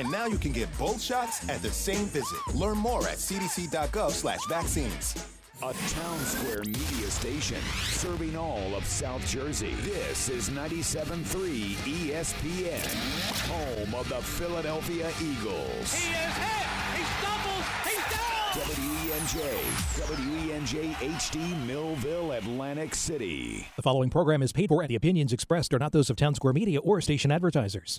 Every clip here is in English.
And now you can get both shots at the same visit. Learn more at cdc.gov slash vaccines. A Townsquare Media station serving all of South Jersey. This is 97.3 ESPN, home of the Philadelphia Eagles. He is hit. He stumbles. He's down. WENJ, WENJ HD, Millville, Atlantic City. The following program is paid for, and the opinions expressed are not those of Townsquare Media or station advertisers.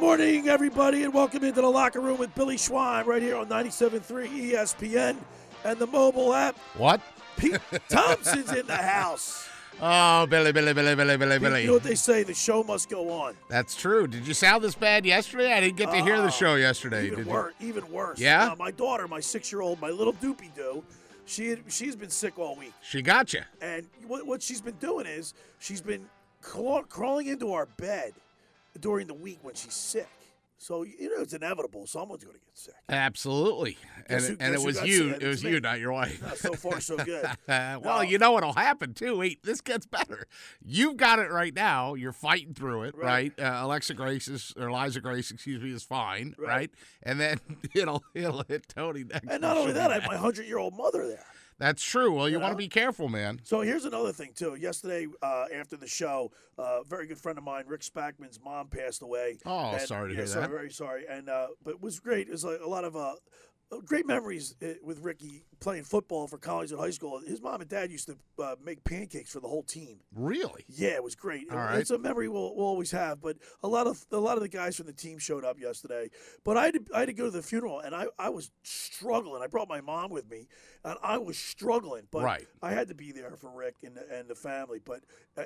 morning, everybody, and welcome into the locker room with Billy Schwein right here on 97.3 ESPN and the mobile app. What? Pete Thompson's in the house. Oh, Billy, Billy, Billy, Billy, Billy, Billy. You know what they say, the show must go on. That's true. Did you sound this bad yesterday? I didn't get to hear Oh, the show yesterday. Even Did you? worse. Even worse. Yeah? Uh, my daughter, my six-year-old, my little doopy doo, she she's been sick all week, She got you. and what what she's been doing is she's been craw- crawling into our bed during the week when she's sick. So you know it's inevitable. Someone's going to get sick. Absolutely. And, who- it- and it was you. sick? It was me. you, not your wife. Uh, so far, so good. well, No. you know what'll happen too. Wait, this gets better. You've got it right now. You're fighting through it, right? Right. Uh, Alexa Grace is, or Eliza Grace, excuse me, is fine, right? Right. And then it'll it'll hit Tony next. And not only she'll that, I have my hundred-year-old mother there. That's true. Well, you, You want to be careful, man. So here's another thing too. Yesterday, uh, after the show, uh, a very good friend of mine, Rick Spackman's mom, passed away. Oh, And- sorry to yeah, hear sorry, that. Very sorry. And uh, but it was great. It was like a lot of uh, great memories uh, with Ricky playing football for college and high school. His mom and dad used to uh, make pancakes for the whole team. Really? Yeah, it was great. All It- right. It's a memory we'll, we'll always have. But a lot of a lot of the guys from the team showed up yesterday. But I had to, I had to go to the funeral, and I, I was struggling. I brought my mom with me, and I was struggling. But Right. I had to be there for Rick and the, and the family. But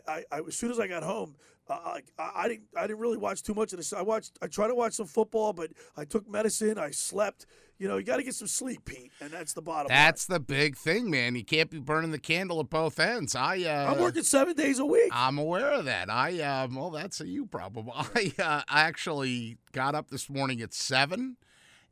I, I, as soon as I got home, uh, I, I I didn't I didn't really watch too much of this. I watched I tried to watch some football, but I took medicine. I slept. You know, you got to get some sleep, Pete, and that's the bottom. That's the big thing, man. You can't be burning the candle at both ends. I uh. I'm working seven days a week. I'm aware of that. I um, well, that's a you problem. I uh, I actually got up this morning at seven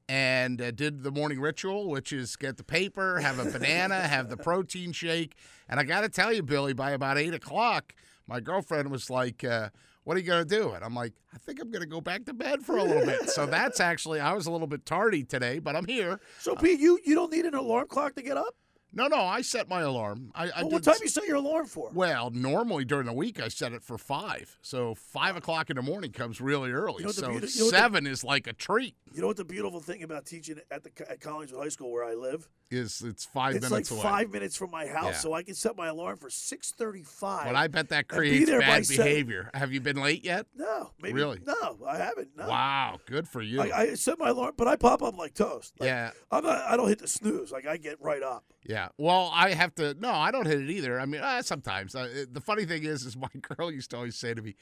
and uh, did the morning ritual, which is get the paper, have a banana, have the protein shake, and I got to tell you, Billy, by about eight o'clock, my girlfriend was like. Uh, what are you going to do? And I'm like, I think I'm going to go back to bed for a little bit. So that's actually, I was a little bit tardy today, but I'm here. So, uh, Pete, you you don't need an alarm clock to get up. No, no, I set my alarm. I, I Well, what time you set your alarm for? Well, normally during the week I set it for five. So five o'clock in the morning comes really early. You know so beauty- you know what the- seven is like a treat. You know what the beautiful thing about teaching at the at Collingswood High School where I live? Is it's five it's like minutes away. five minutes from my house, Yeah. so I can set my alarm for six thirty-five. But I bet that be creates by bad seven. behavior. Have you been late yet? no, maybe Really? no, I haven't. No. Wow, good for you. I, I set my alarm, but I pop up like toast. Like, yeah, I'm not. I don't hit the snooze. Like I get right up. Yeah. Well, I have to. No, I don't hit it either. I mean, uh, sometimes. Uh, the funny thing is, is my girl used to always say to me,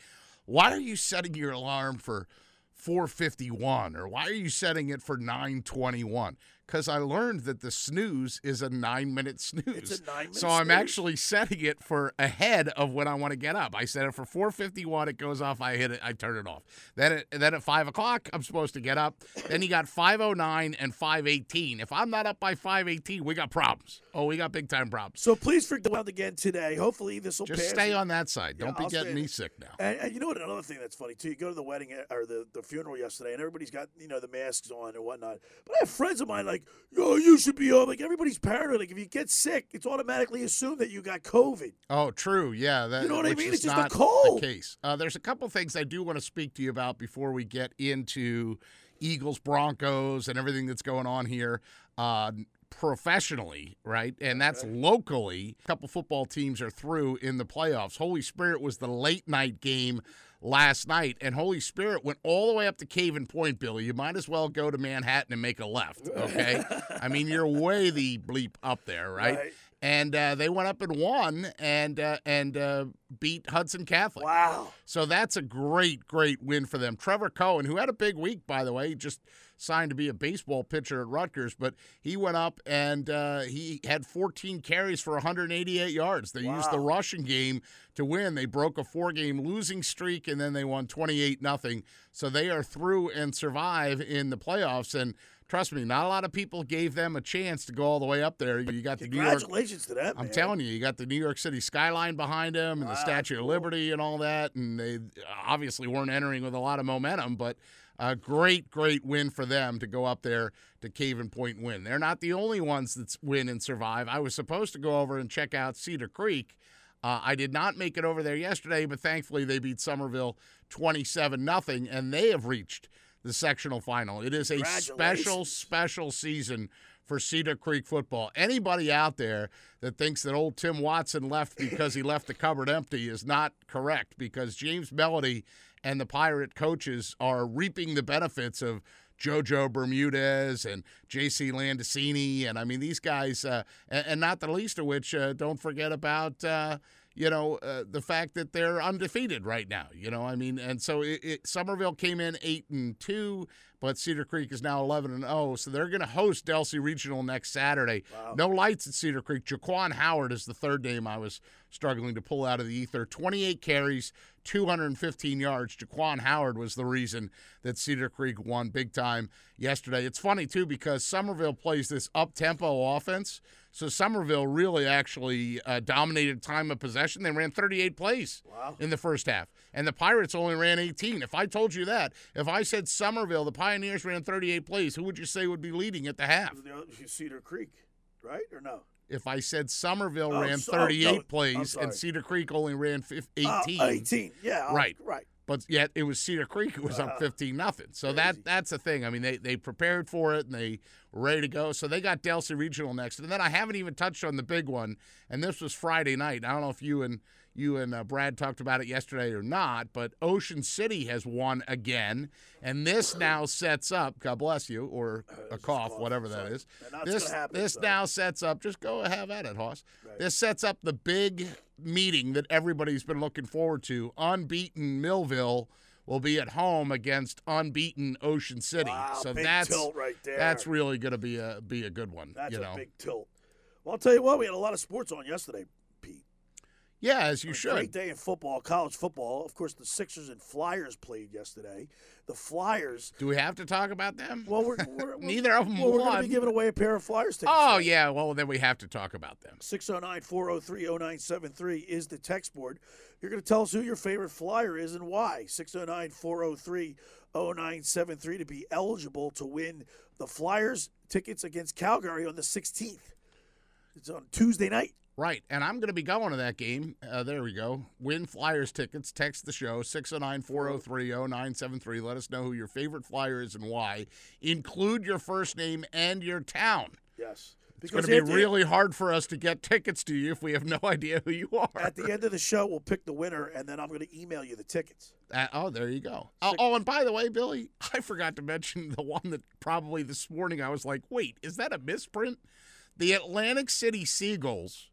"Why are you setting your alarm for 451 or why are you setting it for 921 because I learned that the snooze is a nine minute snooze. It's a nine-minute So I'm snooze. actually setting it for ahead of when I want to get up. I set it for 4:51. It goes off. I hit it. I turn it off. Then it, then at five o'clock, I'm supposed to get up. Then you got 5:09 and 5:18. If I'm not up by 5:18, we got problems. Oh, we got big time problems. So please forget about again today. Hopefully this will Just pass. stay on that side. Yeah, Don't be I'll getting me sick now. And, and you know what? Another thing that's funny too. You go to the wedding uh, or the, the funeral yesterday, and everybody's got you know the masks on and whatnot. But I have friends of mine like, yo, you should be on. Like everybody's paranoid. Like if you get sick, it's automatically assumed that you got COVID. Oh, true. Yeah, that, You know what I mean? It's just a cold. Case. Uh, there's a couple things I do want to speak to you about before we get into Eagles, Broncos, and everything that's going on here. Uh, professionally, right? And that's locally. A couple football teams are through in the playoffs. Holy Spirit was the late night game last night, and Holy Spirit went all the way up to Caven Point, Billy. You might as well go to Manhattan and make a left, okay? I mean, you're way the bleep up there, right? Right. And uh, they went up and won and uh, and uh, beat Hudson Catholic. Wow. So that's a great, great win for them. Trevor Cohen, who had a big week, by the way, just signed to be a baseball pitcher at Rutgers, but he went up and uh, he had 14 carries for 188 yards. They used the Wow. rushing game to win. They broke a four-game losing streak, and then they won 28 nothing. So they are through and survive in the playoffs. And trust me, not a lot of people gave them a chance to go all the way up there. You got the New York. Congratulations to them. I'm man. telling you, you got the New York City skyline behind them and the Wow, Statue of. Liberty and all that. And they obviously weren't entering with a lot of momentum, but a great, great win for them to go up there to Caven Point and win. They're not the only ones that win and survive. I was supposed to go over and check out Cedar Creek. Uh, I did not make it over there yesterday, but thankfully they beat Somerville 27 nothing, and they have reached the sectional final. It is a special, special season for Cedar Creek football. Anybody out there that thinks that old Tim Watson left because he left the cupboard empty is not correct because James Melody and the Pirate coaches are reaping the benefits of JoJo Bermudez and J.C. Landicini. And I mean, these guys, uh, and, not the least of which, uh, don't forget about. You know uh, the fact that they're undefeated right now. You know, I mean, and so it, it, Somerville came in eight and two, but Cedar Creek is now eleven and zero. So they're going to host Delsea Regional next Saturday. No lights at Cedar Creek. Jaquan Howard is the third name I was struggling to pull out of the ether. Twenty-eight carries, 215 yards. Jaquan Howard was the reason that Cedar Creek won big time yesterday. It's funny too because Somerville plays this up-tempo offense. So Somerville really actually uh, dominated time of possession. They ran 38 plays in the first half, and the Pirates only ran 18. If I told you that, if I said Somerville, the Pioneers ran 38 plays, who would you say would be leading at the half? Cedar Creek, right or no? If I said Somerville Oh, ran so- oh, 38 no, plays and Cedar Creek only ran 18, Uh, 18. Yeah. Right. Right. But yet it was Cedar Creek who was up 15 nothing. So that that's the thing. I mean, they they prepared for it and they were ready to go. So they got Delsea Regional next, and then I haven't even touched on the big one. And this was Friday night. I don't know if you and you and uh, Brad talked about it yesterday or not, but Ocean City has won again, and this now sets up. God bless you, or a cough, whatever that is. And now it's This happen, this so. now sets up. Just go have at it, Hoss. This sets up the big meeting that everybody's been looking forward to. Unbeaten Millville will be at home against unbeaten Ocean City. Wow, so that's right that's really going to be a be a good one. That's you a big tilt. Well, I'll tell you what, we had a lot of sports on yesterday. Yeah, as you A should. Great day in football, college football. Of course, the Sixers and Flyers played yesterday. The Flyers. Do we have to talk about them? Well, we're, we're Neither of them well, we're going to be giving away a pair of Flyers tickets. oh today. yeah, well then we have to talk about them. 609 403 0973 is the text board. You're going to tell us who your favorite flyer is and why. 609 403 0973 to be eligible to win the Flyers tickets against Calgary on the 16th. It's on Tuesday night. Right, and I'm going to be going to that game. Uh, there we go. Win Flyers tickets. Text the show 609-403-0973. Let us know who your favorite flyer is and why. Include your first name and your town. Yes. It's going to be really hard for us to get tickets to you if we have no idea who you are. At the end of the show, we'll pick the winner, and then I'm going to email you the tickets. Uh, oh, there you go. Oh, oh, and by the way, Billy, I forgot to mention the one that probably this morning I was like, wait, is that a misprint? The Atlantic City Seagulls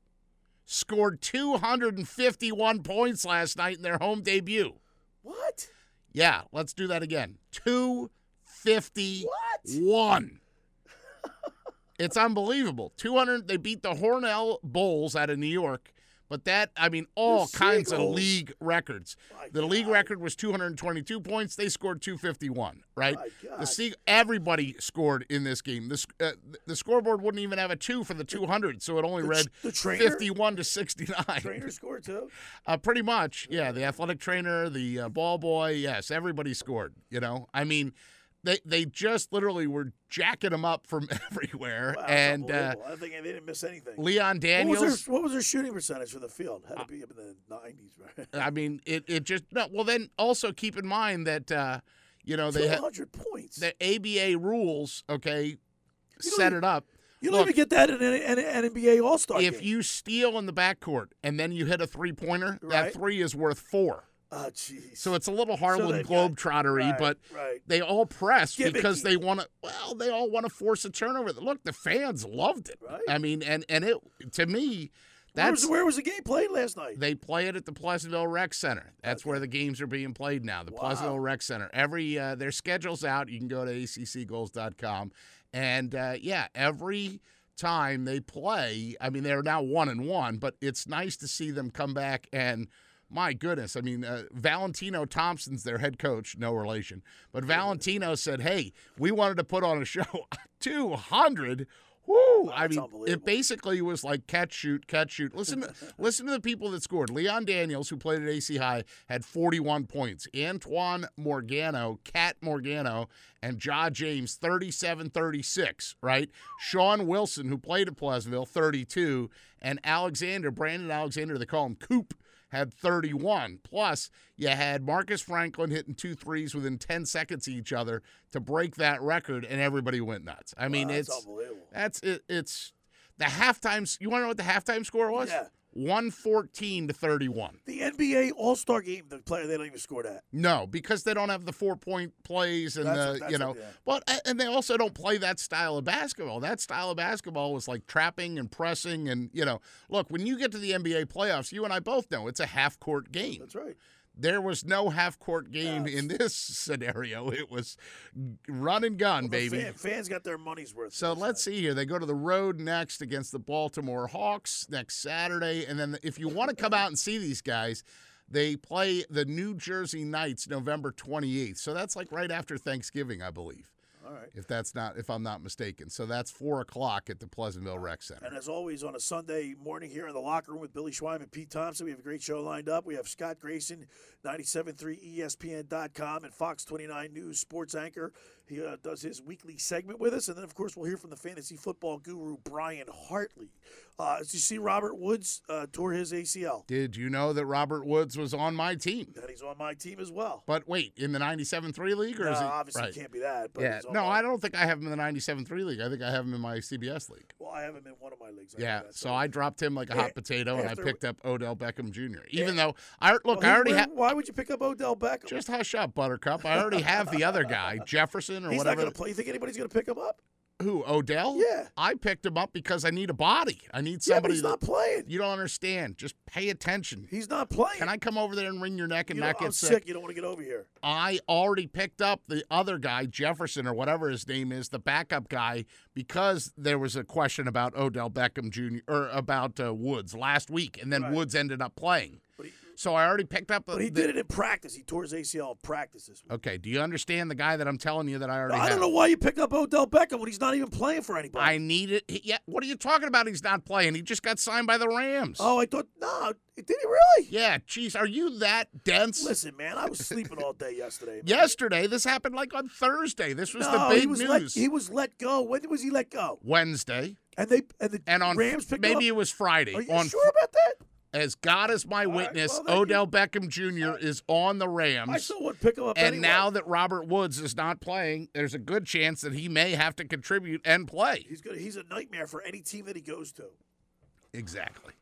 scored 251 points last night in their home debut. What? Yeah, let's do that again. 251. it's unbelievable. 200 they beat the Hornell Bulls out of New York. But that, I mean, all The kinds of league records. My The league record was 222 points. They scored 251, right? The God. Sea- everybody scored in this game. The, sc- uh, the scoreboard wouldn't even have a two for the 200, so it only The read the trainer? 51 to 69. Trainer score, too? Uh, pretty much, yeah. The athletic trainer, the uh, ball boy, yes, everybody scored. You know, I mean, they they just literally were jacking them up from everywhere, Wow, and uh. I think they didn't miss anything. Leon What Daniels. was, their, what was their shooting percentage for the field? Had to be up in the 90s, right? I mean, it it just no. Well, then also keep in mind that uh, you know they had 200 points. the ABA rules. Okay, set it up. You don't Look, even get that in an, an NBA All Star game. if you steal in the backcourt and then you hit a three pointer, that three is worth four. Oh, jeez. So it's a little So Harlem they've Globetrottery, right, but right. they all press because they want to. Well, they all want to force a turnover. Look, the fans loved it. Right. I mean, and and it to me, where was, that's where was the game played last night? they play it at the Pleasantville Rec Center. That's where the games are being played now. The Pleasantville Rec Center. Every uh, their schedule's out. You can go to accgoals.com, and uh, yeah, every time they play, I mean, they're now one and one, but it's nice to see them come back and. My goodness, I mean, uh, Valentino Thompson's their head coach, no relation. But Valentino said, "Hey, we wanted to put on a show. Two hundred, whoo! I mean, it basically was like catch shoot, catch shoot. Listen, to, listen to the people that scored. Leon Daniels, who played at AC High, had 41 points. Antoine Morgano, Cat Morgano, and Ja James 37-36. Right. Sean Wilson, who played at Pleasantville, 32, and Alexander Brandon Alexander, they call him Coop. Had 31. Plus, you had Marcus Franklin hitting two threes within 10 seconds of each other to break that record, and everybody went nuts. I mean, that's it's unbelievable. that's it. It's the halftime. You want to know what the halftime score was? Yeah. One fourteen to thirty one. The NBA All Star game, the player they don't even score that. No, because they don't have the four point plays and That's the you know. yeah. But and they also don't play that style of basketball. That style of basketball was like trapping and pressing and you know. Look, when you get to the NBA playoffs, you and I both know it's a half court game. That's right. There was no half court game in this scenario. It was run and gun, The baby. fan- fans got their money's worth. So let's see here. They go to the road next against the Baltimore Hawks next Saturday. And then if you want to come out and see these guys, they play the New Jersey Knights November 28th. So that's like right after Thanksgiving, I believe. All right. If that's not, if I'm not mistaken. So that's four o'clock at the Pleasantville Rec Center. And as always, on a Sunday morning here in the locker room with Billy Schwein and Pete Thompson, we have a great show lined up. We have Scott Grayson, 97.3 ESPN.com, and Fox 29 News sports anchor. He uh, does his weekly segment with us. And then, of course, we'll hear from the fantasy football guru, Brian Hartley. Uh, as you see, Robert Woods uh, tore his ACL, Did you know that Robert Woods was on my team? and he's on my team as well. But wait, in the 97.3 league, or No, is he? obviously, right. it can't be that. But Yeah, no, my- I don't think I have him in the 97.3 league. I think I have him in my CBS league. Well, I have him in one of my leagues. I Yeah, that, so I dropped him like a hot potato, and I picked up Odell Beckham Jr. Even though I look, Well, I already have. Why would you pick up Odell Beckham? Just hush up, Buttercup. I already have the other guy, Jefferson or he's not whatever. going to play. You think anybody's going to pick him up? Who Odell? Yeah. I picked him up because I need a body. I need somebody. Yeah, but somebody. he's that- not playing. you don't understand. Just pay attention. He's not playing. Can I come over there and wring your neck and You know, not I'm get sick. You don't want to get over here. I already picked up the other guy, Jefferson or whatever his name is, the backup guy, because there was a question about Odell Beckham Jr. or about uh, Woods last week, and then Right. Woods ended up playing. So I already picked up. but he the, did it in practice. He tore his ACL in practice this week. Okay, do you understand the guy that I'm telling you that I already I have? don't know why you picked up Odell Beckham when he's not even playing for anybody. I need it. he- Yeah, what are you talking about? He's not playing. He just got signed by the Rams. oh, I thought no. Did he really? yeah. Jeez, are you that dense? Listen, man, I was sleeping all day yesterday. man. Yesterday, this happened like on Thursday. This was no, the big he was news. let he was let go. When was he let go? Wednesday, And they and the and on Rams picked maybe up? it was Friday. Are you on sure about that? As God is my right, witness, well, thank Odell Beckham Jr. Uh, is on the I Rams. still would pick him up And anyway. now that Robert Woods is not playing, there's a good chance that he may have to contribute and play. he's gonna he's a nightmare for any team that he goes to. Exactly.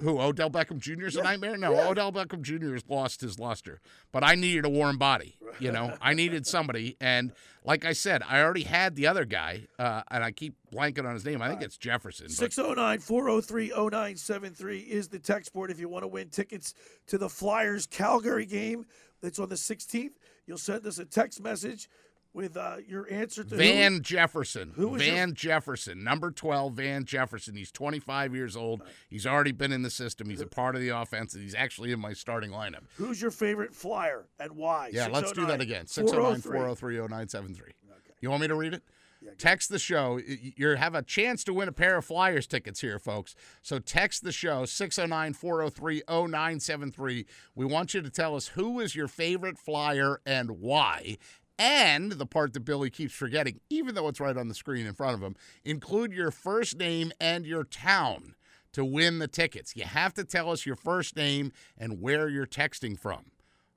Who Odell Beckham Jr. is a nightmare? No, yeah. Odell Beckham Jr. has lost his luster. But I needed a warm body. You know, I needed somebody, and like I said, I already had the other guy, uh, and I keep blanking on his name. I think it's Jefferson. but- 609 403 0973 is the text board if you want to win tickets to the Flyers Calgary game that's on the 16th. You'll send us a text message with uh, your answer to who- Van Jefferson. who your- Van Jefferson, number 12, Van Jefferson. He's 25 years old. He's already been in the system. He's a part of the offense, and he's actually in my starting lineup. who's your favorite Flyer and why? Yeah, let's do that again. 609 403. 403 0973. You want me to read it? Yeah, Text the show. You have a chance to win a pair of Flyers tickets here, folks. So text the show 609 403 0973. We want you to tell us who is your favorite Flyer and why. And the part that Billy keeps forgetting, even though it's right on the screen in front of him, include your first name and your town to win the tickets. You have to tell us your first name and where you're texting from.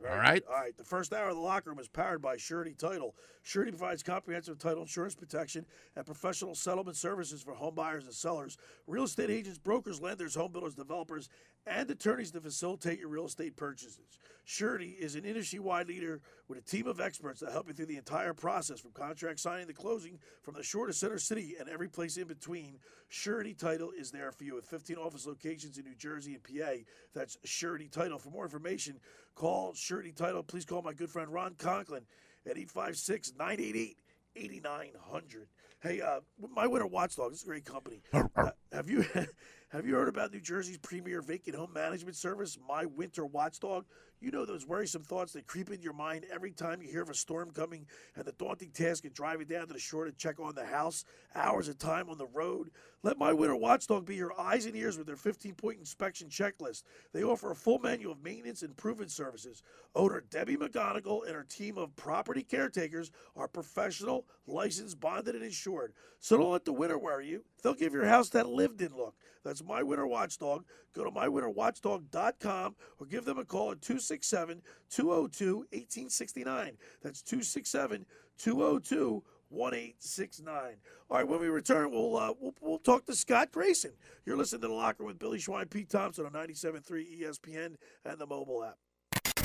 All right. All right. The first hour of the locker room is powered by Surety Title. Surety provides comprehensive title insurance protection and professional settlement services for home buyers and sellers, real estate agents, brokers, lenders, home builders, developers, and attorneys to facilitate your real estate purchases. Surety is an industry wide leader with a team of experts that help you through the entire process from contract signing to closing, from the shore to center city and every place in between. Surety Title is there for you with 15 office locations in New Jersey and PA. That's Surety Title. For more information, call Surety Title. Please call my good friend Ron Conklin at 856 988 8900. Hey, uh, my winter watchdog, this is a great company. Uh, have you have you heard about New Jersey's premier vacant home management service, My Winter Watchdog? You know those worrisome thoughts that creep into your mind every time you hear of a storm coming and the daunting task of driving down to the shore to check on the house, hours of time on the road. Let My Winter Watchdog be your eyes and ears with their 15 point inspection checklist. They offer a full menu of maintenance and proven services. Owner Debbie McGonigal and her team of property caretakers are professional, licensed, bonded, and insured. So don't let the winter worry you. They'll give your house that lived in look. That's My Winter Watchdog. Go to mywinterwatchdog.com or give them a call at 267 202 1869. That's 267 202 1869. All right, when we return, we'll, uh, we'll we'll talk to Scott Grayson. You're listening to The Locker with Billy Schwein, Pete Thompson on 97.3 ESPN and the mobile app.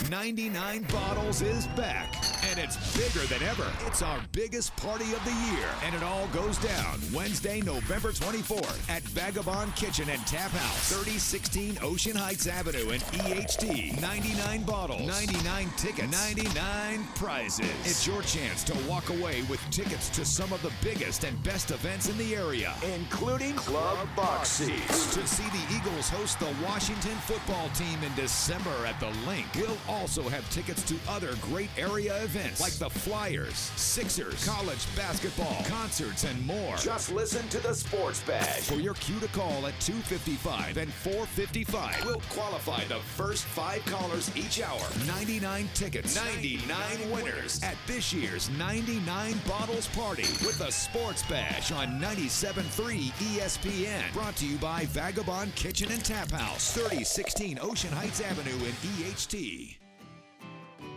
99 Bottles is back, and it's bigger than ever. It's our biggest party of the year, and it all goes down Wednesday, November 24th at Vagabond Kitchen and Tap House, 3016 Ocean Heights Avenue in EHT. 99 bottles, 99 tickets, 99 prizes. It's your chance to walk away with tickets to some of the biggest and best events in the area, including club box seats. To see the Eagles host the Washington football team in December at the Linc. We'll also have tickets to other great area events like the Flyers, Sixers, college basketball, concerts, and more. Just listen to the Sports Bash. For your cue to call at 255 and 455. We'll qualify the first five callers each hour. 99 tickets, 99 winners at this year's 99 Bottles Party with the Sports Bash on 97.3 ESPN. Brought to you by Vagabond Kitchen and Tap House, 3016 Ocean Heights Avenue in EHT.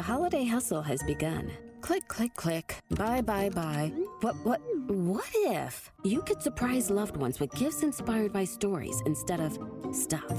The holiday hustle has begun. Click, click, click. Buy, buy, buy. What, what, what if you could surprise loved ones with gifts inspired by stories instead of stuff?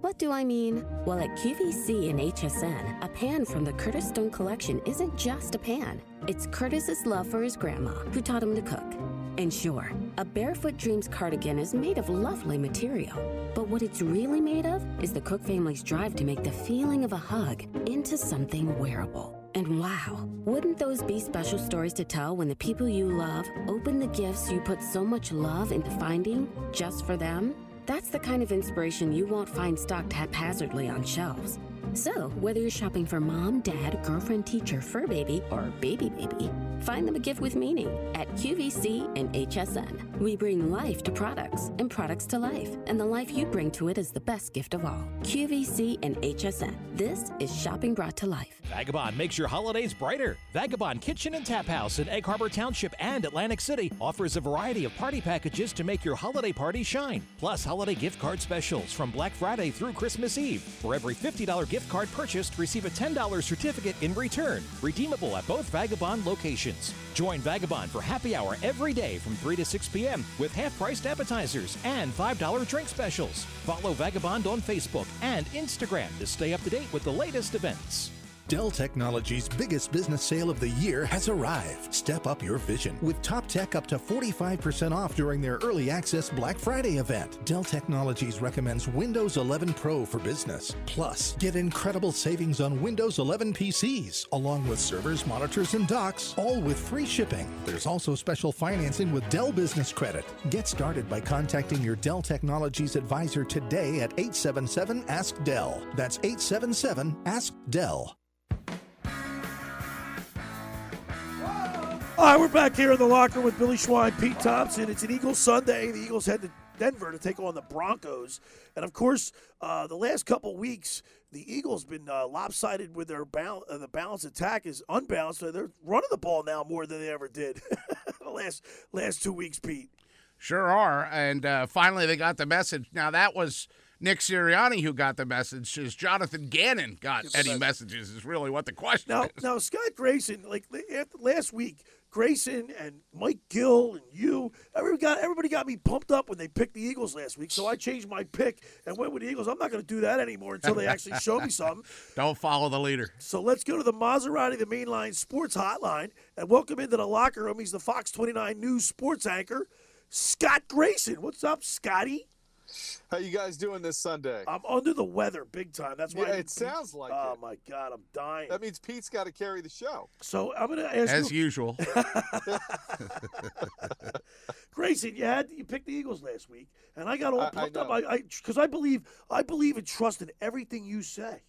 What do I mean? Well, at QVC and HSN, a pan from the Curtis Stone collection isn't just a pan. It's Curtis's love for his grandma, who taught him to cook. And sure, a Barefoot Dreams cardigan is made of lovely material. But what it's really made of is the Cook family's drive to make the feeling of a hug into something wearable. And wow, wouldn't those be special stories to tell when the people you love open the gifts you put so much love into finding just for them? That's the kind of inspiration you won't find stocked haphazardly on shelves. So, whether you're shopping for mom, dad, girlfriend, teacher, fur baby, or baby baby, find them a gift with meaning at QVC and HSN. We bring life to products and products to life, and the life you bring to it is the best gift of all. QVC and HSN. This is shopping brought to life. Vagabond makes your holidays brighter. Vagabond Kitchen and Tap House in Egg Harbor Township and Atlantic City offers a variety of party packages to make your holiday party shine. Plus, holiday gift card specials from Black Friday through Christmas Eve. For every $50 gift gift card purchased, receive a $10 certificate in return, redeemable at both Vagabond locations. Join Vagabond for happy hour every day from 3 to 6 p.m. with half priced appetizers and $5 drink specials. Follow Vagabond on Facebook and Instagram to stay up to date with the latest events. Dell Technologies' biggest business sale of the year has arrived. Step up your vision with top tech up to 45% off during their early access Black Friday event. Dell Technologies recommends Windows 11 Pro for business. Plus, get incredible savings on Windows 11 PCs, along with servers, monitors, and docks, all with free shipping. There's also special financing with Dell Business Credit. Get started by contacting your Dell Technologies advisor today at 877 Ask Dell. That's 877 Ask Dell. All right, we're back here in the locker with Billy Schwein, Pete Thompson. It's an Eagles Sunday. The Eagles head to Denver to take on the Broncos, and of course, uh, the last couple weeks, the Eagles been uh, lopsided with their balance. Uh, the balance attack is unbalanced. So they're running the ball now more than they ever did the last last two weeks, Pete. Sure are, and uh, finally they got the message. Now that was. Nick Sirianni, who got the message, is Jonathan Gannon got any messages? Is really what the question Now, is. now Scott Grayson, like last week, Grayson and Mike Gill and you, everybody got everybody got me pumped up when they picked the Eagles last week. So I changed my pick and went with the Eagles. I'm not going to do that anymore until they actually show me something. Don't follow the leader. So let's go to the Maserati, the mainline sports hotline, and welcome into the locker room. He's the Fox 29 News sports anchor, Scott Grayson. What's up, Scotty? How you guys doing this Sunday? I'm under the weather big time. That's why Yeah, it sounds like Oh it. my God, I'm dying. That means Pete's got to carry the show. So I'm going to ask As you, usual. Grayson, you had you picked the Eagles last week, and I got all I- I pumped up. I because I, believe I believe and trust in everything you say.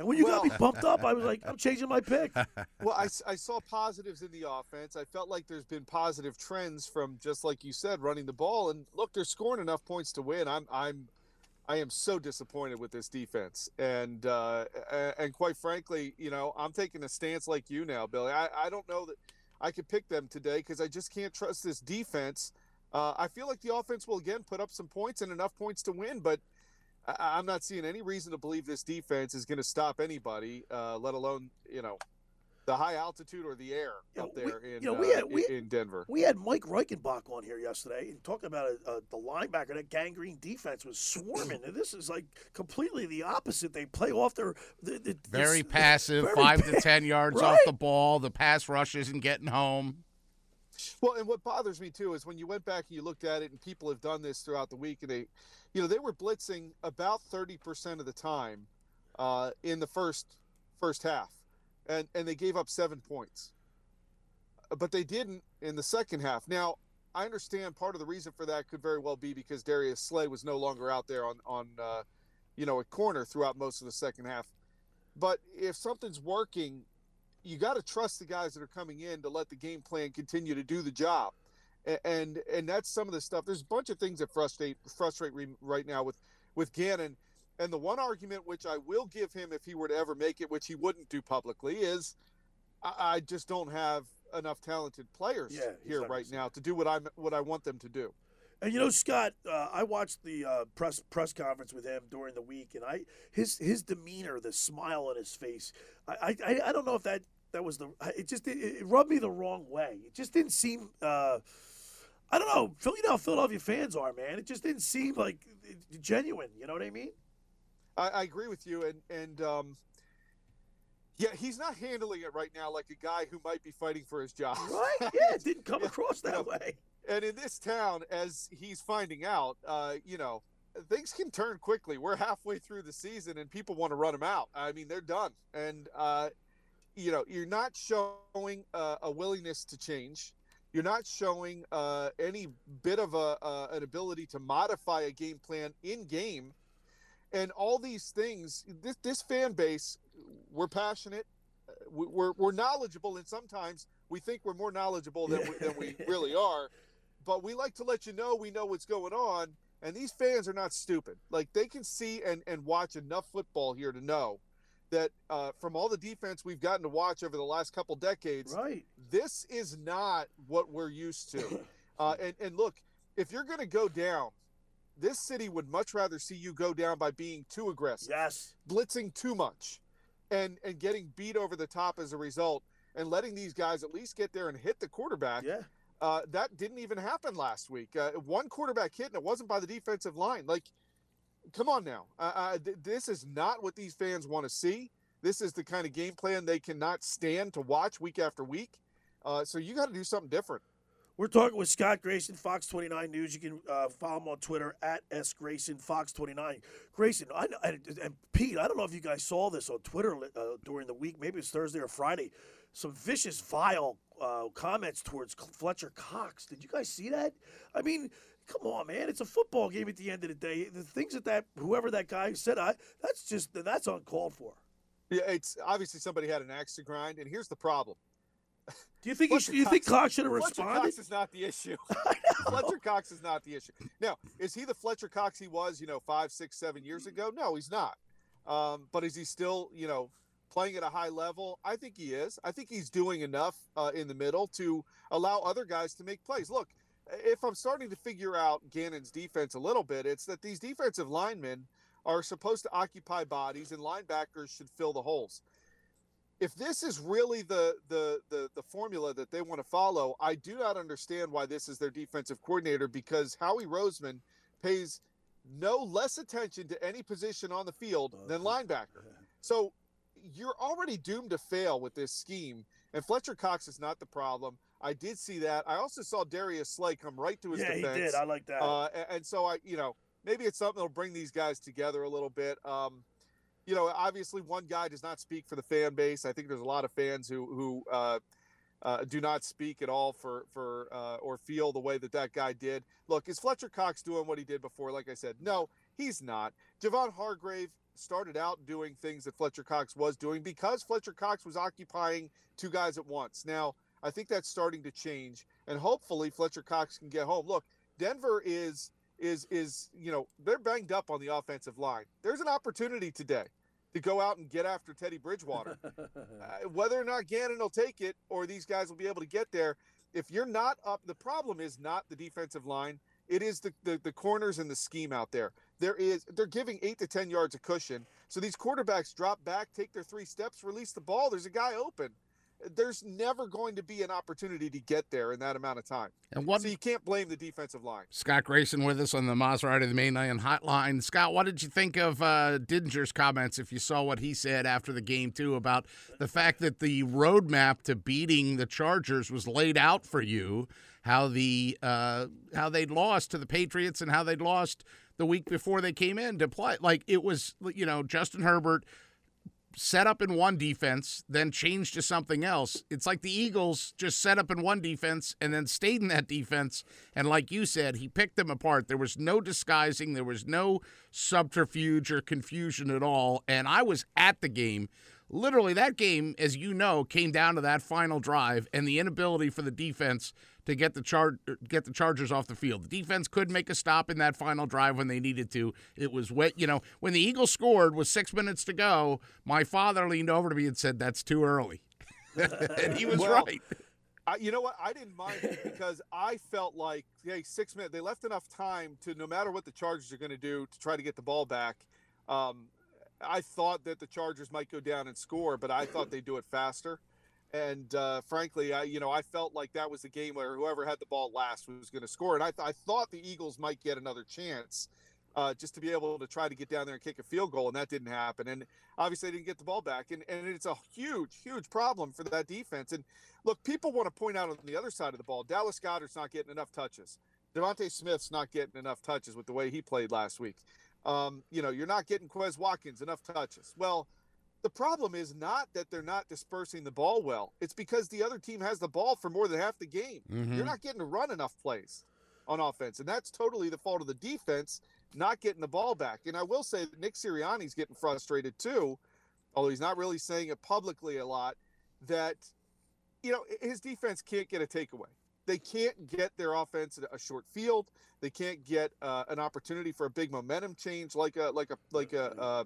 And when you got me Well- pumped up, I was like, I'm changing my pick. Well, I saw positives in the offense. I felt like there's been positive trends from just like you said, running the ball. And look, they're scoring enough points to win. I'm I'm I am so disappointed with this defense. And uh, and quite frankly, you know, I'm taking a stance like you now, Billy. I, I don't know that I could pick them today because I just can't trust this defense. Uh, I feel like the offense will again put up some points and enough points to win, but I- I'm not seeing any reason to believe this defense is going to stop anybody, uh, let alone you know the high altitude or the air up we- there in, you know, we uh, had- we- in Denver. We had Mike Reichenbach on here yesterday and talking about a, a, the linebacker. That Gang Green defense was swarming, and this is like completely the opposite. They play off their the, the, Very this- passive, very five pa- to ten yards Right? off the ball. The pass rush isn't getting home. Well, and what bothers me too is when you went back and you looked at it, and people have done this throughout the week, and they, you know, they were blitzing about thirty percent of the time uh, in the first first half, and and they gave up seven points, but they didn't in the second half. Now, I understand part of the reason for that could very well be because Darius Slay was no longer out there on on, uh, you know, a corner throughout most of the second half. But if something's working, you got to trust the guys that are coming in to let the game plan continue to do the job. And and that's some of the stuff. There's a bunch of things that frustrate frustrate me right now with with Gannon. And the one argument which I will give him if he were to ever make it, which he wouldn't do publicly, is I, I just don't have enough talented players Yeah, here right now to do what I'm what I want them to do. And you know, Scott, uh, I watched the uh, press press conference with him during the week, and I his his demeanor, the smile on his face, I I, I don't know if that that was the it just it, it rubbed me the wrong way. It just didn't seem. Uh, I don't know. You know how Philadelphia fans are, man. It just didn't seem like uh, genuine. You know what I mean? I, I agree with you, and and um, yeah, he's not handling it right now like a guy who might be fighting for his job. Right? Yeah, it didn't come across that way. And in this town, as he's finding out, uh, you know, things can turn quickly. We're halfway through the season, and people want to run him out. I mean, they're done, and uh, you know, you're not showing uh, a willingness to change. You're not showing uh, any bit of a, uh, an ability to modify a game plan in game, and all these things. This this fan base, we're passionate, uh, we- we're we're knowledgeable, and sometimes we think we're more knowledgeable than we, than we really are. But we like to let you know we know what's going on, and these fans are not stupid. Like they can see and and watch enough football here to know that uh, from all the defense we've gotten to watch over the last couple decades, right? This is not what we're used to. Uh, and and look, if you're going to go down this city would much rather see you go down by being too aggressive. Yes. Blitzing too much and and getting beat over the top as a result and letting these guys at least get there and hit the quarterback. Yeah. Uh, that didn't even happen last week. Uh, one quarterback hit, and it wasn't by the defensive line. Like, come on now. Uh, uh, th- this is not what these fans want to see. This is the kind of game plan they cannot stand to watch week after week. Uh, so you got to do something different. We're talking with Scott Grayson, Fox 29 News. You can uh, follow him on Twitter at S Grayson, Fox 29. Grayson, I, and, and Pete, I don't know if you guys saw this on Twitter uh, during the week. Maybe it's Thursday or Friday. Some vicious, vile uh, comments towards Fletcher Cox. Did you guys see that? I mean, come on, man! It's a football game at the end of the day. The things that that whoever that guy said, I that's just that's uncalled for. Yeah, it's obviously somebody had an axe to grind, and here's the problem. Do you think he should, do you think Cox should have Fletcher responded? Cox is not the issue. Fletcher Cox is not the issue. Now, is he the Fletcher Cox he was, you know, five, six, seven years ago? No, he's not. Um, but is he still, you know, playing at a high level? I think he is. I think he's doing enough uh, in the middle to allow other guys to make plays. Look, if I'm starting to figure out Gannon's defense a little bit, it's that these defensive linemen are supposed to occupy bodies and linebackers should fill the holes if this is really the, the the the formula that they want to follow, I do not understand why this is their defensive coordinator because Howie Roseman pays no less attention to any position on the field than linebacker. So you're already doomed to fail with this scheme. And Fletcher Cox is not the problem. I did see that. I also saw Darius Slay come right to his Yeah, he defense. did. I like that. Uh, a- and so I, you know, maybe it's something that'll bring these guys together a little bit. Um, you know, obviously one guy does not speak for the fan base. I think there's a lot of fans who who uh, uh, do not speak at all for for uh, or feel the way that that guy did. Look, is Fletcher Cox doing what he did before? Like I said, no, he's not. Javon Hargrave started out doing things that Fletcher Cox was doing because Fletcher Cox was occupying two guys at once. Now, I think that's starting to change, and hopefully Fletcher Cox can get home. Look, Denver is is is you know they're banged up on the offensive line. There's an opportunity today to go out and get after Teddy Bridgewater. uh, whether or not Gannon will take it or these guys will be able to get there, if you're not up, the problem is not the defensive line. It is the, the, the corners and the scheme out there. There is they're giving eight to ten yards of cushion. So these quarterbacks drop back, take their three steps, release the ball. There's a guy open. There's never going to be an opportunity to get there in that amount of time. And what- so you can't blame the defensive line. Scott Grayson with us on the Maserati of the Main Line Hotline. Scott, what did you think of uh, Didinger's comments? If you saw what he said after the game too about the fact that the roadmap to beating the Chargers was laid out for you, how the uh, how they'd lost to the Patriots and how they'd lost the week before they came in to play. Like it was, you know, Justin Herbert set up in one defense, then changed to something else. It's like the Eagles just set up in one defense and then stayed in that defense. And like you said, he picked them apart. There was no disguising, there was no subterfuge or confusion at all. And I was at the game. Literally, that game, as you know, came down to that final drive and the inability for the defense to get the char- get the Chargers off the field. The defense could make a stop in that final drive when they needed to. It was wet, you know, when the Eagles scored with six minutes to go. My father leaned over to me and said, "That's too early," and he was Well, right. I, you know what? I didn't mind it because I felt like, hey, six minutes. They left enough time to, no matter what the Chargers are going to do, to try to get the ball back. Um, I thought that the Chargers might go down and score, but I thought they'd do it faster. And uh, frankly, I, you know, I felt like that was the game where whoever had the ball last was going to score. And I, th- I thought the Eagles might get another chance uh, just to be able to try to get down there and kick a field goal, and that didn't happen. And obviously, they didn't get the ball back, and, and it's a huge, huge problem for that defense. And look, people want to point out on the other side of the ball, Dallas Goedert's not getting enough touches. DeVonta Smith's not getting enough touches with the way he played last week. Um, you know, you're not getting Quez Watkins enough touches. Well, the problem is not that they're not dispersing the ball well. It's because the other team has the ball for more than half the game. Mhm. You're not getting to run enough plays on offense, and that's totally the fault of the defense not getting the ball back. And I will say that Nick Sirianni's getting frustrated too, although he's not really saying it publicly a lot. That you know his defense can't get a takeaway. They can't get their offense a short field. They can't get uh, an opportunity for a big momentum change like a like a like a uh,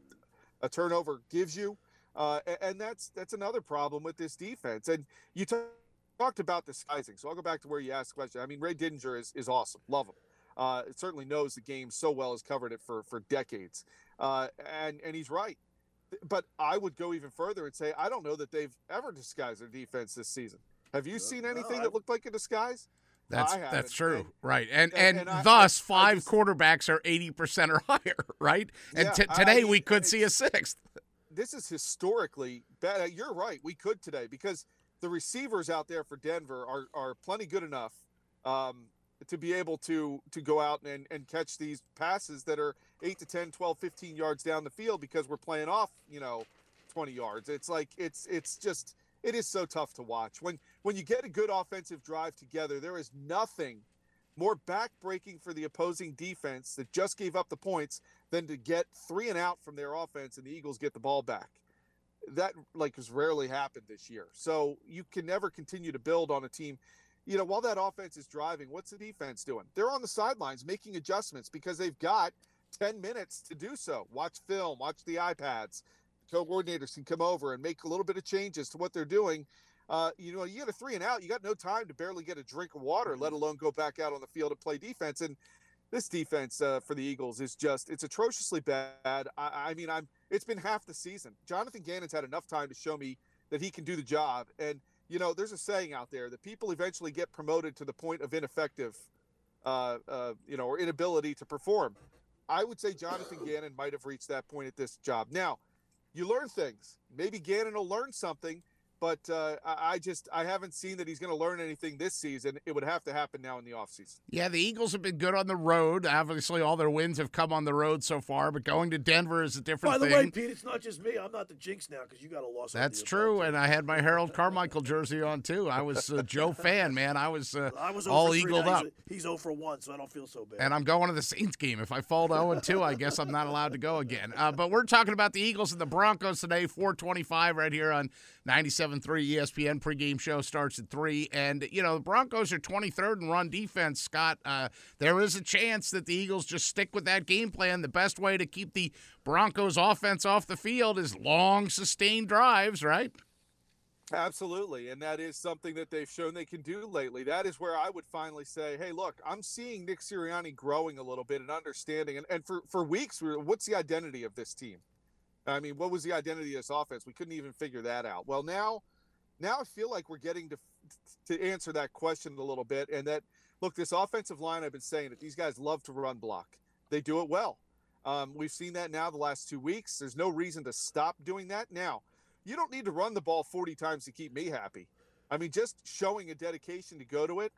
a turnover gives you. Uh, and that's that's another problem with this defense. And you t- talked about disguising, so I'll go back to where you asked the question. I mean, Ray Didinger is is awesome, love him. Uh, certainly knows the game so well, has covered it for for decades, uh, and and he's right. But I would go even further and say I don't know that they've ever disguised their defense this season. Have you seen anything that looked like a disguise? That's I that's true, And- right? And and- and, and I- thus I- I five just- quarterbacks are eighty percent or higher, right? And Yeah, t- I- today I we could see a sixth. this is historically bad. Uh, You're right. We could today because the receivers out there for Denver are are plenty good enough um, to be able to to go out and, and catch these passes that are 8 to 10, 12, 15 yards down the field because we're playing off, you know, 20 yards. It's like it's it's just it is so tough to watch. When when you get a good offensive drive together, there is nothing more backbreaking for the opposing defense that just gave up the points than to get three and out from their offense and the Eagles get the ball back. That like has rarely happened this year. So you can never continue to build on a team. You know, while that offense is driving, what's the defense doing? They're on the sidelines making adjustments because they've got 10 minutes to do so. Watch film, watch the iPads. Co-coordinators can come over and make a little bit of changes to what they're doing. Uh, you know, you get a three and out, you got no time to barely get a drink of water, let alone go back out on the field and play defense. And this defense uh, for the Eagles is just it's atrociously bad. I, I mean, I'm it's been half the season. Jonathan Gannon's had enough time to show me that he can do the job. And you know, there's a saying out there that people eventually get promoted to the point of ineffective, uh, uh, you know, or inability to perform. I would say Jonathan Gannon might have reached that point at this job. Now, you learn things. Maybe Gannon will learn something, but uh, I, I just I haven't seen that he's going to learn anything this season. It would have to happen now in the offseason. Yeah, the Eagles have been good on the road. Obviously, all their wins have come on the road so far, but going to Denver is a different thing. By the thing. way, Pete, it's not just me. I'm not the jinx now because you got a loss. That's true, and I had my Harold Carmichael jersey on too. I was a Joe fan, man. I was, uh. I was all 0 for 3. eagled up. He's, he's 0 for 1, so I don't feel so bad. And I'm going to the Saints game. If I fall to 0 2, I guess I'm not allowed to go again. Uh, but we're talking about the Eagles and the Broncos today, 425 right here on 97.3 ESPN. Pregame show starts at 3. And, you know, the Broncos are 23rd in run defense, Scott. Uh, there is a chance that the Eagles just stick with that game plan. The best way to keep the Broncos offense off the field is long, sustained drives, right? Absolutely, and that is something that they've shown they can do lately. That is where I would finally say, "Hey, look, I'm seeing Nick Sirianni growing a little bit and understanding." And, and for for weeks, what's the identity of this team? I mean, what was the identity of this offense? We couldn't even figure that out. Well, now, now I feel like we're getting to to answer that question a little bit. And that look, this offensive line, I've been saying that these guys love to run block. They do it well. Um, we've seen that now the last two weeks. There's no reason to stop doing that now you don't need to run the ball 40 times to keep me happy. I mean, just showing a dedication to go to it.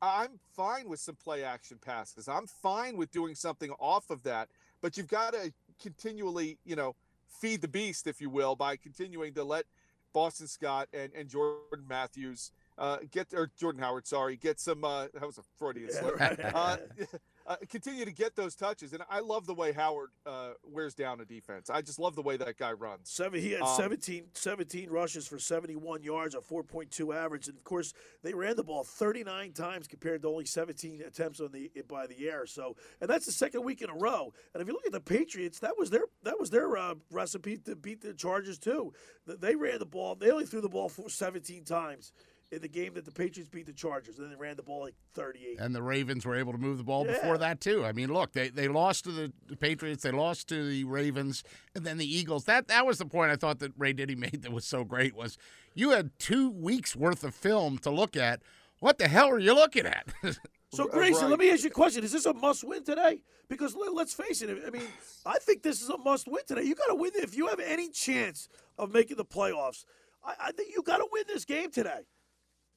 I'm fine with some play action passes. I'm fine with doing something off of that, but you've got to continually, you know, feed the beast, if you will, by continuing to let Boston Scott and, and Jordan Matthews uh, get or Jordan Howard, sorry, get some. Uh, that was a Freudian Yeah, slip. right. uh, uh, continue to get those touches, and I love the way Howard uh, wears down a defense. I just love the way that guy runs. Seven, he had Um, 17, 17 rushes for 71 yards, a 4.2 average, and of course they ran the ball 39 times compared to only 17 attempts on the by the air. So, and that's the second week in a row. And if you look at the Patriots, that was their that was their uh, recipe to beat the Chargers too. They ran the ball. They only threw the ball for 17 times in the game that the Patriots beat the Chargers, and then they ran the ball like 38. And the Ravens were able to move the ball Yeah. before that too. I mean, look, they, they lost to the, the Patriots, they lost to the Ravens, and then the Eagles. That that was the point I thought that Ray Diddy made that was so great was you had two weeks worth of film to look at. What the hell are you looking at? So, Grayson, let me ask you a question: Is this a must-win today? Because let, let's face it. I mean, I think this is a must-win today. You got to win if you have any chance of making the playoffs. I, I think you got to win this game today.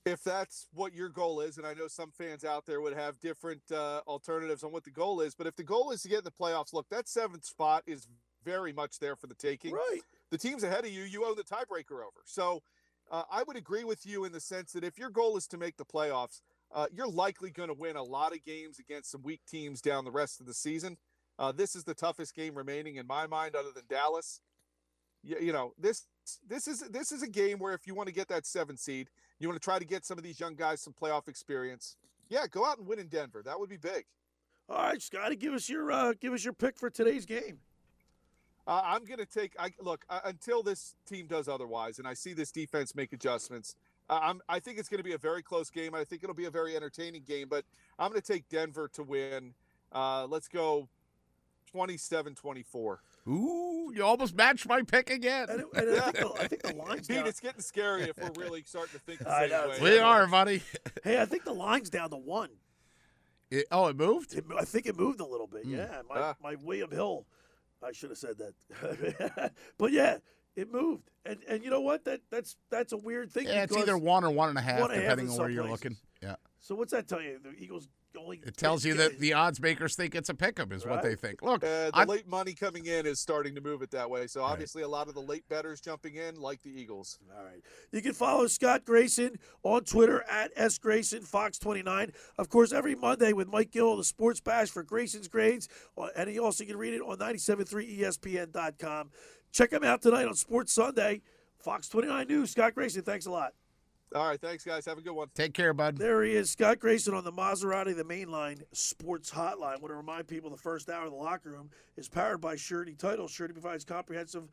If that's what your goal is, and I know some fans out there would have different uh, alternatives on what the goal is, but if the goal is to get in the playoffs, look, that seventh spot is very much there for the taking. Right. The teams ahead of you, you own the tiebreaker over. So uh, I would agree with you in the sense that if your goal is to make the playoffs, uh, you're likely going to win a lot of games against some weak teams down the rest of the season. Uh, this is the toughest game remaining in my mind, other than Dallas. You, you know this this is this is a game where if you want to get that seven seed, you want to try to get some of these young guys some playoff experience. Yeah, go out and win in Denver. That would be big. All right, Scotty, give us your uh, give us your pick for today's game. Uh, I'm going to take. I look uh, until this team does otherwise, and I see this defense make adjustments. Uh, I'm. I think it's going to be a very close game. I think it'll be a very entertaining game. But I'm going to take Denver to win. Uh, let's go 27-24. Ooh, you almost matched my pick again. And, it- and I, think the, I think the line's Pete, down. it's getting scary if we're really starting to think the I same know, way. it's we are, buddy. Hey, I think the line's down to one. It- oh, it moved? It, I think it moved a little bit. Hmm. Yeah, my, Ah. my William Hill. I should have said that, but yeah, it moved. And and you know what? That that's that's a weird thing. Yeah, it's either one or one and a half, one and a half depending in on where some you're looking. Yeah. So what's that tell you? The Eagles only. It tells you that the odds makers think it's a pickup is what they think. Look, Uh, the I- late money coming in is starting to move it that way. So obviously, a lot of the late betters jumping in, like the Eagles. All right. You can follow Scott Grayson on Twitter at S Grayson Fox 29. Of course, every Monday with Mike Gill, the Sports Bash for Grayson's Grades. Uh, And he also can read it on 973ESPN.com. Check him out tonight on Sports Sunday. Fox 29 News. Scott Grayson, thanks a lot. All right, thanks, guys. Have a good one. Take care, bud. There he is, Scott Grayson on the Maserati, the mainline sports hotline. I want to remind people the first hour of the locker room is powered by Surety Title. Surety provides comprehensive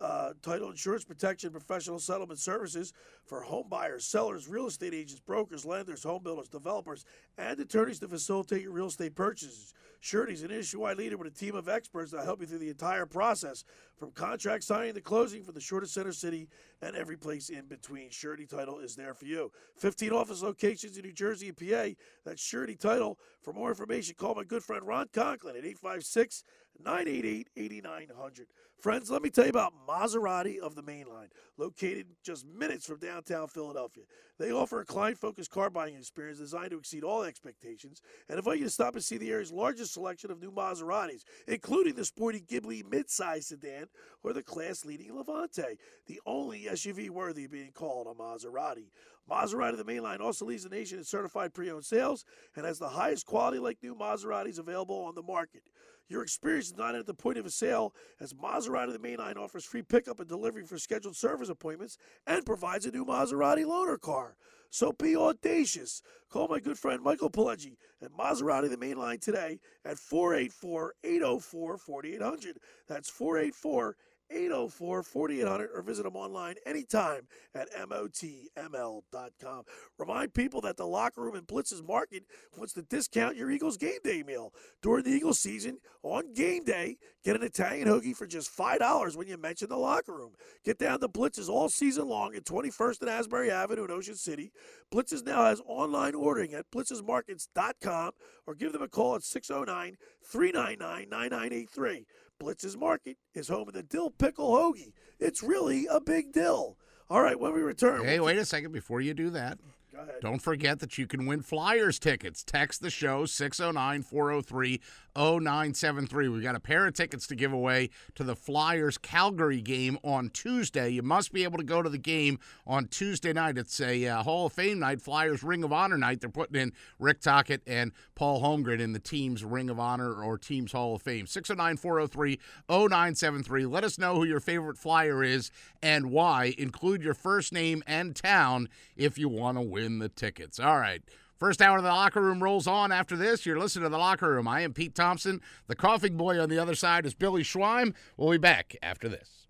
uh, title insurance protection, professional settlement services for home buyers, sellers, real estate agents, brokers, lenders, home builders, developers, and attorneys to facilitate your real estate purchases. Surety is an industry-wide leader with a team of experts that help you through the entire process, from contract signing to closing, for the shortest center city and every place in between. Surety Title is there for you. 15 office locations in New Jersey and PA. That's Surety Title. For more information, call my good friend Ron Conklin at 856 988 8900. Friends, let me tell you about Maserati of the Mainline, located just minutes from downtown Philadelphia. They offer a client focused car buying experience designed to exceed all expectations and invite you to stop and see the area's largest selection of new Maseratis, including the sporty Ghibli midsize sedan or the class leading Levante, the only SUV worthy of being called a Maserati. Maserati of the Mainline also leads the nation in certified pre owned sales and has the highest quality like new Maseratis available on the market. Your experience is not at the point of a sale, as Maserati the Mainline offers free pickup and delivery for scheduled service appointments and provides a new Maserati loaner car. So be audacious. Call my good friend Michael Pileggi at Maserati the Mainline today at 484 804 4800. That's 484 804 4800 or visit them online anytime at MOTML.com. Remind people that the locker room in Blitz's Market wants to discount your Eagles game day meal. During the Eagles season, on game day, get an Italian hoagie for just $5 when you mention the locker room. Get down to Blitz's all season long at 21st and Asbury Avenue in Ocean City. Blitz's now has online ordering at blitzesmarkets.com or give them a call at 609 399 9983. Blitz's Market is home of the dill pickle hoagie. It's really a big dill. All right, when we return. Hey, wait a second before you do that. Ahead. Don't forget that you can win Flyers tickets. Text the show 609 403 0973. We've got a pair of tickets to give away to the Flyers Calgary game on Tuesday. You must be able to go to the game on Tuesday night. It's a uh, Hall of Fame night, Flyers Ring of Honor night. They're putting in Rick Tocchet and Paul Holmgren in the team's Ring of Honor or team's Hall of Fame. 609 403 0973. Let us know who your favorite Flyer is and why. Include your first name and town if you want to win the tickets. All right. First hour of the locker room rolls on after this. You're listening to the locker room. I am Pete Thompson. The coughing boy on the other side is Billy Schwein. We'll be back after this.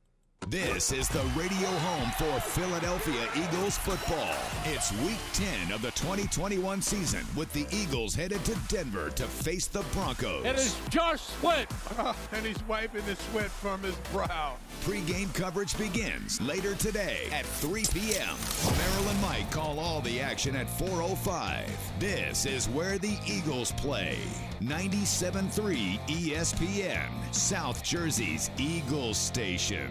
This is the radio home for Philadelphia Eagles football. It's week 10 of the 2021 season with the Eagles headed to Denver to face the Broncos. It is Josh Sweat. and he's wiping the sweat from his brow. Pre-game coverage begins later today at 3 p.m. Merrill and Mike call all the action at 4:05. This is where the Eagles play. 97.3 ESPN, South Jersey's Eagles station.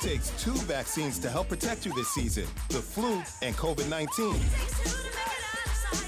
takes two vaccines to help protect you this season the flu and COVID 19.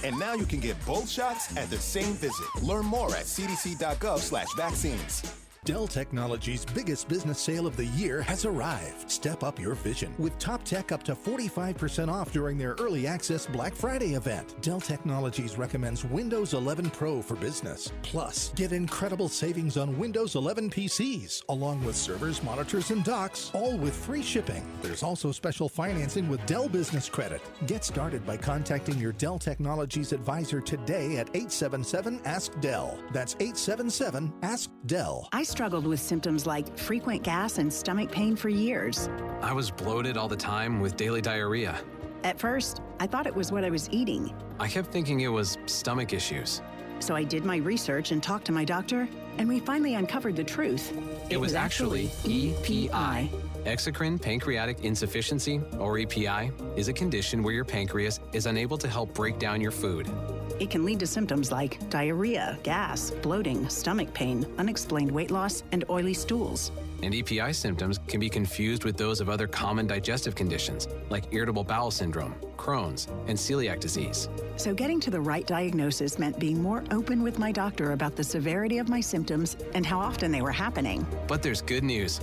And now you can get both shots at the same visit. Learn more at cdc.gov slash vaccines. Dell Technologies' biggest business sale of the year has arrived. Step up your vision with top tech up to 45% off during their early access Black Friday event. Dell Technologies recommends Windows 11 Pro for business. Plus, get incredible savings on Windows 11 PCs, along with servers, monitors, and docks, all with free shipping. There's also special financing with Dell Business Credit. Get started by contacting your Dell Technologies advisor today at 877 Ask Dell. That's 877 Ask Dell. I struggled with symptoms like frequent gas and stomach pain for years. I was bloated all the time with daily diarrhea. At first, I thought it was what I was eating. I kept thinking it was stomach issues. So I did my research and talked to my doctor, and we finally uncovered the truth. It, was, actually EPI. Exocrine pancreatic insufficiency, or EPI, is a condition where your pancreas is unable to help break down your food. It can lead to symptoms like diarrhea, gas, bloating, stomach pain, unexplained weight loss, and oily stools. And EPI symptoms can be confused with those of other common digestive conditions like irritable bowel syndrome, Crohn's, and celiac disease. So, getting to the right diagnosis meant being more open with my doctor about the severity of my symptoms and how often they were happening. But there's good news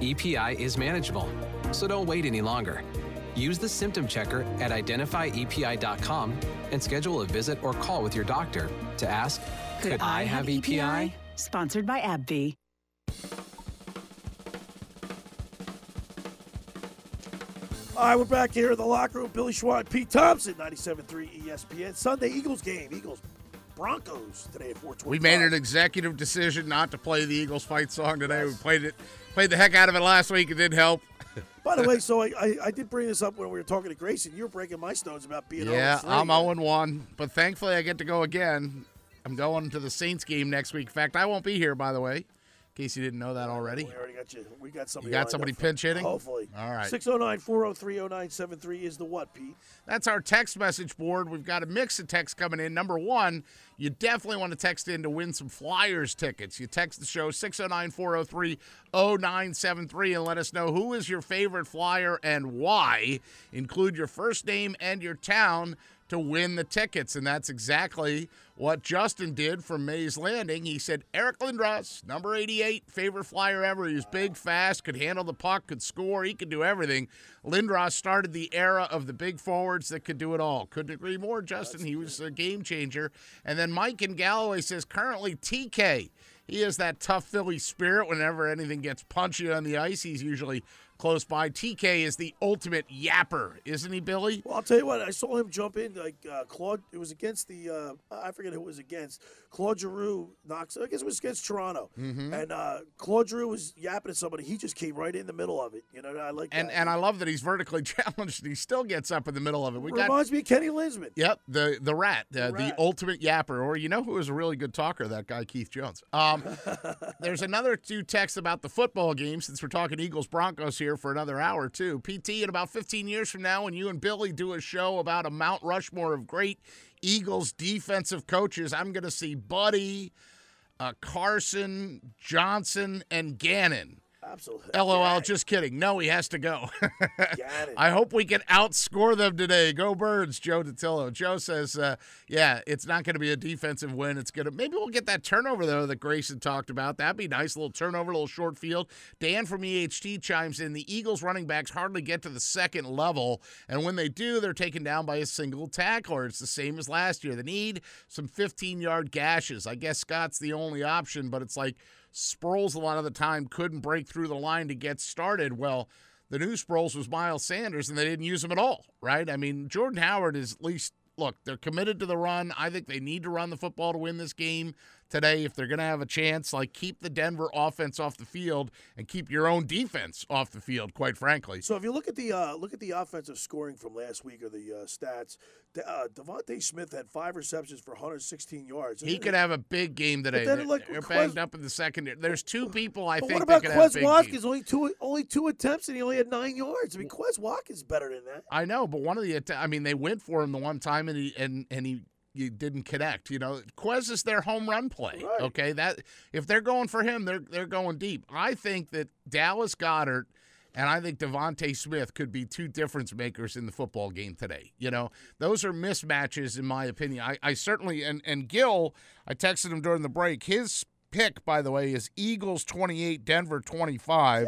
EPI is manageable, so don't wait any longer. Use the symptom checker at identifyepi.com and schedule a visit or call with your doctor to ask Could, I, have E EPI? Sponsored by AbbVie. All right, we're back here in the locker room. Billy Schwein, Pete Thompson, 97.3 ESPN. Sunday Eagles game. Eagles Broncos today at 420. We made an executive decision not to play the Eagles fight song today. We played it, played the heck out of it last week. It didn't help. By the way, so I, I, I did bring this up when we were talking to Grayson. You were breaking my stones about being oh yeah, 0 I'm 0 1, but thankfully I get to go again. I'm going to the Saints game next week. In fact, I won't be here, by the way, in case you didn't know that already. We already got you. We got somebody. You got somebody pinch hitting? Hopefully. All right. 609 403 0973 is the what, Pete? That's our text message board. We've got a mix of texts coming in. Number one, you definitely want to text in to win some Flyers tickets. You text the show 609 403 0973 and let us know who is your favorite Flyer and why. Include your first name and your town to win the tickets. And that's exactly what Justin did from Mays Landing. He said Eric Lindros, number 88, favorite flyer ever. He was big, fast, could handle the puck, could score, he could do everything. Lindros started the era of the big forwards that could do it all. Couldn't agree more, Justin. He was a game changer. And then Mike in Galloway says currently TK. He has that tough Philly spirit whenever anything gets punchy on the ice. He's usually close by. TK is the ultimate yapper, isn't he, Billy? Well, I'll tell you what. I saw him jump in like uh, Claude. It was against the uh, I forget who it was against. Claude Giroux knocks. I guess it was against Toronto. Mhm. And uh, Claude Giroux was yapping at somebody. He just came right in the middle of it. You know, I like And that. and I love that he's vertically challenged and he still gets up in the middle of it. We got reminds me of Kenny Linseman. Yep, the the rat, the, the rat. ultimate yapper, or you know who is a really good talker? That guy Keith Jones. Um, there's another two texts about the football game since we're talking Eagles Broncos here for another hour too. PT in about 15 years from now, when you and Billy do a show about a Mount Rushmore of great Eagles defensive coaches, I'm going to see Buddy, uh, Carson, Johnson, and Gannon. Absolutely. LOL, just kidding. No, he has to go. I hope we can outscore them today. Go Birds, Joe Datillo. Joe says, uh, yeah, it's not going to be a defensive win. It's going to, maybe we'll get that turnover, though, that Grayson talked about. That'd be nice. A little turnover, a little short field. Dan from EHT chimes in the Eagles running backs hardly get to the second level. And when they do, they're taken down by a single tackler. It's the same as last year. They need some 15 yard gashes. I guess Scott's the only option, but it's like, Sproles a lot of the time couldn't break through the line to get started. Well, the new Sproles was Miles Sanders, and they didn't use him at all, right? I mean, Jordan Howard is at least look, they're committed to the run. I think they need to run the football to win this game today if they're going to have a chance. Like, keep the Denver offense off the field and keep your own defense off the field. Quite frankly. So if you look at the uh, look at the offensive scoring from last week or the uh, stats, uh, DeVonta Smith had five receptions for 116 yards. He could have a big game today. then, They're, like, they're Quez- banged up in the secondary. There's two people I But think what about Quez Watkins? Only two only two attempts and he only had nine yards. I mean, Quez Watkins is better than that. I know, but one of the I mean, they went for him the one time and he and and he. You didn't connect, you know. Quez is their home run play. Okay, that if they're going for him, they're they're going deep. I think that Dallas Goedert and I think DeVonta Smith could be two difference makers in the football game today. You know, those are mismatches in my opinion. I, I certainly and and Gill, I texted him during the break. His pick, by the way, is Eagles 28, Denver 25.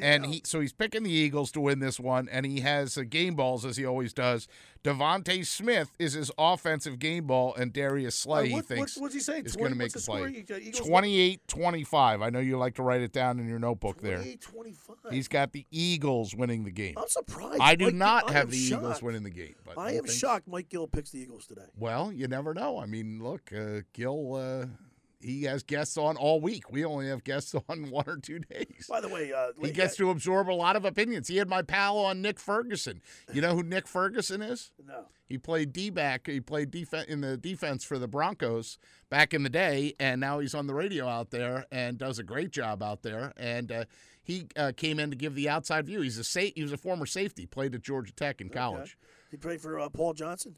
And he so he's picking the Eagles to win this one, and he has uh, game balls as he always does. DeVonta Smith is his offensive game ball, and Darius Slay, Uh, he thinks, what's- what's he saying? is going to make the the play. You Eagles 28 25. I know you like to write it down in your notebook there. 25. He's got the Eagles winning the game. I'm surprised. I do Mike- not I have the Eagles winning the game. But I am shocked. Mike Gill picks the Eagles today. Well, you never know. I mean, look, uh, Gill, uh, he has guests on all week. We only have guests on one or two days. By the way, uh, He gets to absorb a lot of opinions. He had my pal on Nick Ferguson. You know who Nick Ferguson is? No. He played D back. He played defen in the defense for the Broncos back in the day, and now he's on the radio out there and does a great job out there. And uh, he uh, came in to give the outside view. He's a sa- he was a former safety. Played at Georgia Tech in college. He played for uh, Paul Johnson.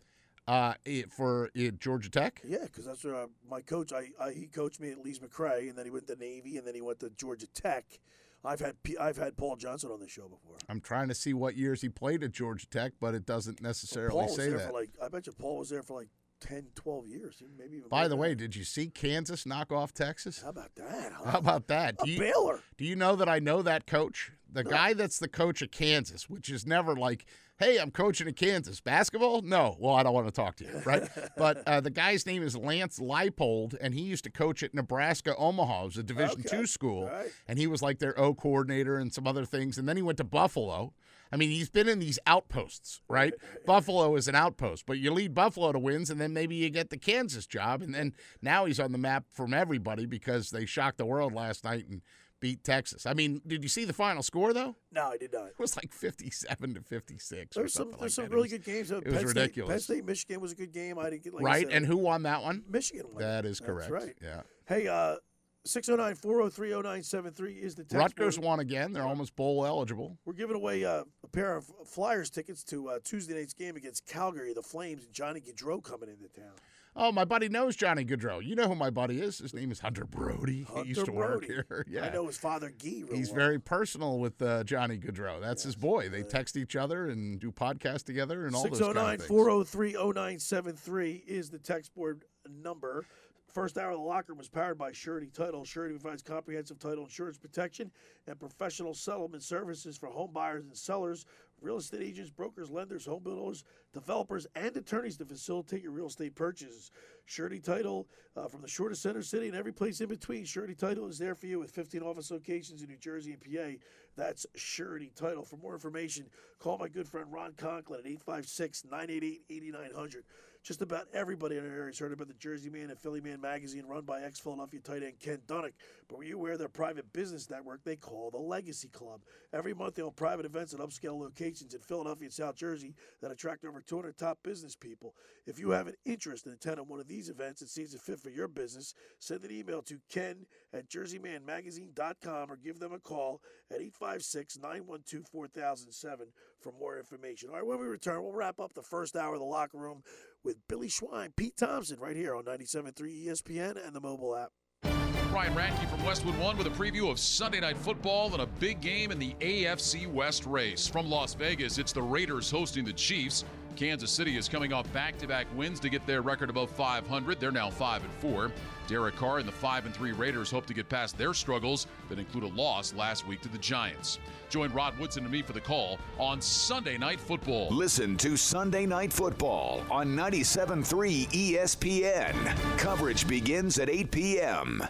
Uh, for uh, Georgia Tech. Yeah, because that's where uh, my coach. I, I he coached me at Lees-McRae, and then he went to Navy, and then he went to Georgia Tech. I've had P- I've had Paul Johnson on the show before. I'm trying to see what years he played at Georgia Tech, but it doesn't necessarily was say there that. for like I bet you Paul was there for like 10, 12 years, maybe even. By the way, did you see Kansas knock off Texas? how about that? How about that? Do you, Baylor. Do you know that I know that coach? The guy that's the coach of Kansas, which is never like, hey, I'm coaching at Kansas. Basketball? No. Well, I don't want to talk to you, right? but uh, the guy's name is Lance Leipold, and he used to coach at Nebraska Omaha. It was a Division Okay. two school. Right. And he was like their O coordinator and some other things. And then he went to Buffalo. I mean, he's been in these outposts, right? Buffalo is an outpost, but you lead Buffalo to wins, and then maybe you get the Kansas job. And then now he's on the map from everybody because they shocked the world last night and beat Texas. I mean, did you see the final score, though? No, I did not. It was like 57 to 56 or There's some there's like some that. really was, good games. Uh, it was Penn State, ridiculous. Penn State Michigan was a good game. I didn't get like right? And who won that one? Michigan won. That is correct. That's right. Yeah. Hey, uh, 609 403 0973 is the text. Rutgers board. won again. They're almost bowl eligible. We're giving away uh, a pair of Flyers tickets to uh, Tuesday night's game against Calgary, the Flames, and Johnny Gaudreau coming into town. Oh, my buddy knows Johnny Gaudreau. You know who my buddy is. His name is Hunter Brody. he used to Hunter work here. Yeah. I know his father, Guy. real He's well. very personal with uh, Johnny Gaudreau. That's his boy. They text each other and do podcasts together and all those kind of 609 things. 403 0973 is the text board number. First hour of the locker room is powered by Surety Title. Surety provides comprehensive title insurance protection and professional settlement services for home buyers and sellers, real estate agents, brokers, lenders, home builders, developers, and attorneys to facilitate your real estate purchases. Surety Title uh, from the shortest center city and every place in between. Surety Title is there for you with 15 office locations in New Jersey and PA. That's Surety Title. For more information, call my good friend Ron Conklin at 856 988 8900. Just about everybody in our area has heard about the Jersey Man and Philly Man magazine run by ex Philadelphia tight end Ken Dunek. But were you aware of their private business network they call the Legacy Club? Every month they hold private events at upscale locations in Philadelphia and South Jersey that attract over 200 top business people. If you have an interest in attending one of these events and sees a fit for your business, send an email to ken at jerseymanmagazine.com or give them a call at 856 912 4007 for more information. All right, when we return, we'll wrap up the first hour of the locker room with Billy Schwein, Pete Thompson, right here on 97.3 ESPN and the mobile app. Brian Radke from Westwood One with a preview of Sunday Night Football and a big game in the AFC West race. From Las Vegas, it's the Raiders hosting the Chiefs. Kansas City is coming off back-to-back wins to get their record above 500. They're now 5 and 4. Derek Carr and the 5 and 3 Raiders hope to get past their struggles that include a loss last week to the Giants. Join Rod Woodson and me for the call on Sunday Night Football. Listen to Sunday Night Football on 97.3 ESPN. Coverage begins at 8 p.m.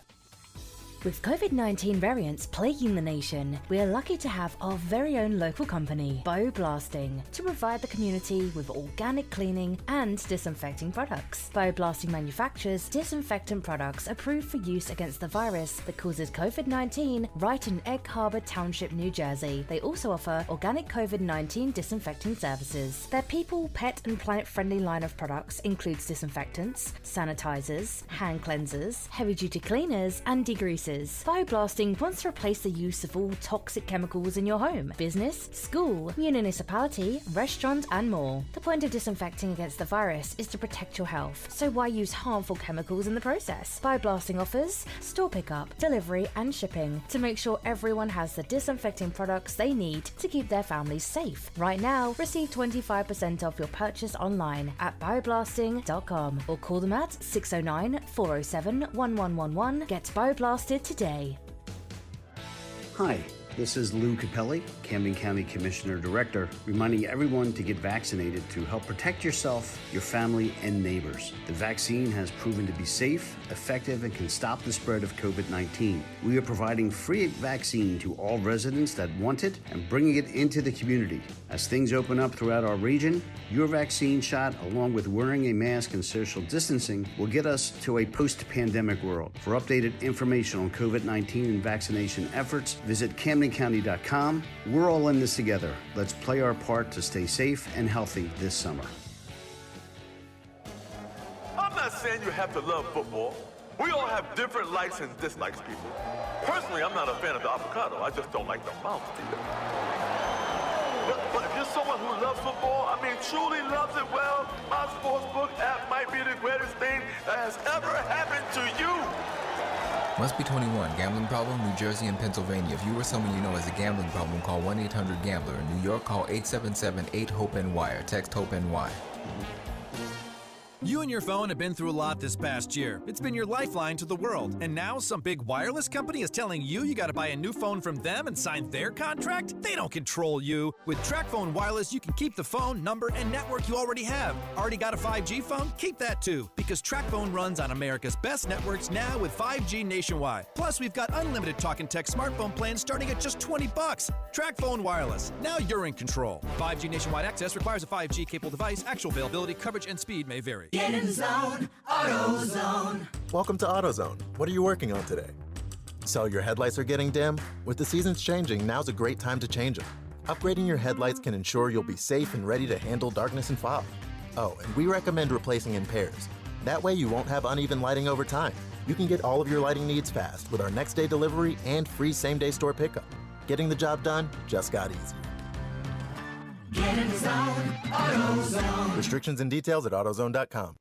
With COVID 19 variants plaguing the nation, we are lucky to have our very own local company, Bioblasting, to provide the community with organic cleaning and disinfecting products. Bioblasting manufactures disinfectant products approved for use against the virus that causes COVID 19 right in Egg Harbor Township, New Jersey. They also offer organic COVID 19 disinfecting services. Their people, pet, and planet friendly line of products includes disinfectants, sanitizers, hand cleansers, heavy duty cleaners, and degreasers. Bioblasting wants to replace the use of all toxic chemicals in your home, business, school, municipality, restaurant, and more. The point of disinfecting against the virus is to protect your health, so why use harmful chemicals in the process? Bioblasting offers store pickup, delivery, and shipping to make sure everyone has the disinfecting products they need to keep their families safe. Right now, receive 25% off your purchase online at bioblasting.com or call them at 609 407 1111. Get bioblasted today. Hi, this is Lou Cappelli, Camden County Commissioner Director, reminding everyone to get vaccinated to help protect yourself, your family, and neighbors. The vaccine has proven to be safe, effective, and can stop the spread of COVID 19. We are providing free vaccine to all residents that want it and bringing it into the community. As things open up throughout our region, your vaccine shot, along with wearing a mask and social distancing, will get us to a post pandemic world. For updated information on COVID 19 and vaccination efforts, visit CamdenCounty.com. We're all in this together. Let's play our part to stay safe and healthy this summer. Saying you have to love football. We all have different likes and dislikes, people. Personally, I'm not a fan of the avocado. I just don't like the mouthfeel. But, but if you're someone who loves football, I mean, truly loves it well, my sportsbook app might be the greatest thing that has ever happened to you. Must be 21. Gambling problem? New Jersey and Pennsylvania. If you or someone you know has a gambling problem, call 1 800 Gambler. In New York, call 877 8 HOPE NY or text HOPE NY. You and your phone have been through a lot this past year. It's been your lifeline to the world. And now some big wireless company is telling you you got to buy a new phone from them and sign their contract? They don't control you. With Tracfone Wireless, you can keep the phone, number, and network you already have. Already got a 5G phone? Keep that too, because Tracfone runs on America's best networks now with 5G nationwide. Plus, we've got unlimited talk and text smartphone plans starting at just 20 bucks. Tracfone Wireless. Now you're in control. 5G nationwide access requires a 5G capable device. Actual availability, coverage, and speed may vary. Get in zone, AutoZone. Welcome to AutoZone. What are you working on today? So your headlights are getting dim? With the seasons changing, now's a great time to change them. Upgrading your headlights can ensure you'll be safe and ready to handle darkness and fog. Oh, and we recommend replacing in pairs. That way you won't have uneven lighting over time. You can get all of your lighting needs fast with our next day delivery and free same day store pickup. Getting the job done just got easier. Get in zone, AutoZone. Restrictions and details at AutoZone.com.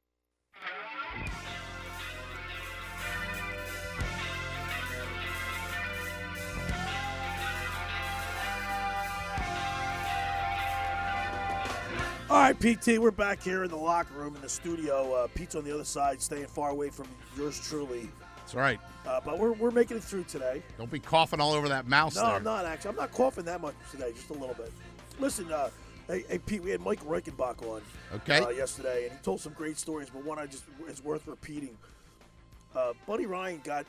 All right, PT, we're back here in the locker room in the studio. Uh, Pete's on the other side, staying far away from yours truly. That's right. Uh, but we're, we're making it through today. Don't be coughing all over that mouse No, there. I'm not actually. I'm not coughing that much today, just a little bit. Listen, uh, hey, hey, Pete, we had Mike Reichenbach on Okay. uh, yesterday, and he told some great stories, but one I just is worth repeating. Uh, Buddy Ryan got,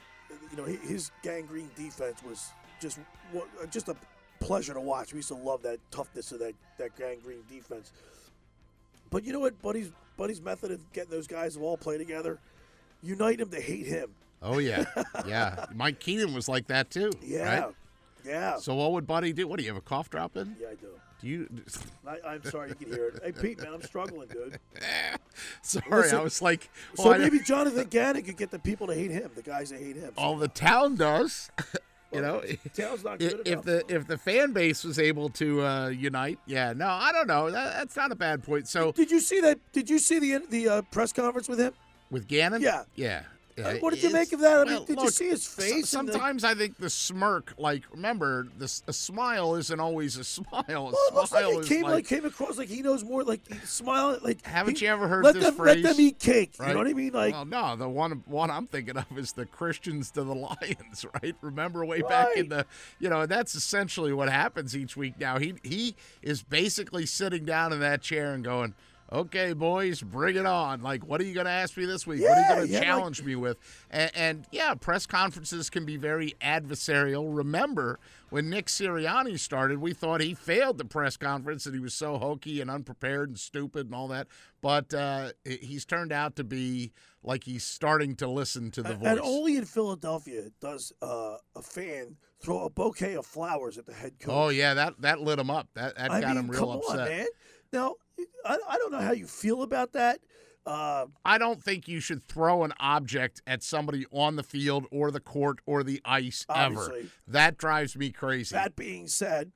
you know, hi- his Gang Green defense was just just a pleasure to watch. We used to love that toughness of that that Gang Green defense. But you know what, Buddy's Buddy's method of getting those guys to all play together, unite them to hate him. Oh yeah, yeah. Mike Keenan was like that too. Yeah, right? yeah. So what would Buddy do? What do you have a cough drop in? Yeah, I do. Do you? I, I'm sorry you can hear it. Hey, Pete, man, I'm struggling, dude. Sorry, Listen, I was like, so I- maybe Jonathan Gannon could get the people to hate him, the guys that hate him. all the town does. you know, Town's not i- good if enough. the if the fan base was able to uh, unite, yeah, no, I don't know. That, that's not a bad point. So Did you see that? Did you see the the uh, press conference with him? with Gannon, Yeah. yeah, Yeah, what did you make of that? I mean, well, did you see his face? and the- Sometimes I think the smirk, like, remember, this a smile isn't always a smile. A Well, it looks like smile came like, like, came across like he knows more. Like smile like. Haven't he- you ever heard let this them, phrase? Let them eat cake. Right? You know what I mean? Like well, no, the one one I'm thinking of is the Christians to the Lions, right? Remember way back in the, you know, that's essentially what happens each week now. He he is basically sitting down in that chair and going. Okay, boys, bring it on. Like, what are you going to ask me this week? what are you going to yeah, like- challenge me with? And, and yeah, press conferences can be very adversarial. Remember, when Nick Sirianni started, we thought he failed the press conference and he was so hokey and unprepared and stupid and all that. But uh, he's turned out to be like he's starting to listen to the voice. And only in Philadelphia does uh, a fan throw a bouquet of flowers at the head coach. oh yeah, that that lit him up. That that I got mean, him real come upset. on, man. Now, I, I don't know how you feel about that. Uh, I don't think you should throw an object at somebody on the field or the court or the ice ever. That drives me crazy. that being said,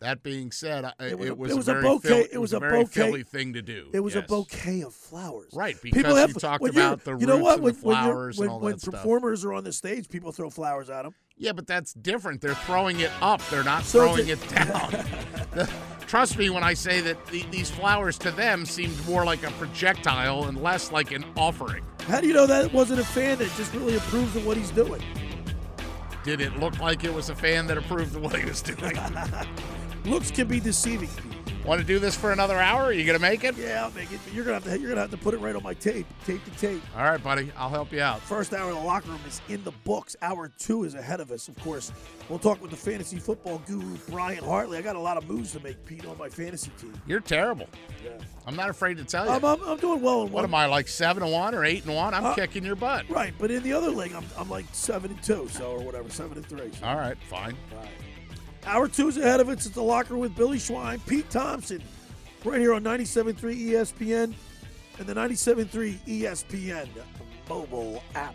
That being said, I- it, was a- was, it was a a very bouquet- Philly, it was a, a very bouquet- Philly thing to do. it was a bouquet of flowers. Right, People because have, you talked when about the you know what? and when, when flowers when, and all when that stuff. performers are on the stage, people throw flowers at them. Yeah, but that's different. They're throwing it up. They're not So throwing it down. Trust me when I say that the, these flowers to them seemed more like a projectile and less like an offering. How do you know that wasn't a fan that just really approves of what he's doing? Did it look like it was a fan that approved of what he was doing? Looks can be deceiving. Want to do this for another hour? Are you to make it? Yeah, I'll make it. But you're gonna have to. You're gonna have to put it right on my tape. Tape to tape. All right, buddy. I'll help you out. First hour of the locker room is in the books. Hour two is ahead of us, of course. We'll talk with the fantasy football guru Brian Hartley. I got a lot of moves to make, Pete, on my fantasy team. You're terrible. Yeah. I'm not afraid to tell you. I'm, I'm, I'm doing well in what one. am I like seven and one or eight and one? I'm Uh, kicking your butt. Right, but in the other league, I'm, I'm like seven and two, so or whatever, seven and three. So. All right, fine. Hour two is ahead of us. It's the locker with Billy Schwein, Pete Thompson, right here on 97.3 ESPN and the 97.3 ESPN mobile app.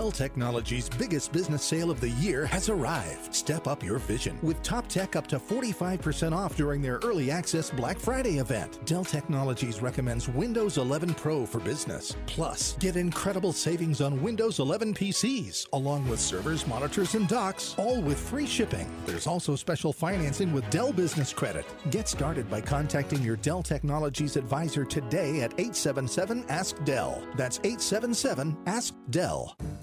Dell Technologies' biggest business sale of the year has arrived. Step up your vision with Top Tech up to 45% off during their early access Black Friday event. Dell Technologies recommends Windows 11 Pro for business. Plus, get incredible savings on Windows 11 PCs, along with servers, monitors, and docks, all with free shipping. There's also special financing with Dell Business Credit. Get started by contacting your Dell Technologies advisor today at 877 Ask Dell. That's 877 Ask Dell.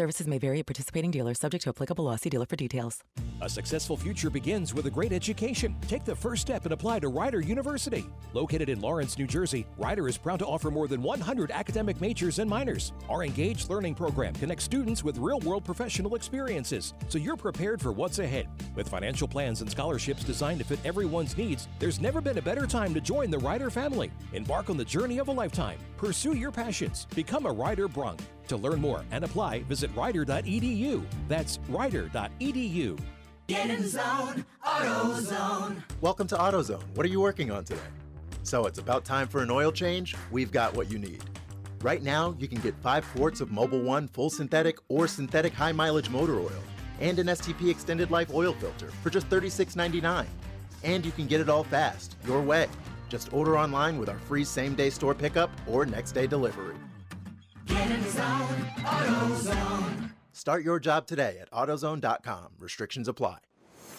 Services may vary at participating dealers, subject to applicable law. See dealer for details. A successful future begins with a great education. Take the first step and apply to Rider University. Located in Lawrence, New Jersey, Rider is proud to offer more than 100 academic majors and minors. Our engaged learning program connects students with real world professional experiences, so you're prepared for what's ahead. With financial plans and scholarships designed to fit everyone's needs, there's never been a better time to join the Rider family. Embark on the journey of a lifetime. Pursue your passions. Become a Rider Bronc. To learn more and apply, visit rider.edu. That's rider.edu. Get in the zone, AutoZone. Welcome to AutoZone. What are you working on today? So it's about time for an oil change? We've got what you need. Right now, you can get 5 quarts of Mobil One full synthetic or synthetic high mileage motor oil and an STP extended life oil filter for just $36.99. And you can get it all fast, your way. Just order online with our free same day store pickup or next day delivery. Get in the zone, AutoZone. Start your job today at AutoZone.com. Restrictions apply.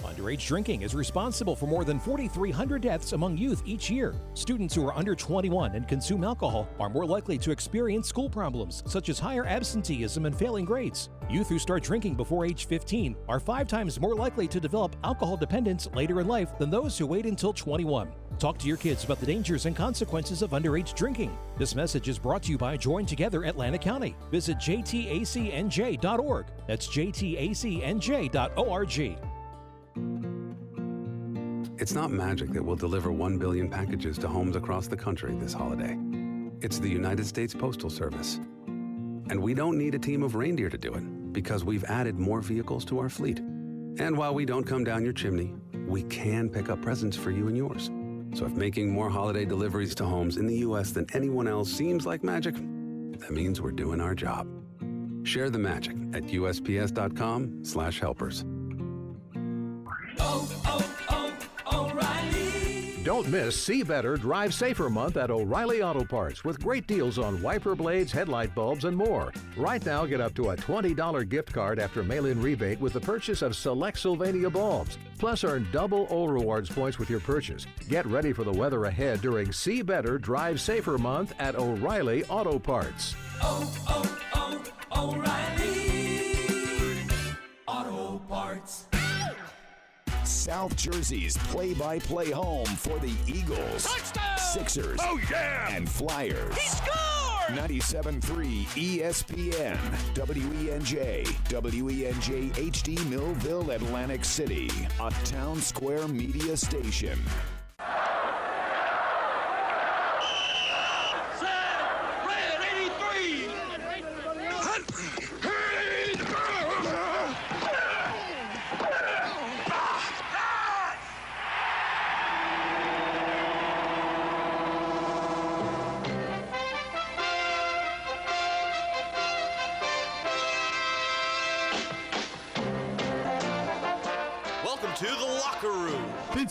Underage drinking is responsible for more than 4,300 deaths among youth each year. Students who are under 21 and consume alcohol are more likely to experience school problems, such as higher absenteeism and failing grades. Youth who start drinking before age 15 are five times more likely to develop alcohol dependence later in life than those who wait until 21. Talk to your kids about the dangers and consequences of underage drinking. This message is brought to you by Join Together Atlantic County. Visit jtacnj.org. That's jtacnj.org. It's not magic that will deliver 1 billion packages to homes across the country this holiday. It's the United States Postal Service. And we don't need a team of reindeer to do it because we've added more vehicles to our fleet. And while we don't come down your chimney, we can pick up presents for you and yours. So if making more holiday deliveries to homes in the U.S. than anyone else seems like magic, that means we're doing our job. Share the magic at usps.com/helpers. Don't miss See Better, Drive Safer month at O'Reilly Auto Parts with great deals on wiper blades, headlight bulbs, and more. Right now, get up to a $20 gift card after mail in rebate with the purchase of select Sylvania bulbs. Plus, earn double O Rewards points with your purchase. Get ready for the weather ahead during See Better, Drive Safer month at O'Reilly Auto Parts. oh, oh, oh O'Reilly Auto Parts. South Jersey's play-by-play home for the Eagles, Sixers, Oh, yeah! and Flyers. He scored! 97.3 ESPN, WENJ, WENJ HD Millville, Atlantic City, a Townsquare Media station.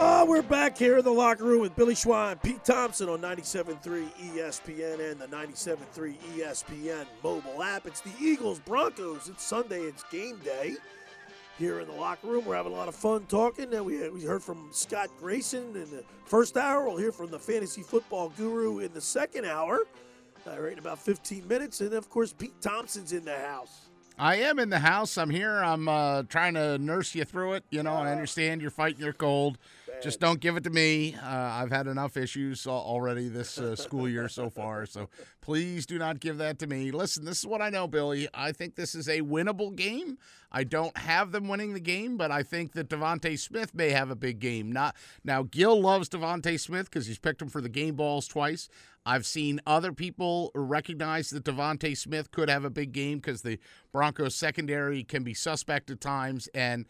Oh, we're back here in the locker room with Billy Schwein, Pete Thompson on 97.3 ESPN and the 97.3 ESPN mobile app. It's the Eagles Broncos. It's Sunday. It's game day. Here in the locker room, we're having a lot of fun talking. And we, we heard from Scott Grayson in the first hour. We'll hear from the fantasy football guru in the second hour, uh, right in about 15 minutes. And of course, Pete Thompson's in the house. I am in the house. I'm here. I'm uh, trying to nurse you through it. You know, I understand you're fighting your cold. Just don't give it to me. Uh, I've had enough issues already this uh, school year so far. So please do not give that to me. Listen, this is what I know, Billy. I think this is a winnable game. I don't have them winning the game, but I think that DeVonta Smith may have a big game. Not now. Gil loves DeVonta Smith because he's picked him for the game balls twice. I've seen other people recognize that DeVonta Smith could have a big game because the Broncos secondary can be suspect at times, and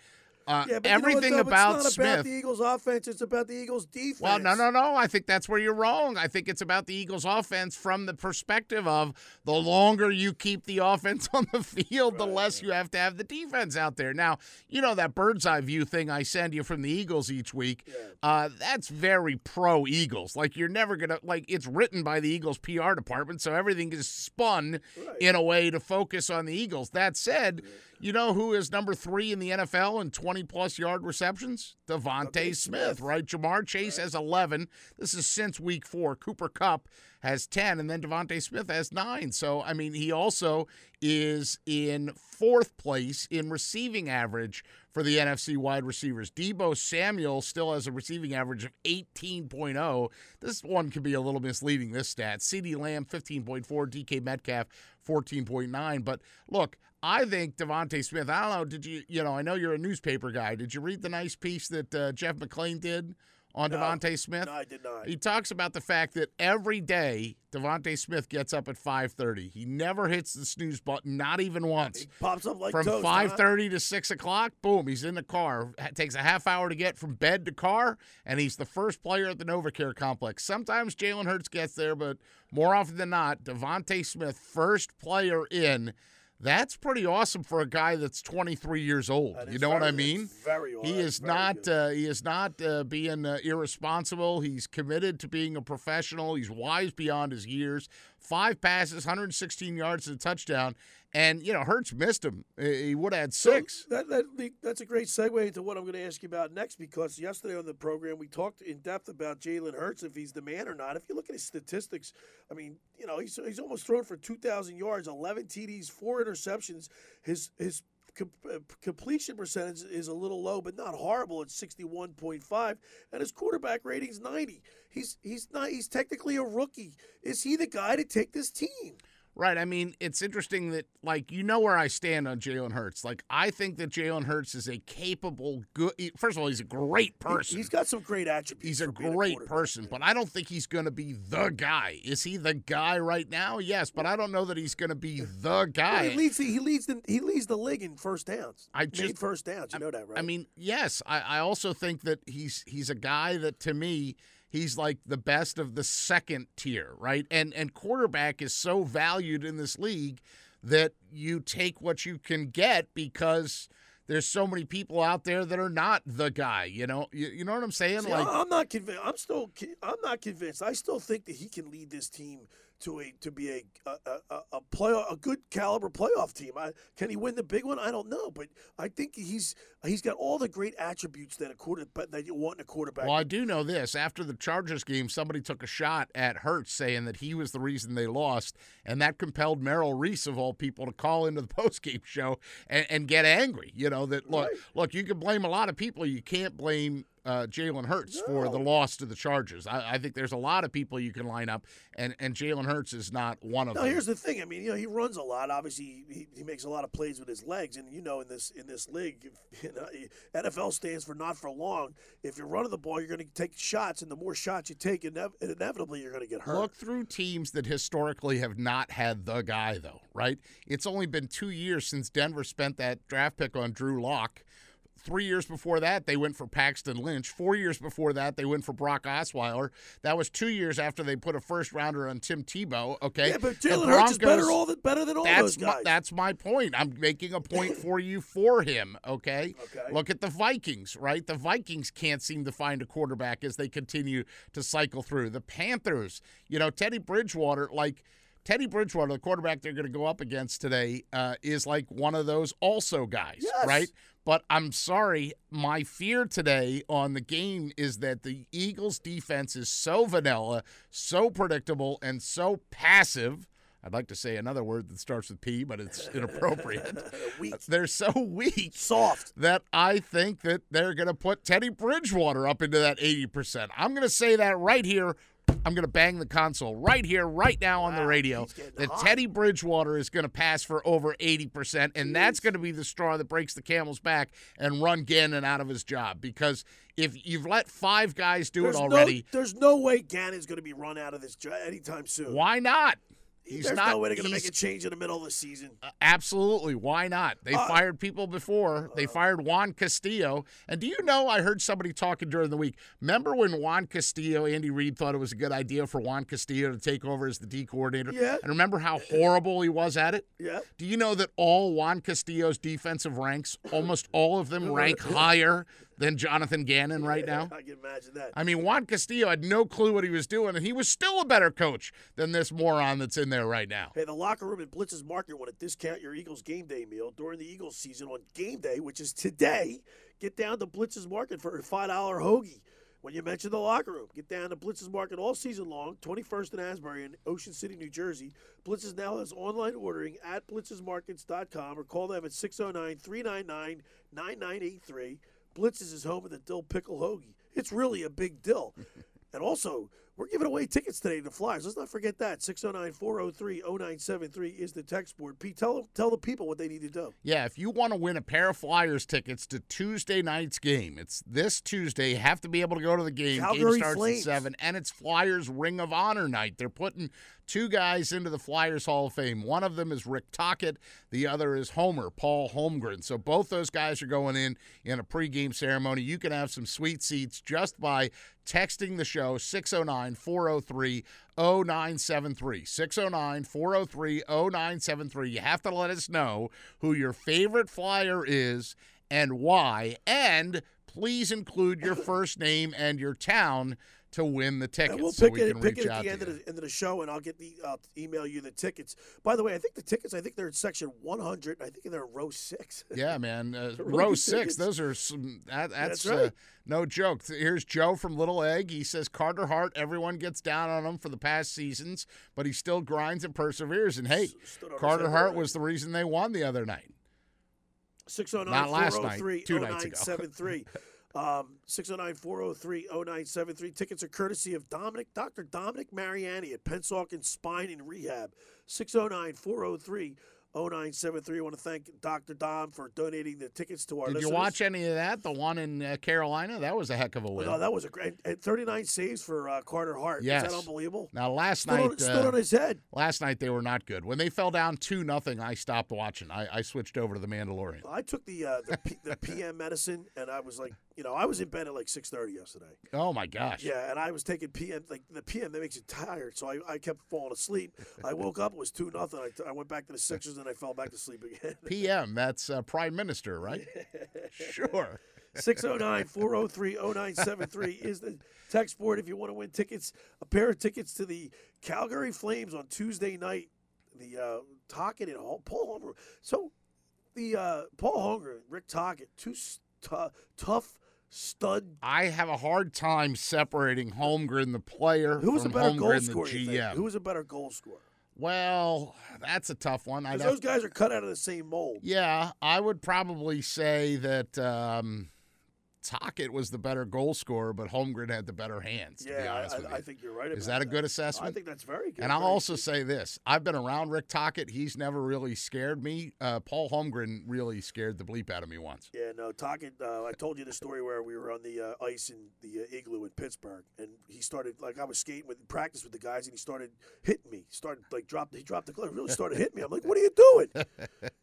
uh, Yeah, but you know everything about it's not Smith. about the Eagles' offense. It's about the Eagles' defense. Well, no, no, no. I think that's where you're wrong. I think it's about the Eagles' offense from the perspective of the longer you keep the offense on the field, the less you have to have the defense out there. Now, you know that bird's eye view thing I send you from the Eagles each week. Uh, that's very pro Eagles. Like you're never gonna like it's written by the Eagles PR department, so everything is spun in a way to focus on the Eagles. That said. You know who is number three in the NFL in 20 plus yard receptions? DeVonta Smith, right? Ja'Marr Chase has 11. This is since week four. Cooper Kupp has 10, and then DeVonta Smith has nine. So, I mean, he also is in fourth place in receiving average for the NFC wide receivers. Deebo Samuel still has a receiving average of 18.0. This one could be a little misleading, this stat. CeeDee Lamb, 15.4. DK Metcalf, 14.9. But look, I think DeVonta Smith. I don't know. Did you? You know, I know you're a newspaper guy. Did you read the nice piece that uh, Jeff McLane did on No. DeVonta Smith? No, I did not. He talks about the fact that every day DeVonta Smith gets up at 5:30. He never hits the snooze button, not even once. He Pops up like from toast, huh? 5:30 to 6 o'clock, boom, he's in the car. It takes a half hour to get from bed to car, and he's the first player at the NovaCare complex. Sometimes Jalen Hurts gets there, but more often than not, DeVonta Smith, first player in. That's pretty awesome for a guy that's 23 years old. That You know what I mean? very he is very not. Uh, he is not uh, being uh, irresponsible. He's committed to being a professional. He's wise beyond his years. Five passes, 116 yards, and a touchdown. And you know, Hurts missed him. He would have had six. That, that that's a great segue into what I'm going to ask you about next because yesterday on the program we talked in depth about Jalen Hurts if he's the man or not. If you look at his statistics, I mean, you know, he's he's almost thrown for 2,000 yards, 11 TDs, four interceptions. His his uh, completion percentage is a little low, but not horrible at 61.5, and his quarterback rating's 90. He's he's not he's technically a rookie. Is he the guy to take this team? Right. I mean, it's interesting that, like, you know where I stand on Jalen Hurts. Like, I think that Jalen Hurts is a capable, good. First of all, he's a great person. He's got some great attributes. He's a great quarterback. person, but I don't think he's going to be the guy. Is he the guy right now? Yes, but I don't know that he's going to be the guy. he leads the he leads the he leads the league in first downs. I Made just- first downs. You know that, right? I mean, yes, I, I also think that he's he's a guy that to me he's like the best of the second tier, right? And and quarterback is so valued in this league that you take what you can get because there's so many people out there that are not the guy. You know, you, you know what I'm saying? See, like I'm not convinced. I'm still I'm not convinced. I still think that he can lead this team to a to be a a, a, a play a good caliber playoff team. I, can he win the big one? I don't know, but I think he's he's got all the great attributes that a quarter but that you want in a quarterback. Well, I do know this. After the Chargers game, somebody took a shot at Hurts saying that he was the reason they lost, and that compelled Merrill Reese of all people to call into the postgame show and, and get angry. You know that look, look, you can blame a lot of people. You can't blame uh, Jalen Hurts for the loss to the Chargers. I, I think there's a lot of people you can line up, and and Jalen Hurts is not one of No, them. here's the thing. I mean, you know, he runs a lot. Obviously, he, he makes a lot of plays with his legs, and you know, in this in this league, you know, NFL stands for not for long. If you're running the ball, you're going to take shots, and the more shots you take, inev- inevitably you're going to get hurt. Look through teams that historically have not had the guy, though, right? It's only been two years since Denver spent that draft pick on Drew Lock. Three years before that, they went for Paxton Lynch. Four years before that, they went for Brock Osweiler. That was two years after they put a first rounder on Tim Tebow. Okay, Yeah, but Jalen Hurts is better all the, better than all that's those guys. My, that's my point. I'm making a point for you for him. Okay? Okay. Look at the Vikings, right? The Vikings can't seem to find a quarterback as they continue to cycle through. The Panthers, you know, Teddy Bridgewater, like. Teddy Bridgewater, the quarterback they're going to go up against today, uh, is like one of those also guys, Yes. right? But I'm sorry, my fear today on the game is that the Eagles' defense is so vanilla, so predictable, and so passive. I'd like to say another word that starts with P, but it's inappropriate. They're so weak, soft, that I think that they're going to put Teddy Bridgewater up into that 80%. I'm going to say that right here. I'm going to bang the console right here, right now on the radio that Teddy Bridgewater is going to pass for over 80%, and that's going to be the straw that breaks the camel's back and run Gannon out of his job. Because if you've let five guys do there's it already, No, there's no way Gannon's going to be run out of this job anytime soon. why not? He's there's not. no way they're going to make a change in the middle of the season. Absolutely. Why not? They Uh, fired people before. They fired Juan Castillo. And do you know, I heard somebody talking during the week. Remember when Juan Castillo, Andy Reid thought it was a good idea for Juan Castillo to take over as the D coordinator? Yeah. And remember how horrible he was at it? Yeah. Do you know that all Juan Castillo's defensive ranks, almost all of them rank higher than Jonathan Gannon right now? I can imagine that. I mean, Juan Castillo had no clue what he was doing, and he was still a better coach than this moron that's in there right now. Hey, the locker room at Blitz's Market want to discount your Eagles game day meal during the Eagles season on game day, which is today. Get down to Blitz's Market for a $5 hoagie. When you mention the locker room, get down to Blitz's Market all season long, 21st in Asbury in Ocean City, New Jersey. Blitz's now has online ordering at blitzesmarkets.com or call them at 609 399 9983. Blitz's is home of the dill pickle hoagie. It's really a big dill. and also, We're giving away tickets today to the Flyers. Let's not forget that. 609 403 0973 is the text board. Pete, tell, tell the people what they need to do. Yeah, if you want to win a pair of Flyers tickets to Tuesday night's game, it's this Tuesday. You have to be able to go to the game. Calgary game starts Flames. at seven, and it's Flyers Ring of Honor night. They're putting two guys into the Flyers Hall of Fame. One of them is Rick Tocchet. The other is Homer, Paul Holmgren. So both those guys are going in in a pregame ceremony. You can have some sweet seats just by texting the show 609 403 0973. 609 403 0973. You have to let us know who your favorite flyer is and why. And please include your first name and your town to win the tickets. And we'll so pick we it, pick it at the end of the, end of the show, and I'll get the I'll email you the tickets. By the way, I think the tickets. I think they're in section 100. I think they're in row six. Yeah, man. Uh, row six. tickets. Those are some. That, that's That's right. uh, no joke. Here's Joe from Little Egg. He says Carter Hart. Everyone gets down on him for the past seasons, but he still grinds and perseveres. And hey, stood on his Carter Hart was the reason they won the other night. 609 Not last night, 403 two nights ago. 0973. Um, 609 403 0973. Tickets are courtesy of Dominic, Dr. Dominic Mariani at Pennsauken Spine and Rehab. 609 403 0973. I want to thank Dr. Dom for donating the tickets to our Did listeners. you watch any of that? The one in uh, Carolina? That was a heck of a win. No, that was a great. And 39 saves for uh, Carter Hart. Yes. Is that unbelievable? Now last Stood night on- stood uh, on his head. Last night they were not good. When they fell down two nothing, I stopped watching. I, I switched over to the Mandalorian. I took the uh, the, P, the PM medicine, and I was like, you know, I was in bed at like 6:30 yesterday. Oh my gosh! Yeah, and I was taking PM, like the PM that makes you tired. So I, I kept falling asleep. I woke up, it was 2 nothing. I, I went back to the Sixers, and I fell back to sleep again. PM. That's uh, Prime Minister, right? sure. 609 403 0973 is the text board if you want to win tickets. A pair of tickets to the Calgary Flames on Tuesday night. The uh, Tocchet and Hol- Paul Holmgren. So the uh, Paul Holmgren, Rick Tocchet, two s- tou- tough stud. I have a hard time separating Holmgren, the player, Who was a from better goal Holmgren, the scorer? think? GM. Who was a better goal scorer? Well, that's a tough one. Those guys are cut out of the same mold. Yeah, I would probably say that um, Tocchet was the better goal scorer, but Holmgren had the better hands. To be Yeah, honest I, you. I think you're right. Is about that a good assessment? I think that's very good. And I'll Very also say this: I've been around Rick Tocchet. He's never really scared me. Uh, Paul Holmgren really scared the bleep out of me once. Yeah, no, talking. Uh, I told you the story where we were on the uh, ice in the uh, igloo in Pittsburgh, and he started like I was skating with practice with the guys, and he started hitting me. Started like dropped. He dropped the glove. Really started hitting me. I'm like, what are you doing?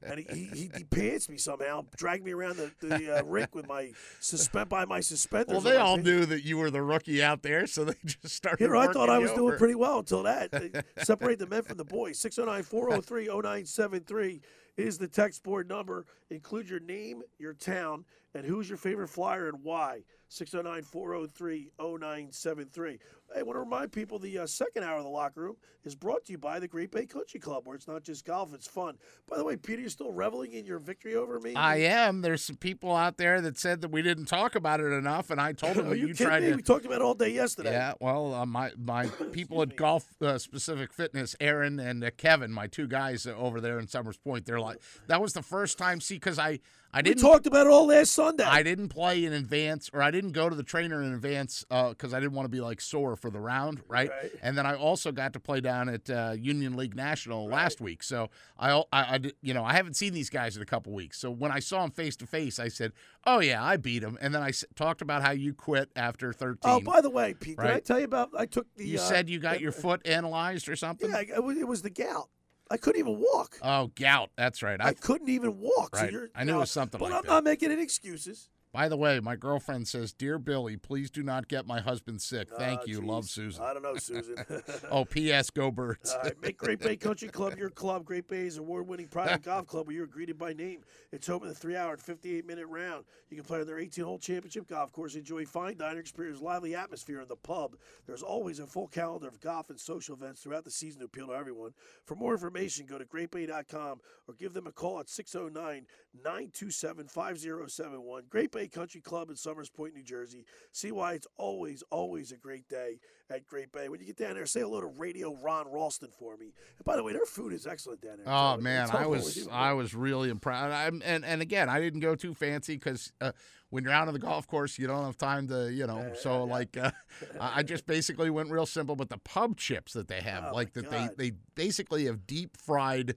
And he he, he, he pants me somehow, dragged me around the, the uh, rink with my suspend by my suspenders. Well, they all knew that you were the rookie out there, so they just started. Here, I thought I was doing pretty well until that. Separate the men from the boys. 609 403 0973 is the text board number. Include your name, your town, and who's your favorite flyer and why. 609 403 0973. Hey, I want to remind people the uh, second hour of the locker room is brought to you by the Great Bay Country Club, where it's not just golf, it's fun. By the way, Peter, you're still reveling in your victory over me? I am. There's some people out there that said that we didn't talk about it enough, and I told them that you, you, tried me? to. We talked about it all day yesterday. Yeah, well, uh, my my people at Golf uh, Specific Fitness, Aaron and uh, Kevin, my two guys uh, over there in Somers Point, they're that was the first time. See, because I I didn't talked about it all last Sunday. I didn't play in advance, or I didn't go to the trainer in advance because I didn't want to be like sore for the round, right? Right. And then I also got to play down at uh, Union League National last week, so I, I, I you know, I haven't seen these guys in a couple weeks. So when I saw them face to face, I said, "Oh yeah, I beat them." And then I s- talked about how you quit after thirteen. Oh, by the way, Pete, did I tell you about? I took the. you uh, said you got your foot analyzed or something. Yeah, it was, it was the gout. I couldn't even walk. Oh, gout. That's right. I couldn't even walk. So Right. you're, I knew it was something But like I'm that. not making any excuses. By the way, my girlfriend says, "Dear Billy, please do not get my husband sick. Thank Ah, you. geez. Love, Susan." I don't know, Susan. oh, P.S. Go Birds. All right, make Great Bay Country Club your club. Great Bay's award-winning private golf club where you're greeted by name. It's open the three-hour and 58-minute round. You can play on their 18-hole championship golf course, enjoy fine dining experience, lively atmosphere in the pub. There's always a full calendar of golf and social events throughout the season to appeal to everyone. For more information, go to greatbay.com or give them a call at 609-927-5071. Great Bay Bay Country Club in Somers Point, New Jersey. See why it's always, always a great day at Great Bay. When you get down there, say hello to Radio Ron Ralston for me. And by the way, their food is excellent down there. Oh man, I was. I was really impressed. I'm, and and again, I didn't go too fancy because uh, when you're out on the golf course, you don't have time to you know. So like, uh, I just basically went real simple. But the pub chips that they have, Oh, like that God. they they basically have deep fried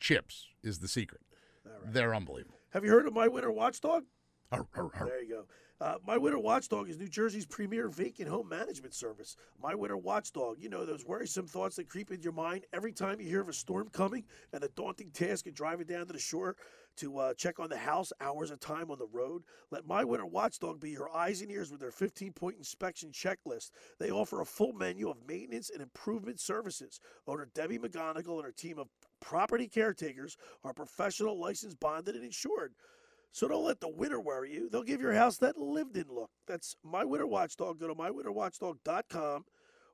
chips is the secret. They're unbelievable. Have you heard of My Winter Watchdog? There you go. Uh, My Winter Watchdog is New Jersey's premier vacant home management service. My Winter Watchdog, you know those worrisome thoughts that creep into your mind every time you hear of a storm coming and the daunting task of driving down to the shore to uh, check on the house hours of time on the road. Let My Winter Watchdog be your eyes and ears with their 15 point inspection checklist. They offer a full menu of maintenance and improvement services. Owner Debbie McGonigal and her team of property caretakers are professional, licensed, bonded, and insured. So don't let the winter worry you. They'll give your house that lived in look. That's My Winter Watchdog. Go to mywinterwatchdog.com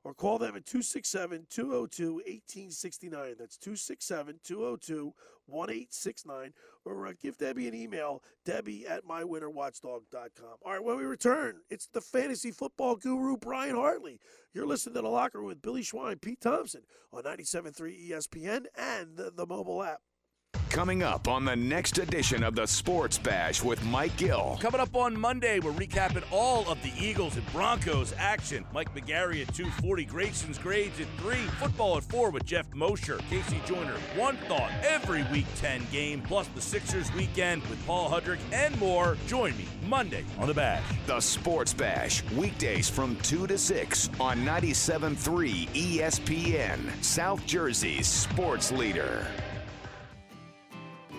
or call them at 267 202 1869. That's 267 202 1869. Or uh, give Debbie an email, debbie at mywinterwatchdog.com. All right, when we return, it's the fantasy football guru, Brian Hartley. You're listening to The Locker Room with Billy Schwein, Pete Thompson on 97.3 ESPN and the, the mobile app. Coming up on the next edition of the Sports Bash with Mike Gill. Coming up on Monday, we're recapping all of the Eagles and Broncos action. Mike McGarry at 240, Grayson's grades at 3, football at 4 with Jeff Mosher, Casey Joyner, One Thought, every Week 10 game, plus the Sixers weekend with Paul Hudrick and more. Join me Monday on The Bash. The Sports Bash, weekdays from 2 to 6 on 97.3 ESPN, South Jersey's sports leader.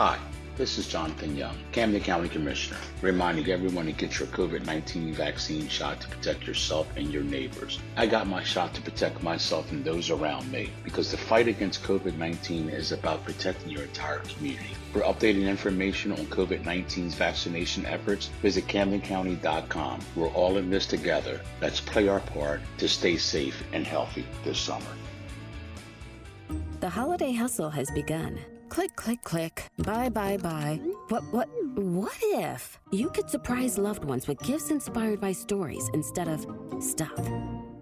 Hi, this is Jonathan Young, Camden County Commissioner, reminding everyone to get your COVID 19 vaccine shot to protect yourself and your neighbors. I got my shot to protect myself and those around me because the fight against COVID 19 is about protecting your entire community. For updated information on COVID 19's vaccination efforts, visit CamdenCounty.com. We're all in this together. Let's play our part to stay safe and healthy this summer. The holiday hustle has begun. Click, click, click. Buy, buy, buy. What, what, what if you could surprise loved ones with gifts inspired by stories instead of stuff?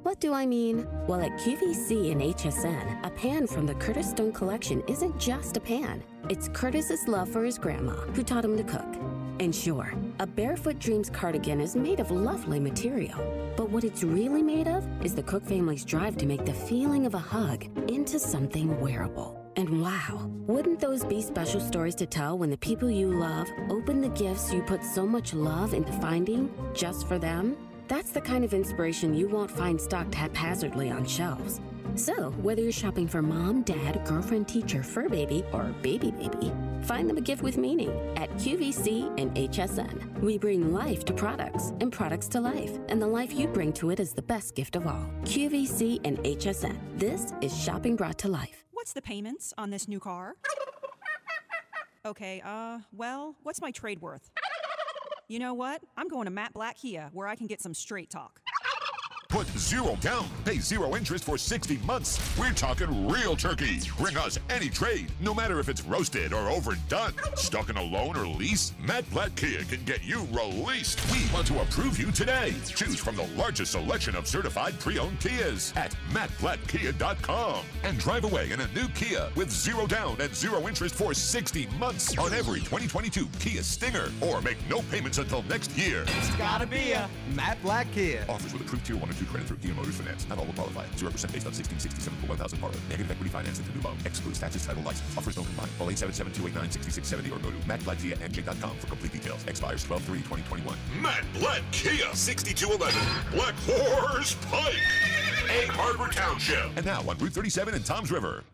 What do I mean? Well, at QVC and HSN, a pan from the Curtis Stone collection isn't just a pan. It's Curtis's love for his grandma, who taught him to cook. And sure, a Barefoot Dreams cardigan is made of lovely material. But what it's really made of is the Cook family's drive to make the feeling of a hug into something wearable. And wow, wouldn't those be special stories to tell when the people you love open the gifts you put so much love into finding just for them? That's the kind of inspiration you won't find stocked haphazardly on shelves. So, whether you're shopping for mom, dad, girlfriend, teacher, fur baby, or baby baby, find them a gift with meaning at QVC and HSN. We bring life to products and products to life, and the life you bring to it is the best gift of all. QVC and HSN. This is shopping brought to life. What's the payments on this new car? Okay, uh, well, what's my trade worth? You know what? I'm going to Matt Blatt Kia, where I can get some straight talk. Put zero down, pay zero interest for 60 months. We're talking real turkey. Bring us any trade, no matter if it's roasted or overdone. Stuck in a loan or lease? Matt Blatt Kia can get you released. We want to approve you today. Choose from the largest selection of certified pre-owned Kias at mattblattkia.com and drive away in a new Kia with zero down and zero interest for 60 months on every 2022 Kia Stinger or make no payments until next year. It's gotta be a Matt Blatt Kia. Offers with approved Tier 1 or 2 credit through Kia Motors Finance. Not all will qualify. 0% based on 1667 per 1000 borrowed. Negative equity finance into new loan. Excludes taxes, title, license. Offers don't combine. Call 877-289-6670 or go to mattblattkianj.com for complete details. Expires 12-3-2021. Matt Blatt Kia 6211 Black Horse Pike, Egg Harbor Township. And now on Route 37 in Toms River.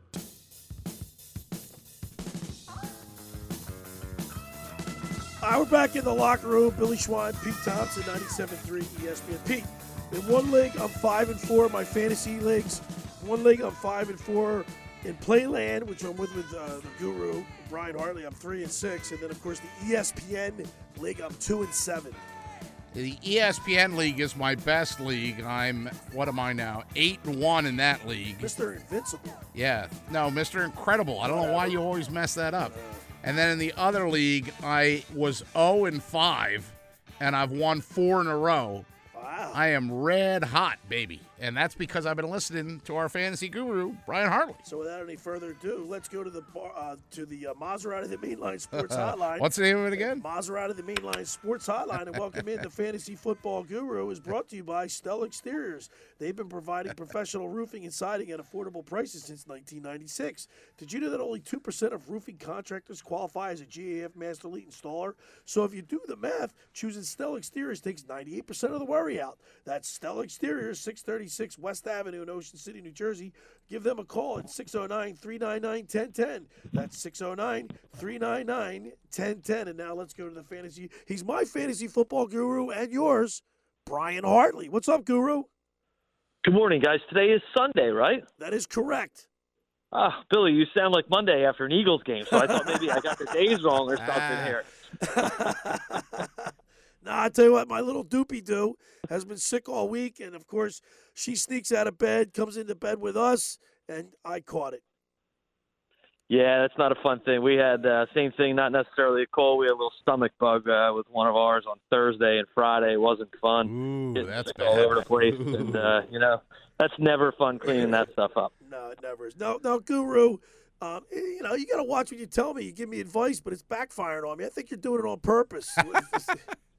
All right, we're back in the locker room. Billy Schwein, Pete Thompson, 97.3 ESPN. Pete, in one league, I'm five and four. My fantasy leagues, one league, I'm five and four. In Playland, which I'm with with uh, the Guru Brian Hartley, I'm three and six, and then of course the ESPN league, I'm two and seven. The ESPN league is my best league. I'm what am I now? Eight and one in that league. Mister Invincible. Yeah, no, Mr. Incredible. I don't know why you always mess that up. And then in the other league, I was 0 and 5, and I've won four in a row. Wow. I am red hot, baby. And that's because I've been listening to our fantasy guru, Brian Hartley. So without any further ado, let's go to the bar, uh, to the uh, Maserati the Mainline Sports Hotline. What's the name of it again? Maserati the Mainline Sports Hotline, and welcome in the Fantasy Football Guru is brought to you by Stella Exteriors. They've been providing professional roofing and siding at affordable prices since 1996. Did you know that only 2% of roofing contractors qualify as a GAF Master Elite installer? So if you do the math, choosing Stella Exteriors takes 98% of the worry out. That's Stella Exteriors, 636 West Avenue in Ocean City, New Jersey. Give them a call at 609 399 1010. That's 609 399 1010. And now let's go to the fantasy. He's my fantasy football guru and yours, Brian Hartley. What's up, guru? Good morning, guys. Today is Sunday, right? That is correct. Ah, Billy, you sound like Monday after an Eagles game, so I thought maybe I got the days wrong or something here. Nah, I tell you what, my little doopy doo has been sick all week, and of course, she sneaks out of bed, comes into bed with us, and I caught it. Yeah, that's not a fun thing. We had uh, same thing, not necessarily a cold. We had a little stomach bug uh, with one of ours on Thursday and Friday. It wasn't fun. Ooh, Getting that's sick all over the place, and uh, you know that's never fun cleaning that stuff up. No, it never is. No, no, guru. Um, you know, you got to watch what you tell me. You give me advice, but it's backfiring on me. I think you're doing it on purpose.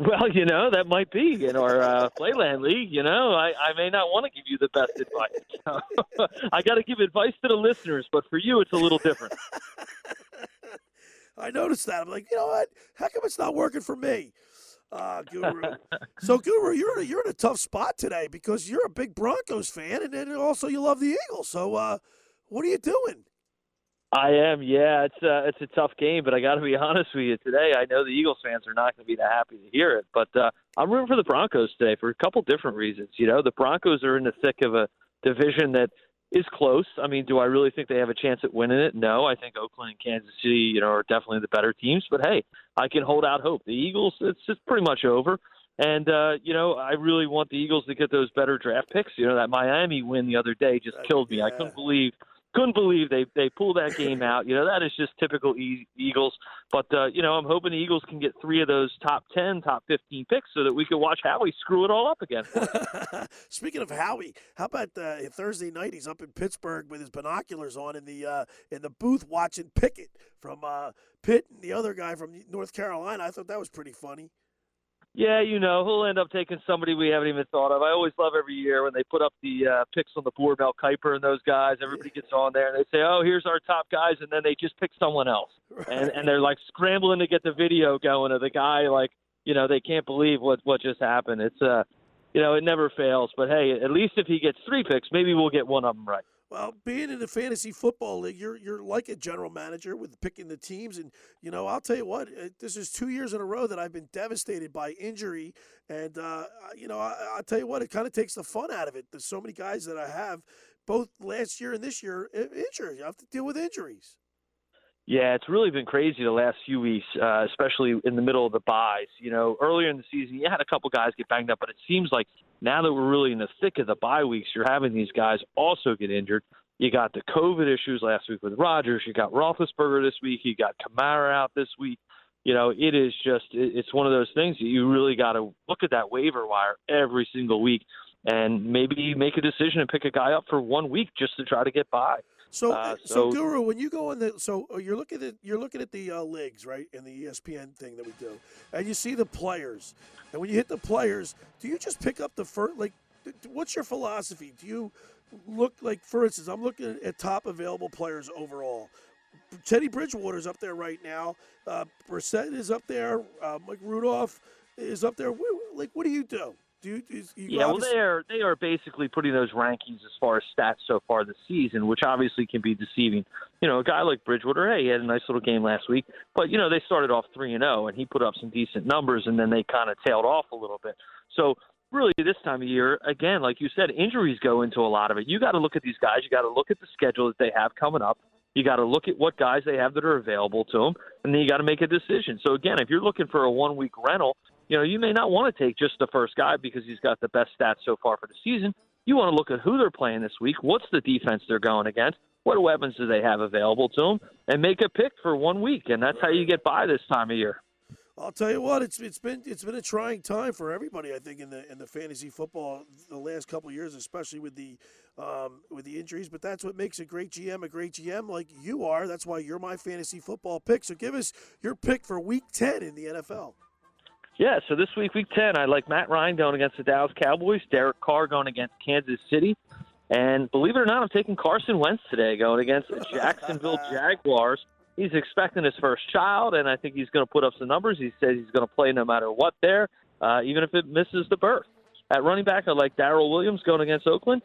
Well, you know that might be in our uh, Playland League. You know, I, I may not want to give you the best advice. I got to give advice to the listeners, but for you, it's a little different. I noticed that. I'm like, you know what? How come it's not working for me? Uh, Guru. so, Guru, you're in a, you're in a tough spot today because you're a big Broncos fan, and then also you love the Eagles. So, uh, what are you doing? I am, yeah. It's uh, it's a tough game, but I got to be honest with you. Today, I know the Eagles fans are not going to be that happy to hear it, but uh, I'm rooting for the Broncos today for a couple different reasons. You know, the Broncos are in the thick of a division that is close. I mean, do I really think they have a chance at winning it? No. I think Oakland and Kansas City, you know, are definitely the better teams. But hey, I can hold out hope. The Eagles, it's just pretty much over. And uh, you know, I really want the Eagles to get those better draft picks. You know, that Miami win the other day just killed me. I couldn't believe couldn't believe they they pulled that game out. You know, that is just typical e- Eagles. But uh, you know, I'm hoping the Eagles can get three of those top ten, top fifteen picks so that we can watch Howie screw it all up again. Speaking of Howie, how about uh, Thursday night? He's up in Pittsburgh with his binoculars on in the uh, in the booth watching Pickett from uh, Pitt and the other guy from North Carolina. I thought that was pretty funny. Yeah, you know, he'll end up taking somebody we haven't even thought of. I always love every year when they put up the uh, picks on the board, Mel Kiper and those guys. Everybody gets on there and they say, "Oh, here's our top guys," and then they just pick someone else, and and they're like scrambling to get the video going of the guy. Like, you know, they can't believe what what just happened. It's uh, you know, it never fails. But hey, at least if he gets three picks, maybe we'll get one of them right. Well, being in the fantasy football league, you're you're like a general manager with picking the teams, and you know I'll tell you what, uh, this is two years in a row that I've been devastated by injury, and uh, you know I, I'll tell you what, it kind of takes the fun out of it. There's so many guys that I have, both last year and this year, injured. You have to deal with injuries. Yeah, it's really been crazy the last few weeks, uh, especially in the middle of the buys. You know, earlier in the season, you had a couple guys get banged up, but it seems like now that we're really in the thick of the bye weeks, you're having these guys also get injured. You got the COVID issues last week with Rodgers. You got Roethlisberger this week. You got Kamara out this week. You know, it is just it's one of those things that you really got to look at that waiver wire every single week and maybe make a decision and pick a guy up for one week just to try to get by. So, Uh, so, so- Guru, when you go in the, so uh, you're looking at you're looking at the uh, leagues, right, in the ESPN thing that we do, and you see the players, and when you hit the players, do you just pick up the first? Like, th- what's your philosophy? Do you look like, for instance, I'm looking at top available players overall. Teddy Bridgewater's up there right now. Uh, Brissett is up there. Uh, Mike Rudolph is up there. Like, what do you do? Do you, is, you Yeah, well, they are they are basically putting those rankings as far as stats so far this season, which obviously can be deceiving. You know, a guy like Bridgewater, hey, he had a nice little game last week, but you know they started off three and zero, and he put up some decent numbers, and then they kind of tailed off a little bit. So really, this time of year, again, like you said, injuries go into a lot of it. You got to look at these guys. You got to look at the schedule that they have coming up. You got to look at what guys they have that are available to them, and then you got to make a decision. So again, if you're looking for a one week rental, you know you may not want to take just the first guy because he's got the best stats so far for the season. You want to look at who they're playing this week. What's the defense they're going against? What weapons do they have available to them? And make a pick for one week, and that's how you get by this time of year. I'll tell you what, it's it's been it's been a trying time for everybody. I think in the in the fantasy football the last couple years, especially with the um, with the injuries. But that's what makes a great GM a great GM like you are. That's why you're my fantasy football pick. So give us your pick for Week Ten in the NFL. Yeah, so this week, week 10, I like Matt Ryan going against the Dallas Cowboys, Derek Carr going against Kansas City, and believe it or not, I'm taking Carson Wentz today going against the Jacksonville Jaguars. He's expecting his first child, and I think he's going to put up some numbers. He says he's going to play no matter what there, uh, even if it misses the birth. At running back, I like Darrel Williams going against Oakland.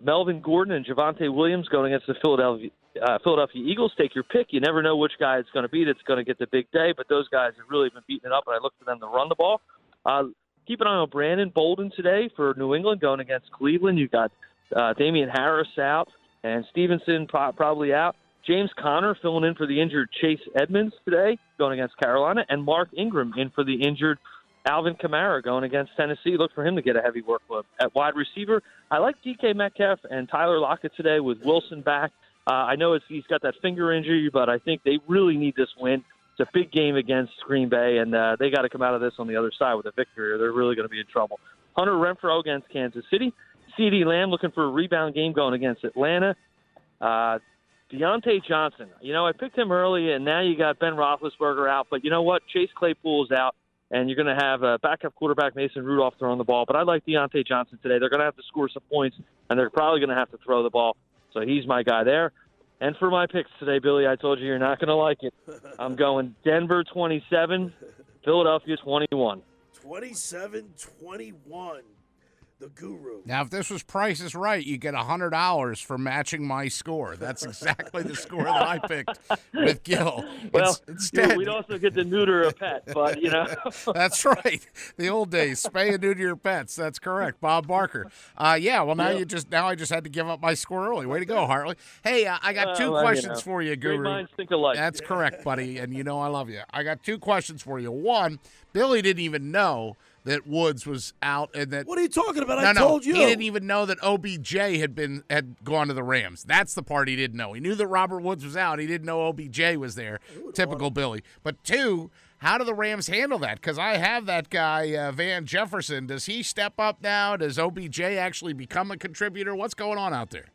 Melvin Gordon and Javonte Williams going against the Philadelphia uh, Philadelphia Eagles. Take your pick. You never know which guy it's going to be that's going to get the big day, but those guys have really been beating it up, and I look for them to run the ball. Uh, keep an eye on Brandon Bolden today for New England going against Cleveland. You got uh, Damien Harris out and Stevenson pro- probably out. James Conner filling in for the injured Chase Edmonds today going against Carolina, and Mark Ingram in for the injured Alvin Kamara going against Tennessee. Look for him to get a heavy workload. At wide receiver, I like DK Metcalf and Tyler Lockett today with Wilson back. Uh, I know he's got that finger injury, but I think they really need this win. It's a big game against Green Bay, and uh, they got to come out of this on the other side with a victory, or they're really going to be in trouble. Hunter Renfrow against Kansas City. CeeDee Lamb looking for a rebound game going against Atlanta. Uh, Diontae Johnson. You know, I picked him early, and now you got Ben Roethlisberger out. But you know what? Chase Claypool is out, and you're going to have a backup quarterback Mason Rudolph throwing the ball. But I like Diontae Johnson today. They're going to have to score some points, and they're probably going to have to throw the ball. So he's my guy there. And for my picks today, Billy, I told you you're not going to like it. I'm going Denver 27, Philadelphia 21. 27 21. The Guru. Now, if this was Price is Right, you get hundred dollars for matching my score. That's exactly the score that I picked with Gil. Well, It's- instead, we'd also get to neuter a pet, but you know. That's right. The old days, spay and neuter your pets. That's correct, Bob Barker. Uh, yeah. Well, now Yeah. you just now I just had to give up my score early. Way to go, Hartley. Hey, uh, I got two Well, you questions know, for you, great Guru. minds think alike. That's correct, buddy. And you know I love you. I got two questions for you. One, Billy didn't even know that Woods was out and that What are you talking about? no, I no, told you. He didn't even know that OBJ had been had gone to the Rams. That's the part he didn't know. He knew that Robert Woods was out. He didn't know OBJ was there. Typical Billy. But two, how do the Rams handle that? Because I have that guy uh, Van Jefferson. Does he step up now? Does OBJ actually become a contributor? What's going on out there?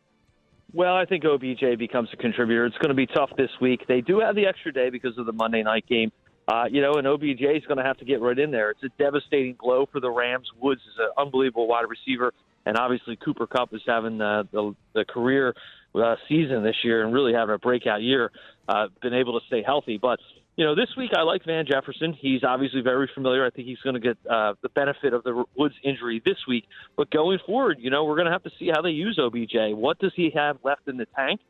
Well, I think OBJ becomes a contributor. It's going to be tough this week. They do have the extra day because of the Monday night game. Uh, you know, and OBJ is going to have to get right in there. It's a devastating blow for the Rams. Woods is an unbelievable wide receiver, and obviously Cooper Kupp is having uh, the the career uh, season this year and really having a breakout year. Uh, been able to stay healthy, but you know, this week I like Van Jefferson. He's obviously very familiar. I think he's going to get uh, the benefit of the Woods injury this week. But going forward, you know, we're going to have to see how they use OBJ. What does he have left in the tank?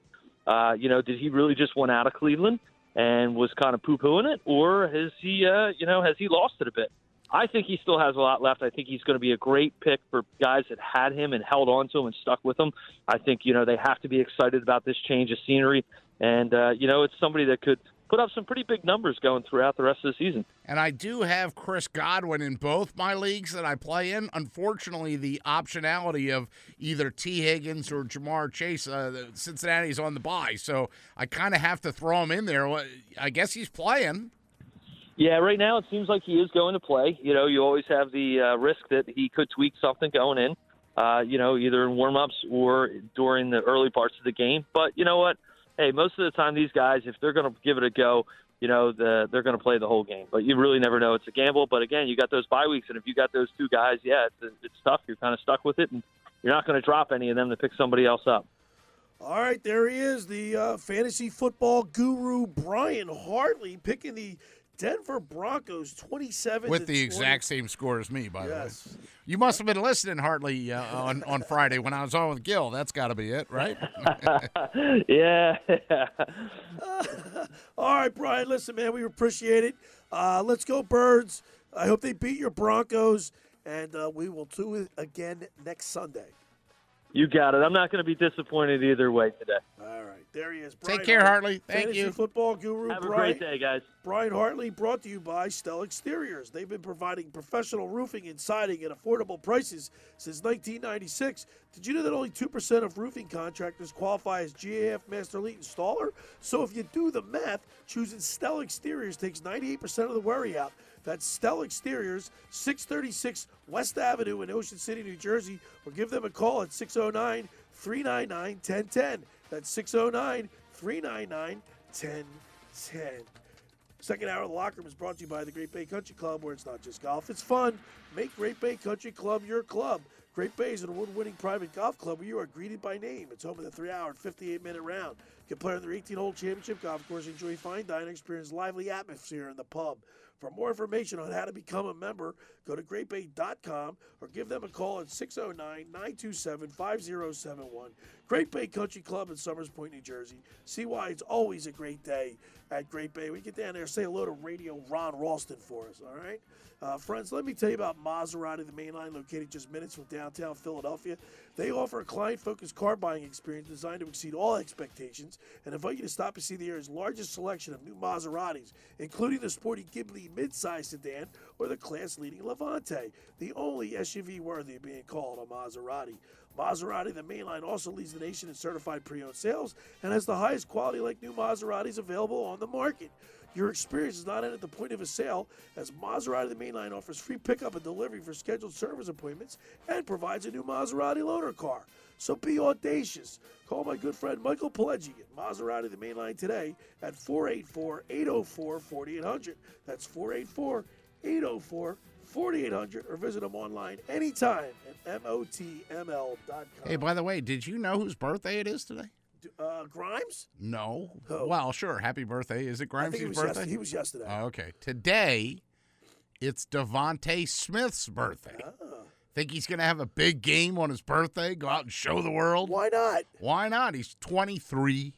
Uh, you know, did he really just want out of Cleveland and was kind of poo-pooing it, or has he, uh, you know, has he lost it a bit? I think he still has a lot left. I think he's going to be a great pick for guys that had him and held on to him and stuck with him. I think you know they have to be excited about this change of scenery, and uh, you know it's somebody that could put up some pretty big numbers going throughout the rest of the season. And I do have Chris Godwin in both my leagues that I play in. Unfortunately, the optionality of either Tee Higgins or Ja'Marr Chase, uh, Cincinnati's on the bye, so I kind of have to throw him in there. I guess he's playing. Yeah, right now it seems like he is going to play. You know, you always have the uh, risk that he could tweak something going in. Uh, you know, either in warm-ups or during the early parts of the game. But you know what? Hey, most of the time these guys, if they're going to give it a go, you know, the, they're going to play the whole game. But you really never know. It's a gamble. But again, you got those bye weeks, and if you got those two guys, yeah, it's, it's tough. You're kind of stuck with it, and you're not going to drop any of them to pick somebody else up. All right, there he is, the uh, fantasy football guru Brian Hartley picking the Denver Broncos 27 with the 20. exact same score as me, by Yes. the way. You must have been listening, Hartley, uh, on on Friday when I was on with Gil. That's got to be it, right? yeah. All right, Brian. Listen, man, we appreciate it. Uh, let's go, Birds. I hope they beat your Broncos, and uh, we will do it again next Sunday. You got it. I'm not going to be disappointed either way today. All right, there he is. Take care, Hartley. Thank Fantasy you. Football guru. Have a great day, guys. Brian Hartley, brought to you by Stell Exteriors. They've been providing professional roofing and siding at affordable prices since 1996. Did you know that only 2% of roofing contractors qualify as GAF Master Elite installer? So if you do the math, choosing Stell Exteriors takes 98% of the worry out. That's Stell Exteriors, 636 West Avenue in Ocean City, New Jersey, or give them a call at 609 399 1010. That's 609 399 1010. Second hour of the locker room is brought to you by the Great Bay Country Club, where it's not just golf, it's fun. Make Great Bay Country Club your club. Great Bay is an award winning private golf club where you are greeted by name. It's home of the three hour and 58 minute round. You can play on their 18 hole championship golf course, enjoy fine dining, experience lively atmosphere in the pub. For more information on how to become a member, go to greatbay.com or give them a call at 609 927 5071. Great Bay Country Club in Somers Point, New Jersey. See why it's always a great day at Great Bay. We get down there, say hello to Radio Ron Ralston for us, all right? Uh, friends, let me tell you about Maserati, the main line located just minutes from downtown Philadelphia. They offer a client focused car buying experience designed to exceed all expectations and invite you to stop and see the area's largest selection of new Maseratis, including the sporty Ghibli midsize sedan or the class leading Levante, the only SUV worthy of being called a Maserati. Maserati, the mainline, also leads the nation in certified pre owned sales and has the highest quality like new Maseratis available on the market. Your experience is not at the point of a sale, as Maserati the Mainline offers free pickup and delivery for scheduled service appointments and provides a new Maserati loaner car. So be audacious. Call my good friend Michael Pileggi at Maserati the Mainline today at 484 804 4800. That's 484 804 4800 or visit them online anytime at MOTML.com. Hey, by the way, did you know whose birthday it is today? Uh, Grimes? No. Who? Well, sure. Happy birthday. Is it Grimes' think it was birthday? he was yesterday. Oh, okay. Today, it's DeVonta Smith's birthday. Ah. Think he's going to have a big game on his birthday? Go out and show the world? Why not? Why not? He's 23.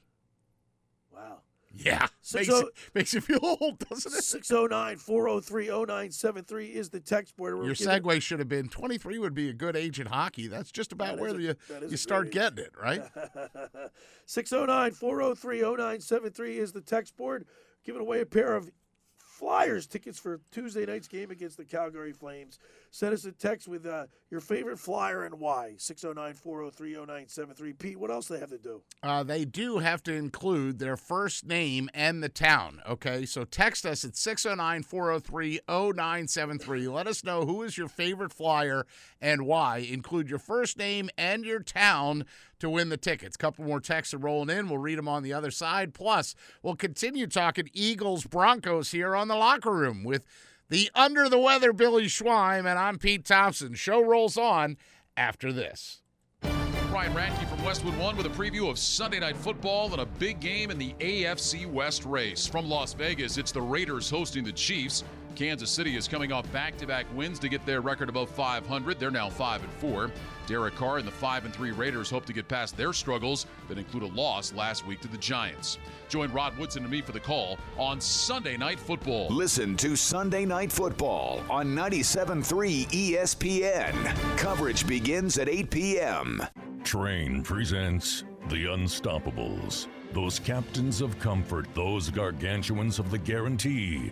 Yeah. Six Makes, oh- it, makes you feel old, doesn't it? 609 403 0973 is the text board. Your segue should have been 23 would be a good age in hockey. That's just about That where a- you, you start age. getting it, right? 609 403 0973 is the text board. Giving away a pair of Flyers tickets for Tuesday night's game against the Calgary Flames. Send us a text with uh, your favorite Flyer and why. 609 403 0973. Pete, what else do they have to do? Uh, they do have to include their first name and the town. Okay, so text us at 609 403 0973. Let us know who is your favorite flyer and why. Include your first name and your town to win the tickets. a couple more texts are rolling in. We'll read them on the other side. Plus, we'll continue talking Eagles Broncos here on the locker room with the under the weather Billy Schwein, and I'm Pete Thompson. Show rolls on after this. Ryan Radtke from Westwood One with a preview of Sunday Night Football and a big game in the AFC West race. From Las Vegas, it's the Raiders hosting the Chiefs. Kansas City is coming off back-to-back wins to get their record above 500. They're now 5 and 4. Derek Carr and the 5 and 3 Raiders hope to get past their struggles that include a loss last week to the Giants. Join Rod Woodson and me for the call on Sunday Night Football. Listen to Sunday Night Football on 97.3 ESPN. Coverage begins at 8 p.m. Trane presents The Unstoppables. Those captains of comfort, those gargantuans of the guarantee,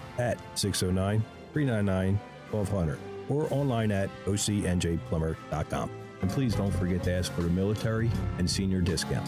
at 609 399 1200 or online at ocnjplumber.com. And please don't forget to ask for the military and senior discount.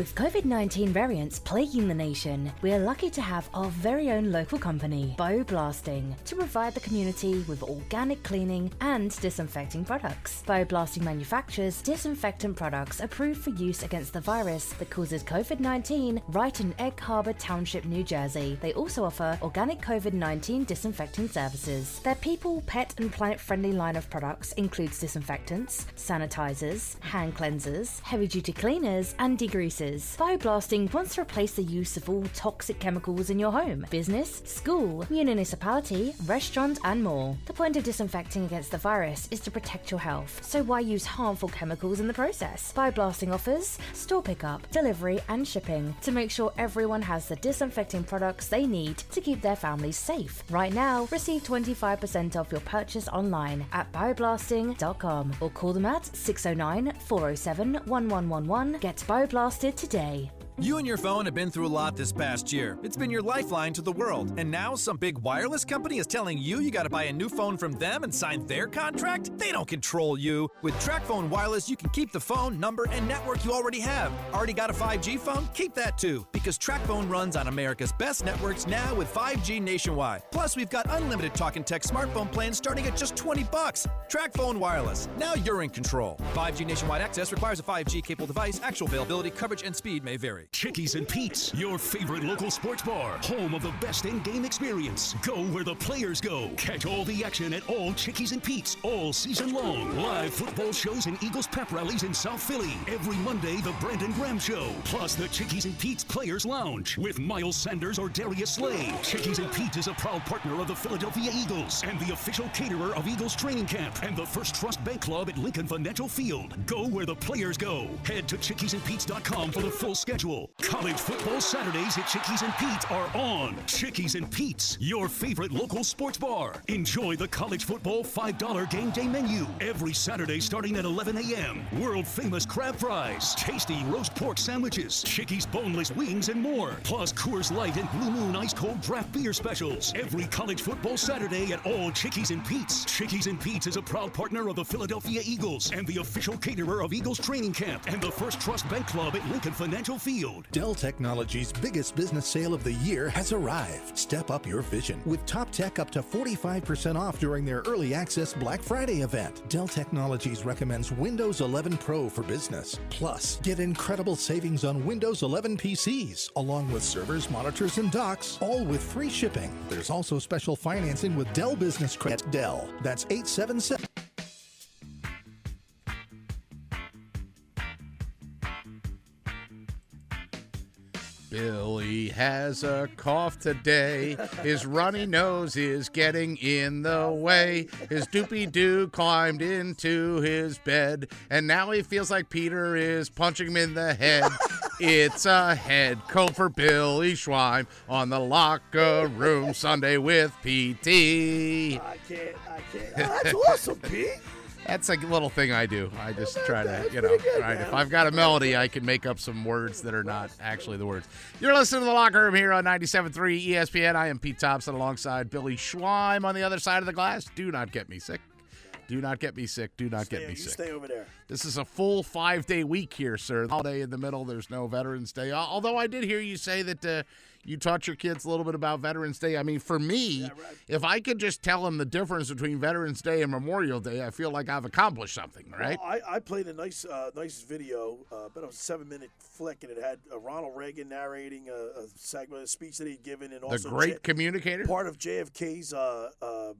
With COVID 19 variants plaguing the nation, we are lucky to have our very own local company, Bioblasting, to provide the community with organic cleaning and disinfecting products. Bioblasting manufactures disinfectant products approved for use against the virus that causes COVID 19 right in Egg Harbor Township, New Jersey. They also offer organic COVID 19 disinfecting services. Their people, pet, and planet friendly line of products includes disinfectants, sanitizers, hand cleansers, heavy duty cleaners, and degreasers. Bioblasting wants to replace the use of all toxic chemicals in your home, business, school, municipality, restaurant, and more. The point of disinfecting against the virus is to protect your health, so why use harmful chemicals in the process? Bioblasting offers store pickup, delivery, and shipping to make sure everyone has the disinfecting products they need to keep their families safe. Right now, receive 25% off your purchase online at bioblasting.com or call them at 609 407 1111. Get bioblasted today. You and your phone have been through a lot this past year. It's been your lifeline to the world. And now some big wireless company is telling you you got to buy a new phone from them and sign their contract? They don't control you. With Tracfone Wireless, you can keep the phone, number, and network you already have. Already got a 5G phone? Keep that too. Because Tracfone runs on America's best networks now with 5G nationwide. Plus, we've got unlimited talk and text smartphone plans starting at just 20 bucks. Tracfone Wireless. Now you're in control. 5G nationwide access requires a 5G capable device. Actual availability, coverage, and speed may vary. Chickies and Pete's, your favorite local sports bar, home of the best in-game experience. Go where the players go. Catch all the action at all Chickies and Pete's all season long. Live football shows and Eagles pep rallies in South Philly. Every Monday, the Brandon Graham Show. Plus the Chickies and Pete's Players Lounge with Miles Sanders or Darius Slay. Chickies and Pete's is a proud partner of the Philadelphia Eagles and the official caterer of Eagles training camp and the First Trust Bank Club at Lincoln Financial Field. Go where the players go. Head to chickiesandpete's.com for the full schedule. College football Saturdays at Chickies and Pete's are on. Chickies and Pete's, your favorite local sports bar. Enjoy the college football $5 game day menu every Saturday starting at 11 a.m. World famous crab fries, tasty roast pork sandwiches, Chickies boneless wings, and more. Plus Coors Light and Blue Moon ice cold draft beer specials every college football Saturday at all Chickies and Pete's. Chickies and Pete's is a proud partner of the Philadelphia Eagles and the official caterer of Eagles training camp and the First Trust Bank Club at Lincoln Financial Field. Dell Technologies' biggest business sale of the year has arrived. Step up your vision with top tech up to 45% off during their early access Black Friday event. Dell Technologies recommends Windows 11 Pro for business. Plus, get incredible savings on Windows 11 PCs, along with servers, monitors, and docks, all with free shipping. There's also special financing with Dell Business Credit. Dell. That's 877. Billy has a cough today. His runny nose is getting in the way. His doopy doo climbed into his bed, and now he feels like Peter is punching him in the head. it's a head cold for Billy Schwein on the locker room Sunday with PT. I can't. I can't. Oh, that's awesome, Pete. That's a little thing I do. I just try to, you know, good, right. If I've got a melody, I can make up some words that are not actually the words. You're listening to the locker room here on 97.3 ESPN. I am Pete Thompson alongside Billy Schwein on the other side of the glass. Do not get me sick. Do not get me sick. Do not Stay, get me sick. stay over there. This is a full five day week here, sir. Holiday in the middle. There's no Veterans Day. Although I did hear you say that uh, you taught your kids a little bit about Veterans Day. I mean, for me, if I could just tell them the difference between Veterans Day and Memorial Day, I feel like I've accomplished something, right? Well, I, I played a nice uh, nice video, uh, about a seven minute flick, and it had uh, Ronald Reagan narrating a, a segment, a speech that he'd given, and the also great J- communicator. part of JFK's uh, uh,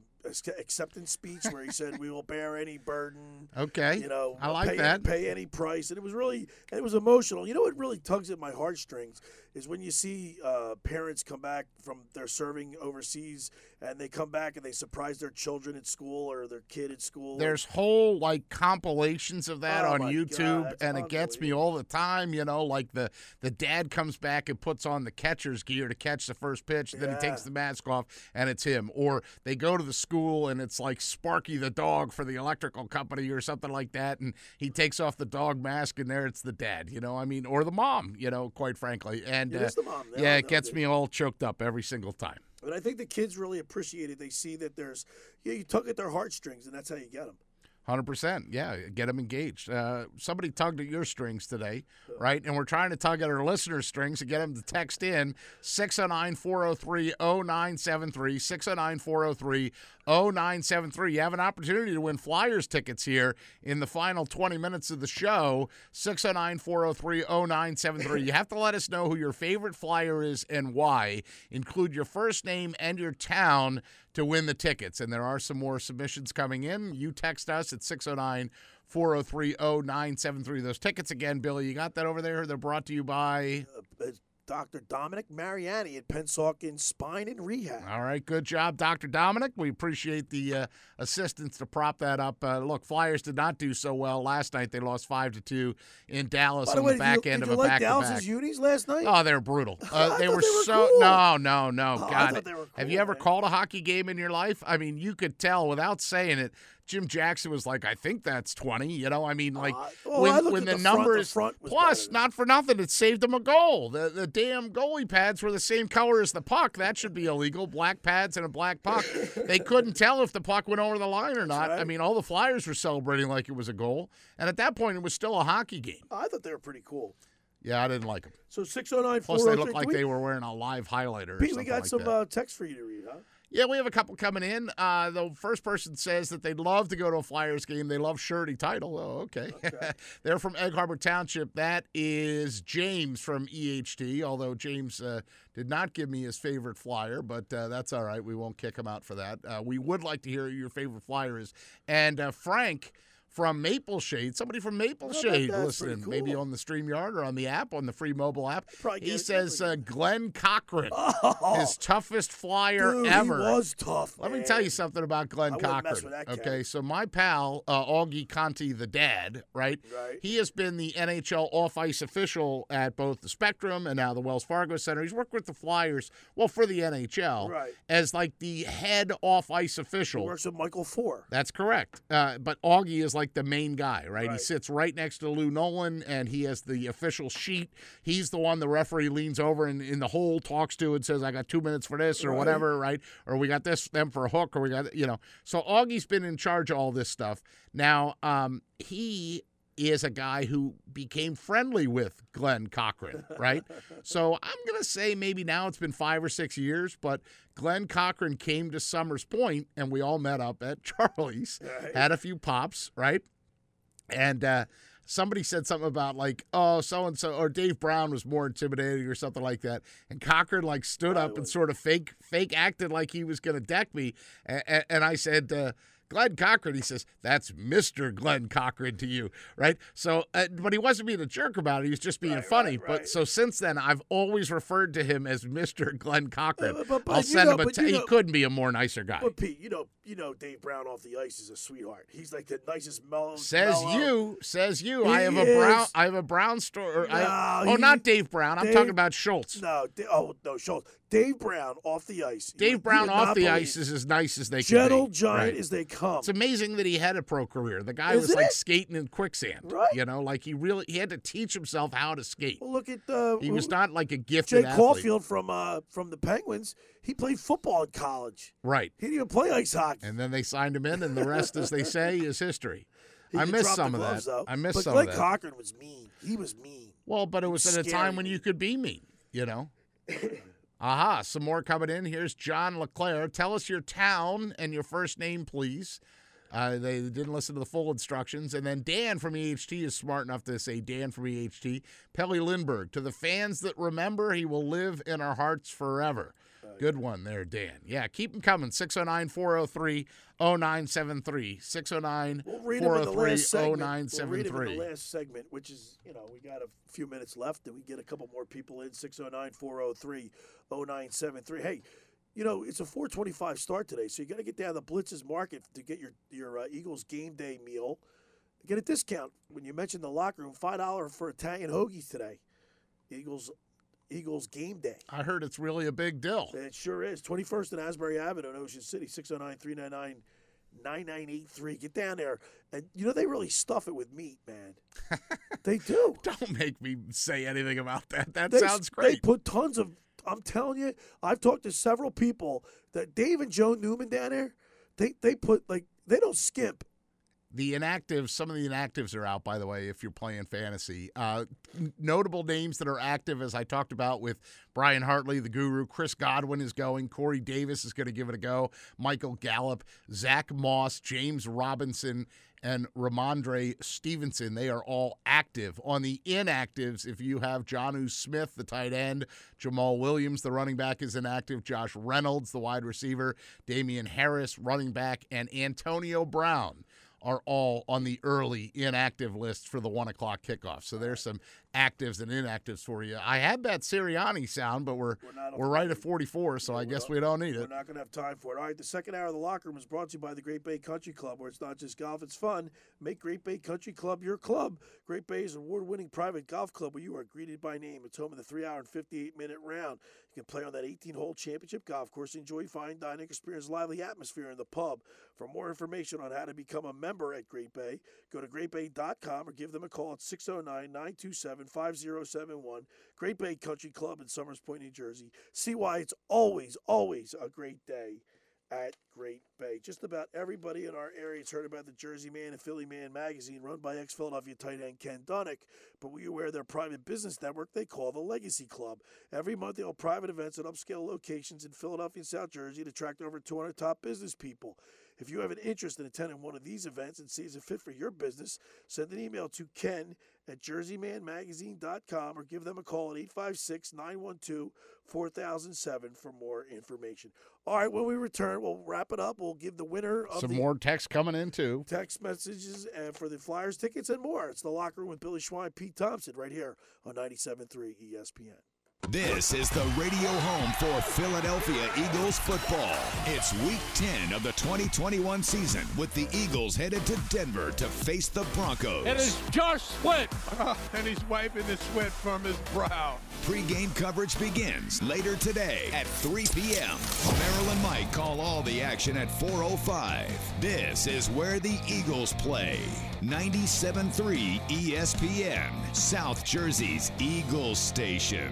acceptance speech, where he said, "We will bear any burden." Okay. you know, I like pay, that. Pay any price, and it was really, it was emotional. You know, what really tugs at my heartstrings is when you see uh, parents come back from their serving overseas, and they come back and they surprise their children at school or their kid at school. There's whole like compilations of that Oh, on YouTube, God, and it gets me all the time. You know, like the the dad comes back and puts on the catcher's gear to catch the first pitch, then he takes the mask off, and it's him. Or they go to the school and it's like Sparky the dog for the electrical company or something like that, and he takes off the dog mask, and there it's the dad. You know, I mean, or the mom. You know, quite frankly, and It uh, mom. Yeah, it gets me all choked up every single time. But I think the kids really appreciate it. They see that there's, yeah, you tug at their heartstrings, and that's how you get them. Hundred percent, yeah. Get them engaged. Uh, somebody tugged at your strings today, right? And we're trying to tug at our listeners' strings to get them to text in 609-403-0973, 609-403-0973. You have an opportunity to win Flyers tickets here in the final 20 minutes of the show. 609-403-0973. You have to let us know who your favorite Flyer is and why. Include your first name and your town to win the tickets. And there are some more submissions coming in. You text us at 609 403 0973. Those tickets again, Billy, you got that over there? They're brought to you by. Uh, it's Dr. Dominic Mariani at Pennsauken Spine and Rehab. All right, good job, Dr. Dominic. We appreciate the uh, assistance to prop that up. Uh, look, Flyers did not do so well last night. They lost five to two in Dallas By the on way, the back you, end of a like back Dallas's unis last night? Oh, they were brutal. Uh, they were they were so cool. no, no, no. Oh, God, were have you ever called a hockey game in your life? I mean, you could tell without saying it. Jim Jackson was like, I think that's twenty. You know, I mean, like well, when when the, the front, the numbers front plus not for nothing, it saved them a goal. The the damn goalie pads were the same color as the puck. That should be illegal. Black pads and a black puck. they couldn't tell if the puck went over the line or not. I mean, all the Flyers were celebrating like it was a goal, and at that point, it was still a hockey game. I thought they were pretty cool. Yeah, I didn't like them. So 609 Plus, they looked like we- they were wearing a live highlighter. Pete, we got like some uh, text for you to read, huh? Yeah, we have a couple coming in. Uh, the first person says that they'd love to go to a Flyers game. They love Shirty title. Oh, okay. They're from Egg Harbor Township. That is James from EHT, although James uh, did not give me his favorite Flyer, but uh, that's all right. We won't kick him out for that. Uh, we would like to hear your favorite Flyer is. And uh, Frank from Maple Shade, somebody from Maple Oh, Shade pretty listening, maybe on the StreamYard or on the app, on the free mobile app. He says uh, Glen Cochrane, Oh. his toughest Flyer Dude, he ever. was tough, Let me tell you something about Glen I Cochrane. that. Okay, so my pal uh, Augie Conti, the dad, right? Right. He has been the NHL off-ice official at both the Spectrum and now the Wells Fargo Center. He's worked with the Flyers, well, for the NHL, Right. as like the head off-ice official. He works with Michael Four. That's correct. Uh, but Augie is like the main guy, right? He sits right next to Lou Nolan, and he has the official sheet. He's the one the referee leans over and in the hole talks to and says, "I got two minutes for this or Right. whatever, right? Or we got this them for a hook, or we got you know." So Augie's been in charge of all this stuff. Now, um, he is a guy who became friendly with Glen Cochrane, right? so I'm gonna say maybe now it's been five or six years, but Glen Cochrane came to Somers Point, and we all met up at Charlie's, had a few pops, right? And uh, somebody said something about like, oh, so and so, or Dave Brown was more intimidating or something like that. And Cochrane like stood up and sort of fake fake acted like he was going to deck me. And, and I said, uh, Glen Cochrane, he says, that's Mr. Glen Cochrane to you, right? So, uh, but he wasn't being a jerk about it. He was just being funny. But so since then, I've always referred to him as Mr. Glen Cochrane. but- but I'll send know- him a te- you He couldn't be a more nicer guy. But Pete, you know, you know, Dave Brown off the ice is a sweetheart. He's like the nicest mellow. Says mellow- you, says you. He I have a brown. I have a brown store. I, No, oh, he- not Dave Brown. I'm Dave- talking about Schultz. No, oh no, Schultz. Dave Brown off the ice. Dave Brown off the ice is as nice as they Gentle can be. giant Right. as they come. It's amazing that he had a pro career. The guy Is was like it? skating in quicksand. Right. You know, like he really he had to teach himself how to skate. Well, look at uh, He was not like a gifted Jake athlete. Caufield from uh, from the Penguins. He played football in college. Right. He didn't even play ice hockey. And then they signed him in, and the rest, as they say, is history. He I missed the some of gloves, that. Though. I missed but some Glen of that. Cochrane was mean. He was mean. Well, but it was at a time when you could be mean, you know. Aha, some more coming in. Here's John LeClair. Tell us your town and your first name, please. Uh, they didn't listen to the full instructions. And then Dan from EHT is smart enough to say Dan from EHT. Pelle Lindbergh. To the fans that remember, he will live in our hearts forever. Good one there, Dan. Yeah, keep them coming. 609 403 0973. 609 We'll read them in the 403 last segment. We'll read them in 0973. the last segment, which is, you know, we got a few minutes left, and we get a couple more people in. 609-403-0973. Hey, you know, it's a 425 start today, so you got to get down to the Blitz's Market to get your, your uh, Eagles game day meal. Get a discount. When you mentioned the locker room, $5 for Italian hoagies today. Eagles Eagles game day. I heard it's really a big deal. It sure is. 21st and Asbury Avenue in Ocean City, 609 399 9983. Get down there. And you know, they really stuff it with meat, man. they do. Don't make me say anything about that. That They- sounds great. They put tons of, I'm telling you, I've talked to several people that Dave and Joe Newman down there, they, they put, like, they don't skimp. The inactives, some of the inactives are out, by the way, if you're playing fantasy. Uh, notable names that are active, as I talked about with Brian Hartley, the guru. Chris Godwin is going. Corey Davis is going to give it a go. Michael Gallup, Zack Moss, James Robinson, and Rhamondre Stevenson. They are all active. On the inactives, if you have Jonnu Smith, the tight end, Jamaal Williams, the running back, is inactive. Josh Reynolds, the wide receiver, Damien Harris, running back, and Antonio Brown are all on the early inactive list for the one o'clock kickoff. So there's some actives and inactives for you. I had that Sirianni sound, but we're we're, right at 44, so I guess we don't need it. We're not going to have time for it. All right, the second hour of the locker room is brought to you by the Great Bay Country Club, where it's not just golf, it's fun. Make Great Bay Country Club your club. Great Bay is an award winning private golf club where you are greeted by name. It's home of the three hour and 58 minute round. You can play on that 18 hole championship golf course, enjoy fine dining, experience lively atmosphere in the pub. For more information on how to become a member at Great Bay, go to greatbay.com or give them a call at 609 927 5071. Great Bay Country Club in Somers Point, New Jersey. See why it's always, always a great day at Great Bay. Just about everybody in our area has heard about the Jersey Man and Philly Man magazine run by ex Philadelphia tight end Ken Dunek. But we are aware their private business network they call the Legacy Club. Every month they hold private events at upscale locations in Philadelphia and South Jersey to attract over 200 top business people. If you have an interest in attending one of these events and see it's a fit for your business, send an email to ken at jerseymanmagazine.com or give them a call at 856 912 4007 for more information. All right, when we return, we'll wrap it up. We'll give the winner of Some the more text coming in too. text messages uh, for the Flyers tickets and more. It's the locker room with Billy Schwein, Pete Thompson, right here on 97.3 ESPN. This is the radio home for Philadelphia Eagles football. It's week 10 of the 2021 season with the Eagles headed to Denver to face the Broncos. It is Josh Sweat, and he's wiping the sweat from his brow. Pre-game coverage begins later today at 3 p.m. Merrill and Mike call all the action at 4.05. This is where the Eagles play. 97.3 ESPN, South Jersey's Eagles station.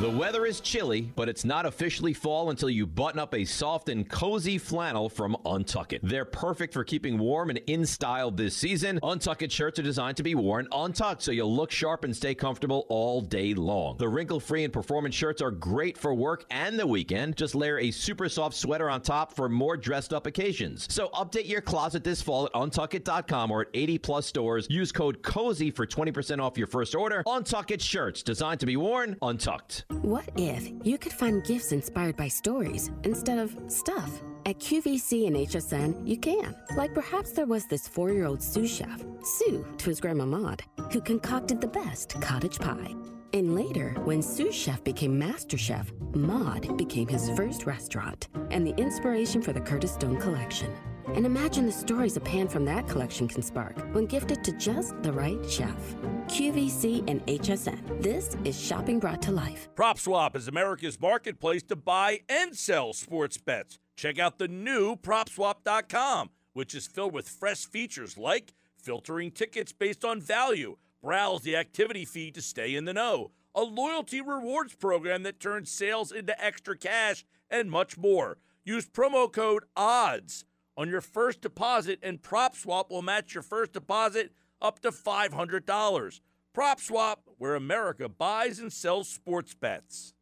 The weather is chilly, but it's not officially fall until you button up a soft and cozy flannel from Untuckit. They're perfect for keeping warm and in style this season. Untuckit shirts are designed to be worn untucked so you'll look sharp and stay comfortable all day long. The wrinkle free and performance shirts are great for work and the weekend. Just layer a super soft sweater on top for more dressed up occasions. So update your closet this fall at untuckit.com or at 80 plus stores. Use code COZY for 20% off your first order. Untuckit shirts designed to be worn untucked. What if you could find gifts inspired by stories instead of stuff? At QVC and HSN, you can. Like perhaps there was this four year old sous chef, Sue to his grandma Maud, who concocted the best cottage pie. And later, when sous chef became master chef, Maud became his first restaurant and the inspiration for the Curtis Stone collection. And imagine the stories a pan from that collection can spark when gifted to just the right chef. QVC and HSN. This is shopping brought to life. PropSwap is America's marketplace to buy and sell sports bets. Check out the new PropSwap.com, which is filled with fresh features like filtering tickets based on value, browse the activity feed to stay in the know, a loyalty rewards program that turns sales into extra cash, and much more. Use promo code ODDS on your first deposit, and PropSwap will match your first deposit up to $500. PropSwap, where America buys and sells sports bets.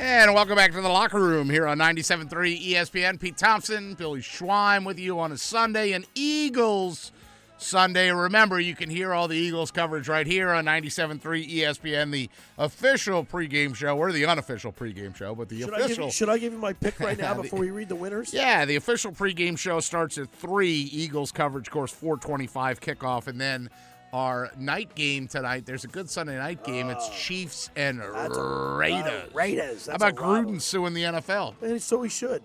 And welcome back to the locker room here on 97.3 ESPN. Pete Thompson, Billy Schwein with you on a Sunday, and Eagles Sunday. Remember, you can hear all the Eagles coverage right here on 97.3 ESPN, the official pregame show. We're the unofficial pregame show, but the Should I, give official. you, should I give you my pick right now The- before we read the winners? Yeah, the official pregame show starts at three. Eagles coverage course four twenty-five kickoff, and then our night game tonight. There's a good Sunday night game. it's Chiefs and. A- Raiders. uh, Raiders. How about. Gruden suing the NFL? And so we should.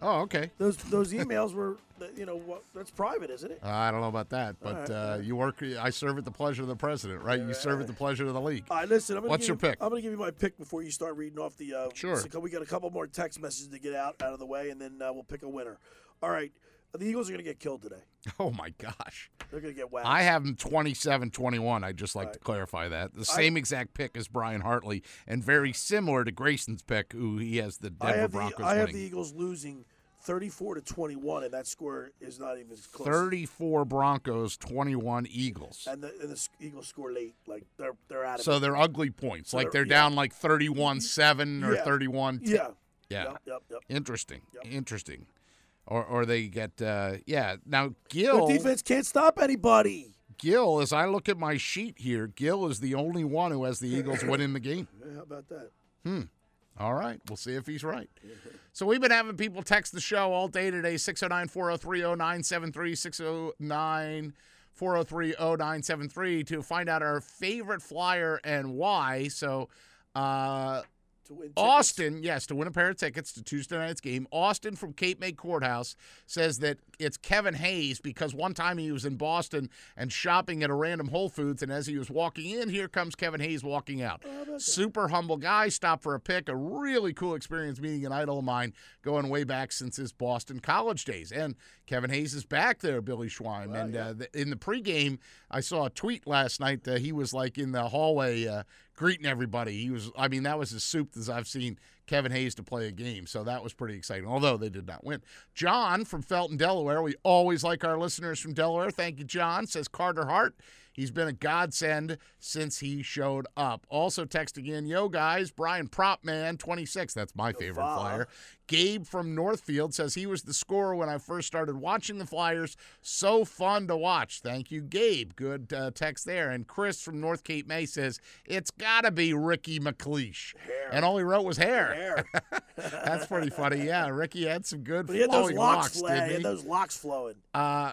Oh, okay. Those those emails were, you know, what, that's private, isn't it? I don't know about that, but right, uh, you work. I serve at the pleasure of the president, right? You serve at the pleasure of the league. All right, listen. I'm gonna What's give your you, pick? I'm going to give you my pick before you start reading off the. Uh, Sure. so we got a couple more text messages to get out out of the way, and then uh, we'll pick a winner. All right, the Eagles are going to get killed today. Oh my gosh. They're going to get whacked. I have them 27-21. I'd just like to clarify that. The same exact pick as Brian Hartley, and very similar to Grayson's pick, who he has the I Denver have the Broncos I have winning. the Eagles losing 34 to 21, and that score is not even close. 34 Broncos, 21 Eagles. And the, and the Eagles score late, like they're they're out of So it. they're ugly points. So like they're they're- yeah. down like 31-7 or 31 Yeah. Yeah. Yep, yep, yep. Interesting. Interesting. Or or they get uh yeah. Now Gill Their defense can't stop anybody. Gill, as I look at my sheet here, Gill is the only one who has the Eagles winning the game. Yeah, how about that? Hmm. All right. We'll see if he's right. So we've been having people text the show all day today 609 403 0973 609 403 0973 to find out our favorite flyer and why. So, uh, To win tickets. Austin, yes, to win a pair of tickets to Tuesday night's game. Austin from Cape May Courthouse says that it's Kevin Hayes because one time he was in Boston and shopping at a random Whole Foods, and as he was walking in, here comes Kevin Hayes walking out. Super humble guy, stopped for a pick. A really cool experience meeting an idol of mine going way back since his Boston college days. And Kevin Hayes is back there, Billy Schwein. and uh, the, in the pregame, I saw a tweet last night that he was like in the hallway uh, greeting everybody. He was, I mean, that was as souped as I've seen Kevin Hayes to play a game. So that was pretty exciting, although they did not win. John from Felton, Delaware. We always like our listeners from Delaware. Thank you, John. Says Carter Hart. He's been a godsend since he showed up. Also texting in, yo guys, Brian Propman, 26. That's my favorite Wow. flyer. Gabe from Northfield says he was the scorer when I first started watching the Flyers. So fun to watch. Thank you, Gabe. Good uh, text there. And Chris from North Cape May says it's got to be Ricky MacLeish. And all he wrote was hair. hair. That's pretty funny. Yeah, Ricky had some good But he had those locks, locks, he didn't had he? those locks flowing. Uh,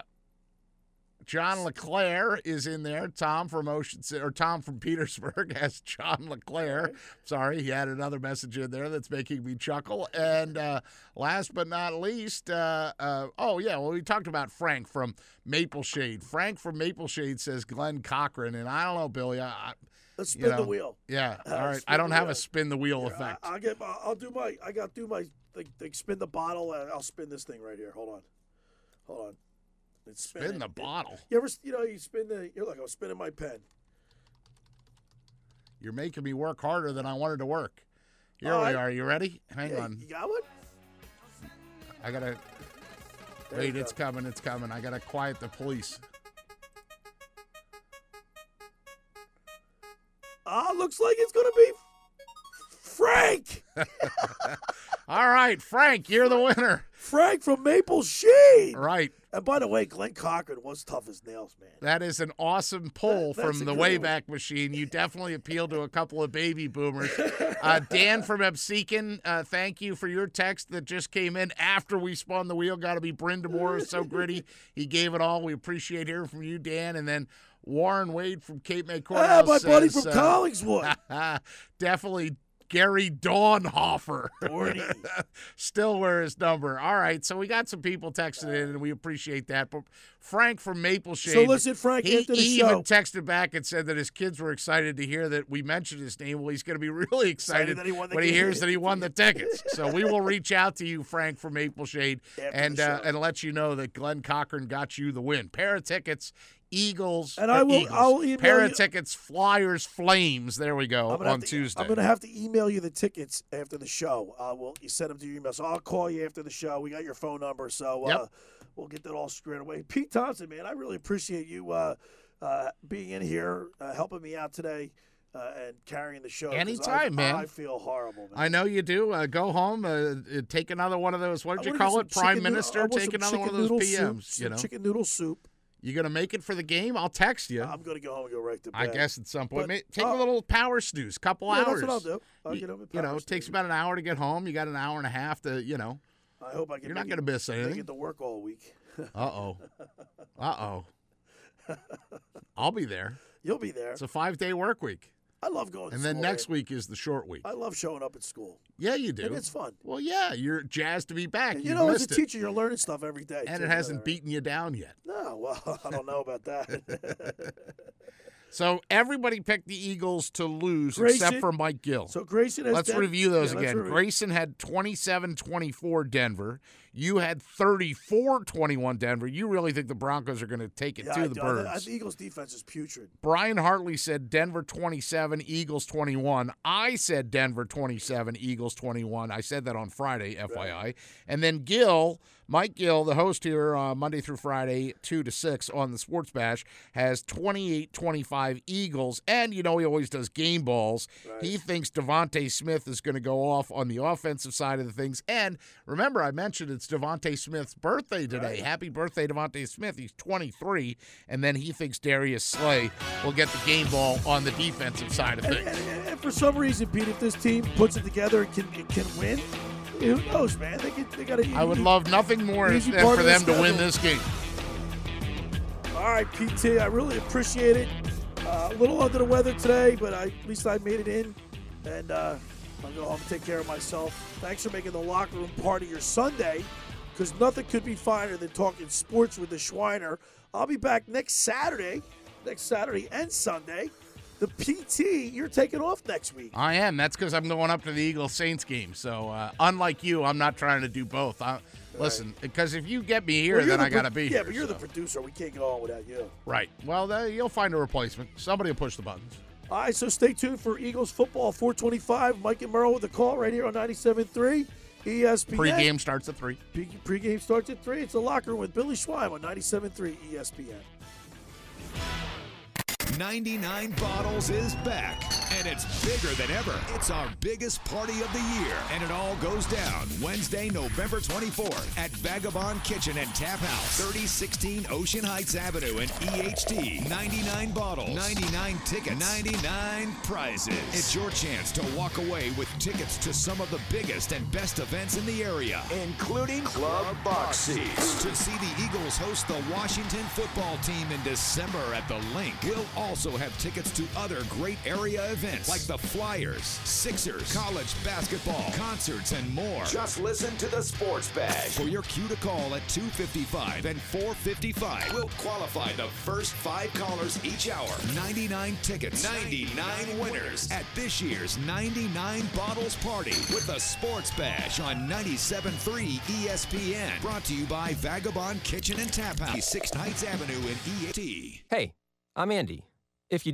John LeClair is in there. Tom from Ocean City, or Tom from Petersburg has John LeClaire. Sorry, he had another message in there that's making me chuckle. And uh, last but not least, uh, uh, oh yeah, well we talked about Frank from Maple Shade. Frank from Maple Shade says Glen Cochrane, and I don't know, Billy. I, Let's you spin the wheel. Yeah, Uh, all right. I don't have a spin the wheel Here, effect. I, will get. I'll I'll do my. I got to do my. Like, like spin the bottle. And I'll spin this thing right here. Hold on. Hold on. It's Spin spinning. the bottle. You ever? You know, you spin the. You're like, I'm spinning my pen. You're making me work harder than I wanted to work. Here All we right. are. You ready? Hang Yeah, on. You got one? I gotta. There Wait, you it's coming. It's coming. I gotta quiet the police. Ah, looks like it's gonna be Frank. All right, Frank, you're the winner. Frank from Maple Shade. Right. And by the way, Glen Cochrane was tough as nails, man. That is an awesome pull That- from the Wayback Machine. You definitely appeal to a couple of baby boomers. Uh, Dan from Absecon, uh, thank you for your text that just came in after we spun the wheel. Got to be Brind'Amour is so gritty. He gave it all. We appreciate hearing from you, Dan. And then Warren Wade from Cape May Courthouse. Ah, my buddy from uh, Collingswood. definitely Gary Dornhoefer. Forty. Still wear his number. All right, so we got some people texting in, and we appreciate that. But Frank from Maple Shade. So listen, Frank, he, after the he show- even texted back and said that his kids were excited to hear that we mentioned his name. Well, he's going to be really excited, Excited he when he hears that he won the tickets. so we will reach out to you, Frank from Maple Shade, After and uh, and let you know that Glen Cochrane got you the win. Pair of tickets. Eagles And uh, I will- Eagles. I'll email pair of you- tickets. Flyers. Flames. There we go gonna on to- Tuesday. I'm going to have to email you the tickets after the show. Uh, we'll you send them to your email. So I'll call you after the show. We got your phone number, so uh, Yep. we'll get that all squared away. Pete Thompson, man, I really appreciate you uh, uh, being in here, uh, helping me out today, uh, and carrying the show. 'cause I- Anytime, man. I feel horrible, man. I know you do. Uh, go home, uh, take another one of those. What did you call it? Prime noodle- Minister. Take another one of those PMs. Soup, you know, chicken noodle soup. You gonna make it for the game? I'll text you. I'm to go home and go right to bed. I guess at some point. But, take uh, a little power snooze, couple yeah, hours. that's what I'll do. I'll you, get home you know, it takes about an hour to get home. You got an hour and a half to, you know. I hope I can. You're not gonna it- miss anything. Get to work all week. Uh oh. Uh oh. I'll be there. You'll be there. It's a five day work week. I love going. to And then school, next man. week is the short week. I love showing up at school. Yeah, you do. And it's fun. Well, yeah, you're jazzed to be back. And you you know, as a missed it. teacher, you're learning stuff every day. and too, it hasn't that, beaten you down yet. No, well, I don't know about that. So everybody picked the Eagles to lose Grayson- except for Mike Gill. so Grayson has Let's review those Yeah, again. review- Grayson had 27-24 Denver. You had 34-21 Denver. You really think the Broncos are going to take it Yeah, to I the do. Birds. I, the Eagles' defense is putrid. Brian Hartley said Denver 27, Eagles 21. I said Denver 27, Eagles 21. I said that on Friday, FYI. And then Gill, Mike Gill, the host here uh, Monday through Friday, 2 to 6 on the Sports Bash, has 28 25 Eagles. And, you know, he always does game balls. He thinks DeVonta Smith is going to go off on the offensive side of the things. And remember, I mentioned it's DeVonta Smith's birthday today. Happy birthday, DeVonta Smith. He's 23. And then he thinks Darius Slay will get the game ball on the defensive side of And, things. and- and for some reason, Pete, if this team puts it together and can can win, who knows, man? They, can, they got to. I would love nothing more than for them to win this game. All right, PT, I really appreciate it. Uh, a little under the weather today, but I, at least I made it in. And uh, I'll go home and take care of myself. Thanks for making the locker room part of your Sunday, because nothing could be finer than talking sports with the Schweiner. I'll be back next Saturday, next Saturday and Sunday. The PT, you're taking off next week. I am. That's because I'm going up to the Eagles Saints game. So, uh, unlike you, I'm not trying to do both. I, Listen, because if you get me here, Well, then the I got to be Yeah, here. but you're the producer. We can't go on without you. Right. Well, uh, you'll find a replacement. Somebody will push the buttons. All right, so stay tuned for Eagles football 425. Mike and Merrill with the call right here on 97.3 ESPN. Pre-game starts at 3. Pre- Pre-game starts at 3. It's the locker room with Billy Schwein on 97.3 ESPN. 99 Bottles is back, and it's bigger than ever. It's our biggest party of the year, and it all goes down Wednesday, November 24th at Vagabond Kitchen and Tap House, 3016 Ocean Heights Avenue in EHT. 99 bottles, 99 tickets, 99 prizes. It's your chance to walk away with tickets to some of the biggest and best events in the area, including club box seats. To see the Eagles host the Washington football team in December at the Linc, we'll also have tickets to other great area events like the Flyers, Sixers, college basketball, concerts, and more. Just listen to the Sports Bash. For your cue to call at 255 and 455, we'll qualify the first five callers each hour. 99 tickets, 99 winners at this year's 99 Bottles Party with the Sports Bash on 97.3 ESPN. Brought to you by Vagabond Kitchen and Tap House, 6th Heights Avenue in EAT. Hey, I'm Andy. If you